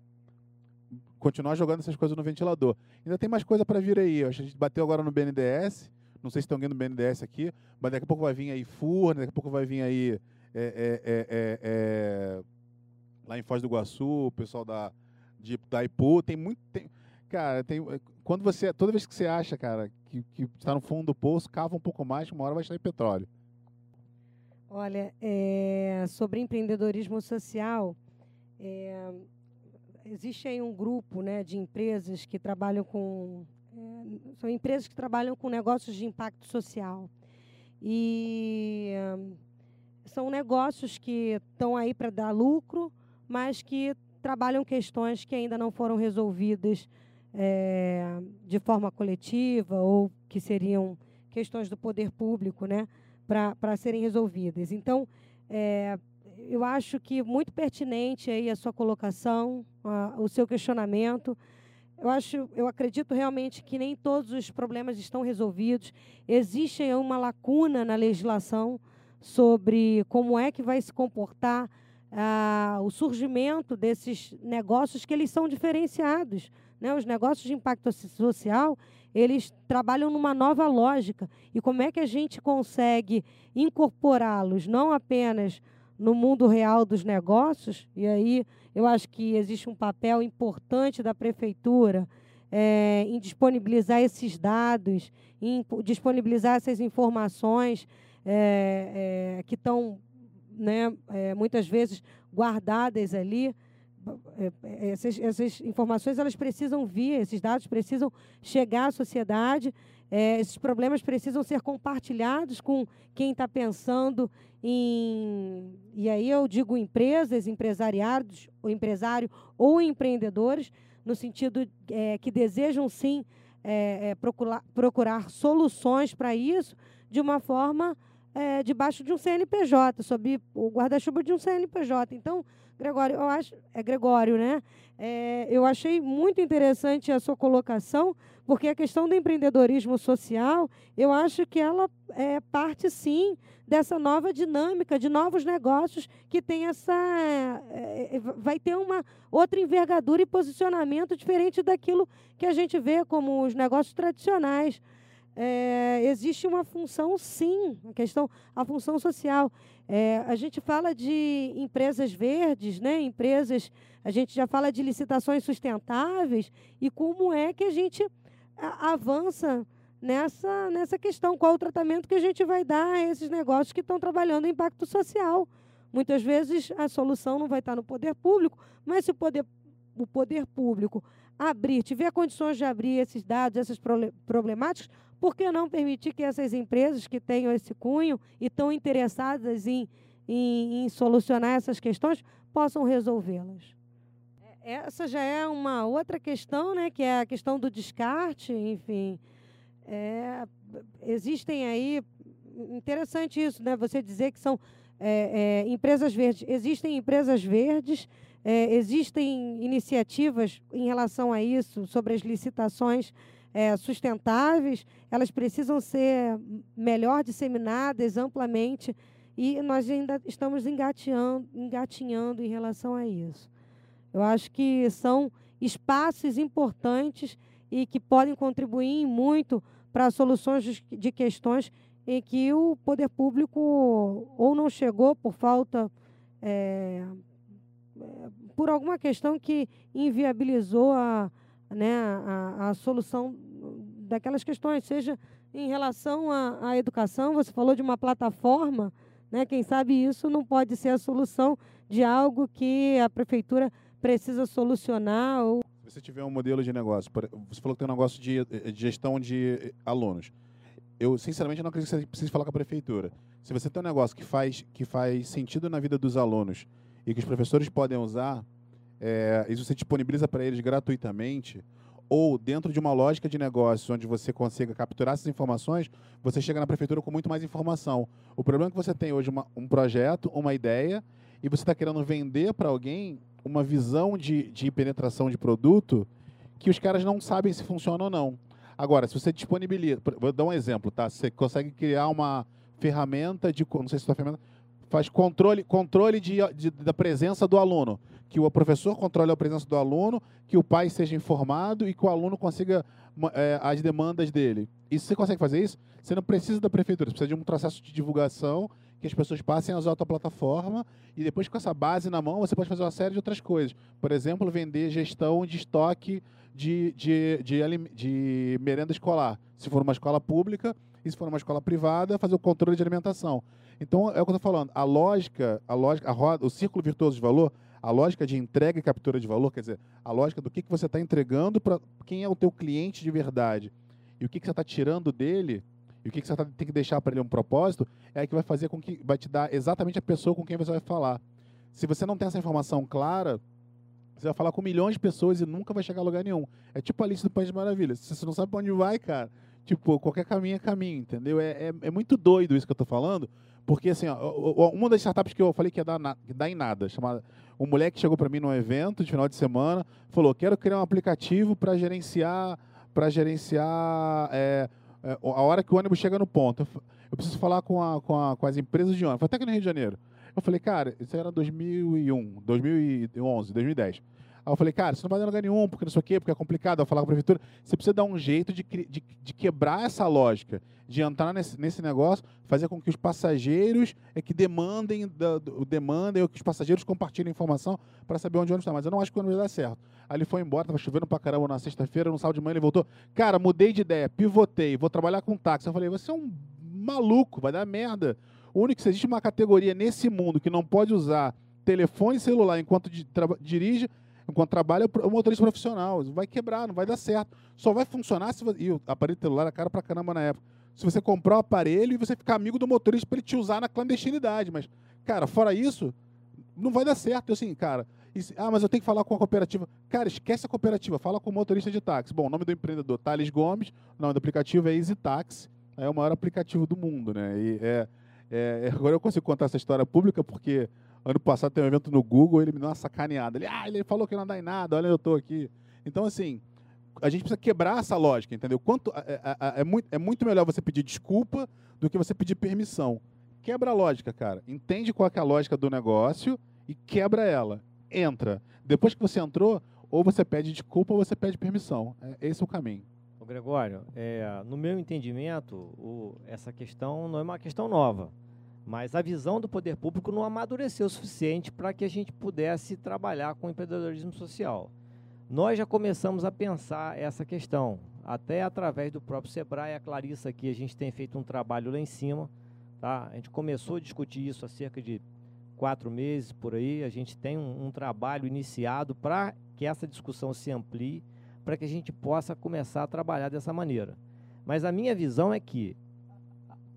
continuar jogando essas coisas no ventilador. Ainda tem mais coisa para vir aí. A gente bateu agora no BNDES. Não sei se tem alguém no BNDES aqui, mas daqui a pouco vai vir aí Furna, daqui a pouco vai vir aí é, é, é, é, lá em Foz do Iguaçu, o pessoal da, de, da Ipu. Tem muito. Tem, cara, tem, quando você. Toda vez que você acha, cara, que, está no fundo do poço, cava um pouco mais, uma hora vai em petróleo. Olha, é, sobre empreendedorismo social, é, existe aí um grupo né, de empresas que trabalham com. É, são empresas que trabalham com negócios de impacto social. E são negócios que estão aí para dar lucro, mas que trabalham questões que ainda não foram resolvidas é, de forma coletiva ou que seriam questões do poder público, né, para serem resolvidas. Então, é, eu acho que muito pertinente aí a sua colocação, a, o seu questionamento. Eu acho, eu acredito realmente que nem todos os problemas estão resolvidos. Existe uma lacuna na legislação sobre como é que vai se comportar ah, o surgimento desses negócios que eles são diferenciados. Né? Os negócios de impacto social, eles trabalham numa nova lógica. E como é que a gente consegue incorporá-los não apenas no mundo real dos negócios, e aí eu acho que existe um papel importante da prefeitura é, em disponibilizar esses dados, em disponibilizar essas informações é, é, que estão né, é, muitas vezes guardadas ali. É, essas, essas, informações elas precisam vir, esses dados precisam chegar à sociedade, é, esses problemas precisam ser compartilhados com quem está pensando em. E aí eu digo empresas, empresariados, o empresário ou empreendedores, no sentido é, que desejam sim é, procurar, procurar soluções para isso de uma forma debaixo de um CNPJ, sob o guarda-chuva de um CNPJ. Então, Gregório, eu acho, é Gregório, né? É, eu achei muito interessante a sua colocação, porque a questão do empreendedorismo social, eu acho que ela é parte sim dessa nova dinâmica de novos negócios que tem essa é, é vai ter uma outra envergadura e posicionamento diferente daquilo que a gente vê como os negócios tradicionais é, existe uma função, sim, a questão, a função social. É, a gente fala de empresas verdes, né? empresas, a gente já fala de licitações sustentáveis e como é que a gente avança nessa, nessa questão, qual o tratamento que a gente vai dar a esses negócios que estão trabalhando impacto social. Muitas vezes a solução não vai estar no poder público, mas se o poder, o poder público abrir, tiver condições de abrir esses dados, essas problemáticas, por que não permitir que essas empresas que tenham esse cunho e estão interessadas em, em, em solucionar essas questões possam resolvê-las? É, essa já é uma outra questão, né, que é a questão do descarte, enfim. É, existem aí. Interessante isso, né? Você dizer que são é, é, empresas verdes. Existem empresas verdes, é, existem iniciativas em relação a isso, sobre as licitações é, sustentáveis, elas precisam ser melhor disseminadas amplamente e nós ainda estamos engatinhando, em relação a isso. Eu acho que são espaços importantes e que podem contribuir muito para soluções de questões em que o poder público ou não chegou por falta, é, por alguma questão que inviabilizou a, né, a, a solução daquelas questões, seja em relação à, à educação, você falou de uma plataforma, né, quem sabe isso não pode ser a solução de algo que a prefeitura precisa solucionar. Ou... Se você tiver um modelo de negócio, você falou que tem um negócio de, de gestão de alunos. Eu, sinceramente, não acredito que você precise falar com a prefeitura. Se você tem um negócio que faz, que faz sentido na vida dos alunos e que os professores podem usar, é, e você disponibiliza para eles gratuitamente, ou dentro de uma lógica de negócios onde você consiga capturar essas informações, você chega na prefeitura com muito mais informação. O problema é que você tem hoje uma, um projeto, uma ideia, e você está querendo vender para alguém uma visão de, de penetração de produto que os caras não sabem se funciona ou não. Agora, se você disponibiliza, vou dar um exemplo, tá? Você consegue criar uma ferramenta de, não sei se é ferramenta, faz controle, controle de, de, da presença do aluno, que o professor controle a presença do aluno, que o pai seja informado e que o aluno consiga é, as demandas dele. E se você consegue fazer isso, você não precisa da prefeitura, você precisa de um processo de divulgação que as pessoas passem a usar a tua plataforma e depois com essa base na mão você pode fazer uma série de outras coisas. Por exemplo, vender gestão de estoque de, de, de, de merenda escolar. Se for uma escola pública e se for uma escola privada, fazer o controle de alimentação. Então, é o que eu estou falando. A lógica, a lógica, a roda, o círculo virtuoso de valor, a lógica de entrega e captura de valor, quer dizer, a lógica do que, que você está entregando para quem é o teu cliente de verdade e o que, que você está tirando dele e o que, que você tá, tem que deixar para ele um propósito, é que vai fazer com que vai te dar exatamente a pessoa com quem você vai falar. Se você não tem essa informação clara, você vai falar com milhões de pessoas e nunca vai chegar a lugar nenhum. É tipo a lista do País de Maravilhas. Se você não sabe para onde vai, cara, tipo, qualquer caminho é caminho, entendeu? É, é, é, muito doido isso que eu estou falando, porque assim, ó, uma das startups que eu falei que ia dar, na, dá em nada, chamada um moleque chegou para mim num evento de final de semana, falou: "Quero criar um aplicativo para gerenciar para gerenciar é, é, a hora que o ônibus chega no ponto. Eu preciso falar com, a, com, a, com as empresas de ônibus. Foi até aqui no Rio de Janeiro. Eu falei, cara, isso era 2001, 2011, 2010. Aí eu falei, cara, isso não vai dar lugar nenhum, porque não sei o quê, porque é complicado. Eu falar com a prefeitura. Você precisa dar um jeito de, de, de quebrar essa lógica, de entrar nesse, nesse negócio, fazer com que os passageiros é que demandem, da, do, demandem ou que os passageiros compartilhem informação para saber onde o ônibus está. Mas eu não acho que o ônibus vai dar certo. Aí ele foi embora, estava chovendo pra caramba na sexta-feira, no sábado de manhã ele voltou. Cara, mudei de ideia, pivotei, vou trabalhar com táxi. Eu falei, você é um maluco, vai dar merda. O único que existe uma categoria nesse mundo que não pode usar telefone celular enquanto dirige enquanto trabalha, é o motorista profissional. Vai quebrar, não vai dar certo. Só vai funcionar se você... E o aparelho celular era caro pra caramba na época. Se você comprar o aparelho e você ficar amigo do motorista para ele te usar na clandestinidade. Mas, cara, fora isso, não vai dar certo. Assim, cara, ah, mas eu tenho que falar com a cooperativa. Cara, esquece a cooperativa, fala com o motorista de táxi. Bom, o nome do empreendedor, Thales Gomes, o nome do aplicativo é Easy Taxi, é o maior aplicativo do mundo, né? E é, é, agora eu consigo contar essa história pública porque Ano passado tem um evento no Google, ele me deu uma sacaneada. Ele, ah, ele falou que não dá em nada, olha, eu estou aqui. Então, assim, a gente precisa quebrar essa lógica, entendeu? Quanto, é, é, é, é, muito, é muito melhor você pedir desculpa do que você pedir permissão. Quebra a lógica, cara. Entende qual é a lógica do negócio e quebra ela. Entra. Depois que você entrou, ou você pede desculpa ou você pede permissão. É, esse é o caminho. Gregório, é, no meu entendimento, o, essa questão não é uma questão nova. Mas a visão do poder público não amadureceu o suficiente para que a gente pudesse trabalhar com o empreendedorismo social. Nós já começamos a pensar essa questão, até através do próprio Sebrae, a Clarissa aqui, a gente tem feito um trabalho lá em cima, tá? A gente começou a discutir isso há cerca de quatro meses por aí, a gente tem um, um trabalho iniciado para que essa discussão se amplie, para que a gente possa começar a trabalhar dessa maneira. Mas a minha visão é que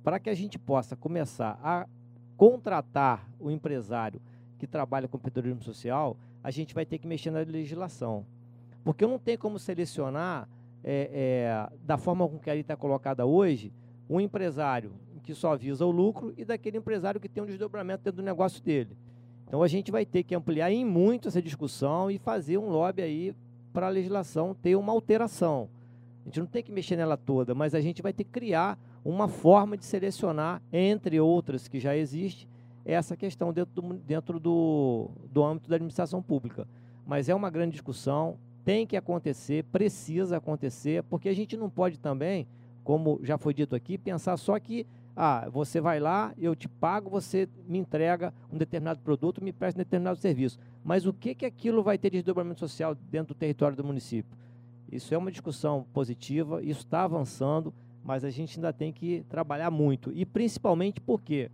para que a gente possa começar a contratar o empresário que trabalha com empreendedorismo social, a gente vai ter que mexer na legislação. Porque eu não tenho como selecionar, é, é, da forma com que ela está colocada hoje, um empresário que só visa o lucro e daquele empresário que tem um desdobramento dentro do negócio dele. Então a gente vai ter que ampliar em muito essa discussão e fazer um lobby aí para a legislação ter uma alteração. A gente não tem que mexer nela toda, mas a gente vai ter que criar uma forma de selecionar, entre outras que já existe, essa questão dentro do, dentro do, do âmbito da administração pública. Mas é uma grande discussão, tem que acontecer, precisa acontecer, porque a gente não pode também, como já foi dito aqui, pensar só que ah, você vai lá, eu te pago, você me entrega um determinado produto, me presta um determinado serviço. Mas o que, que aquilo vai ter de desdobramento social dentro do território do município? Isso é uma discussão positiva, isso está avançando, mas a gente ainda tem que trabalhar muito. E principalmente porque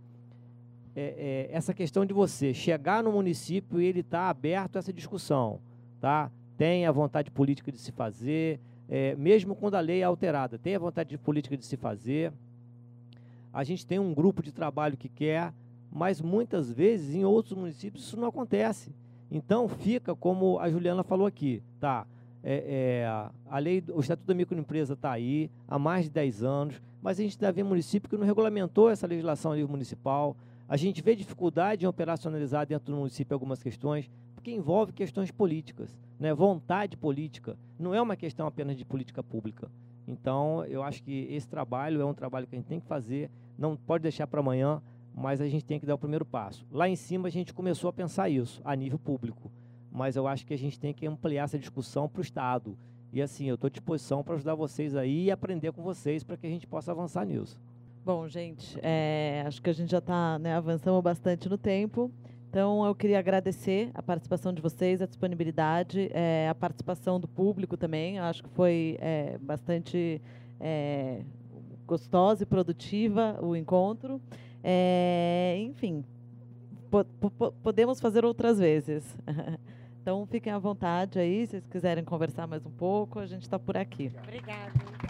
é, é, essa questão de você chegar no município e ele estar tá aberto a essa discussão, tá? Tem a vontade política de se fazer, é, mesmo quando a lei é alterada, tem a vontade política de se fazer. A gente tem um grupo de trabalho que quer, mas muitas vezes em outros municípios isso não acontece. Então fica como a Juliana falou aqui, tá? é, é, a lei, o Estatuto da Microempresa está aí há mais de 10 anos, mas a gente ainda vê município que não regulamentou essa legislação municipal. A gente vê dificuldade em operacionalizar dentro do município algumas questões, porque envolve questões políticas, né? vontade política. Não é uma questão apenas de política pública. Então, eu acho que esse trabalho é um trabalho que a gente tem que fazer, não pode deixar para amanhã, mas a gente tem que dar o primeiro passo. Lá em cima, a gente começou a pensar isso, a nível público, mas eu acho que a gente tem que ampliar essa discussão para o Estado. E assim, eu estou à disposição para ajudar vocês aí e aprender com vocês para que a gente possa avançar nisso. Bom, gente, é, acho que a gente já está né, avançando bastante no tempo. Então, eu queria agradecer a participação de vocês, a disponibilidade, é, a participação do público também. Acho que foi é, bastante é, gostosa e produtiva o encontro. É, enfim, po po podemos fazer outras vezes. Então, fiquem à vontade aí, se vocês quiserem conversar mais um pouco, a gente está por aqui. Obrigada.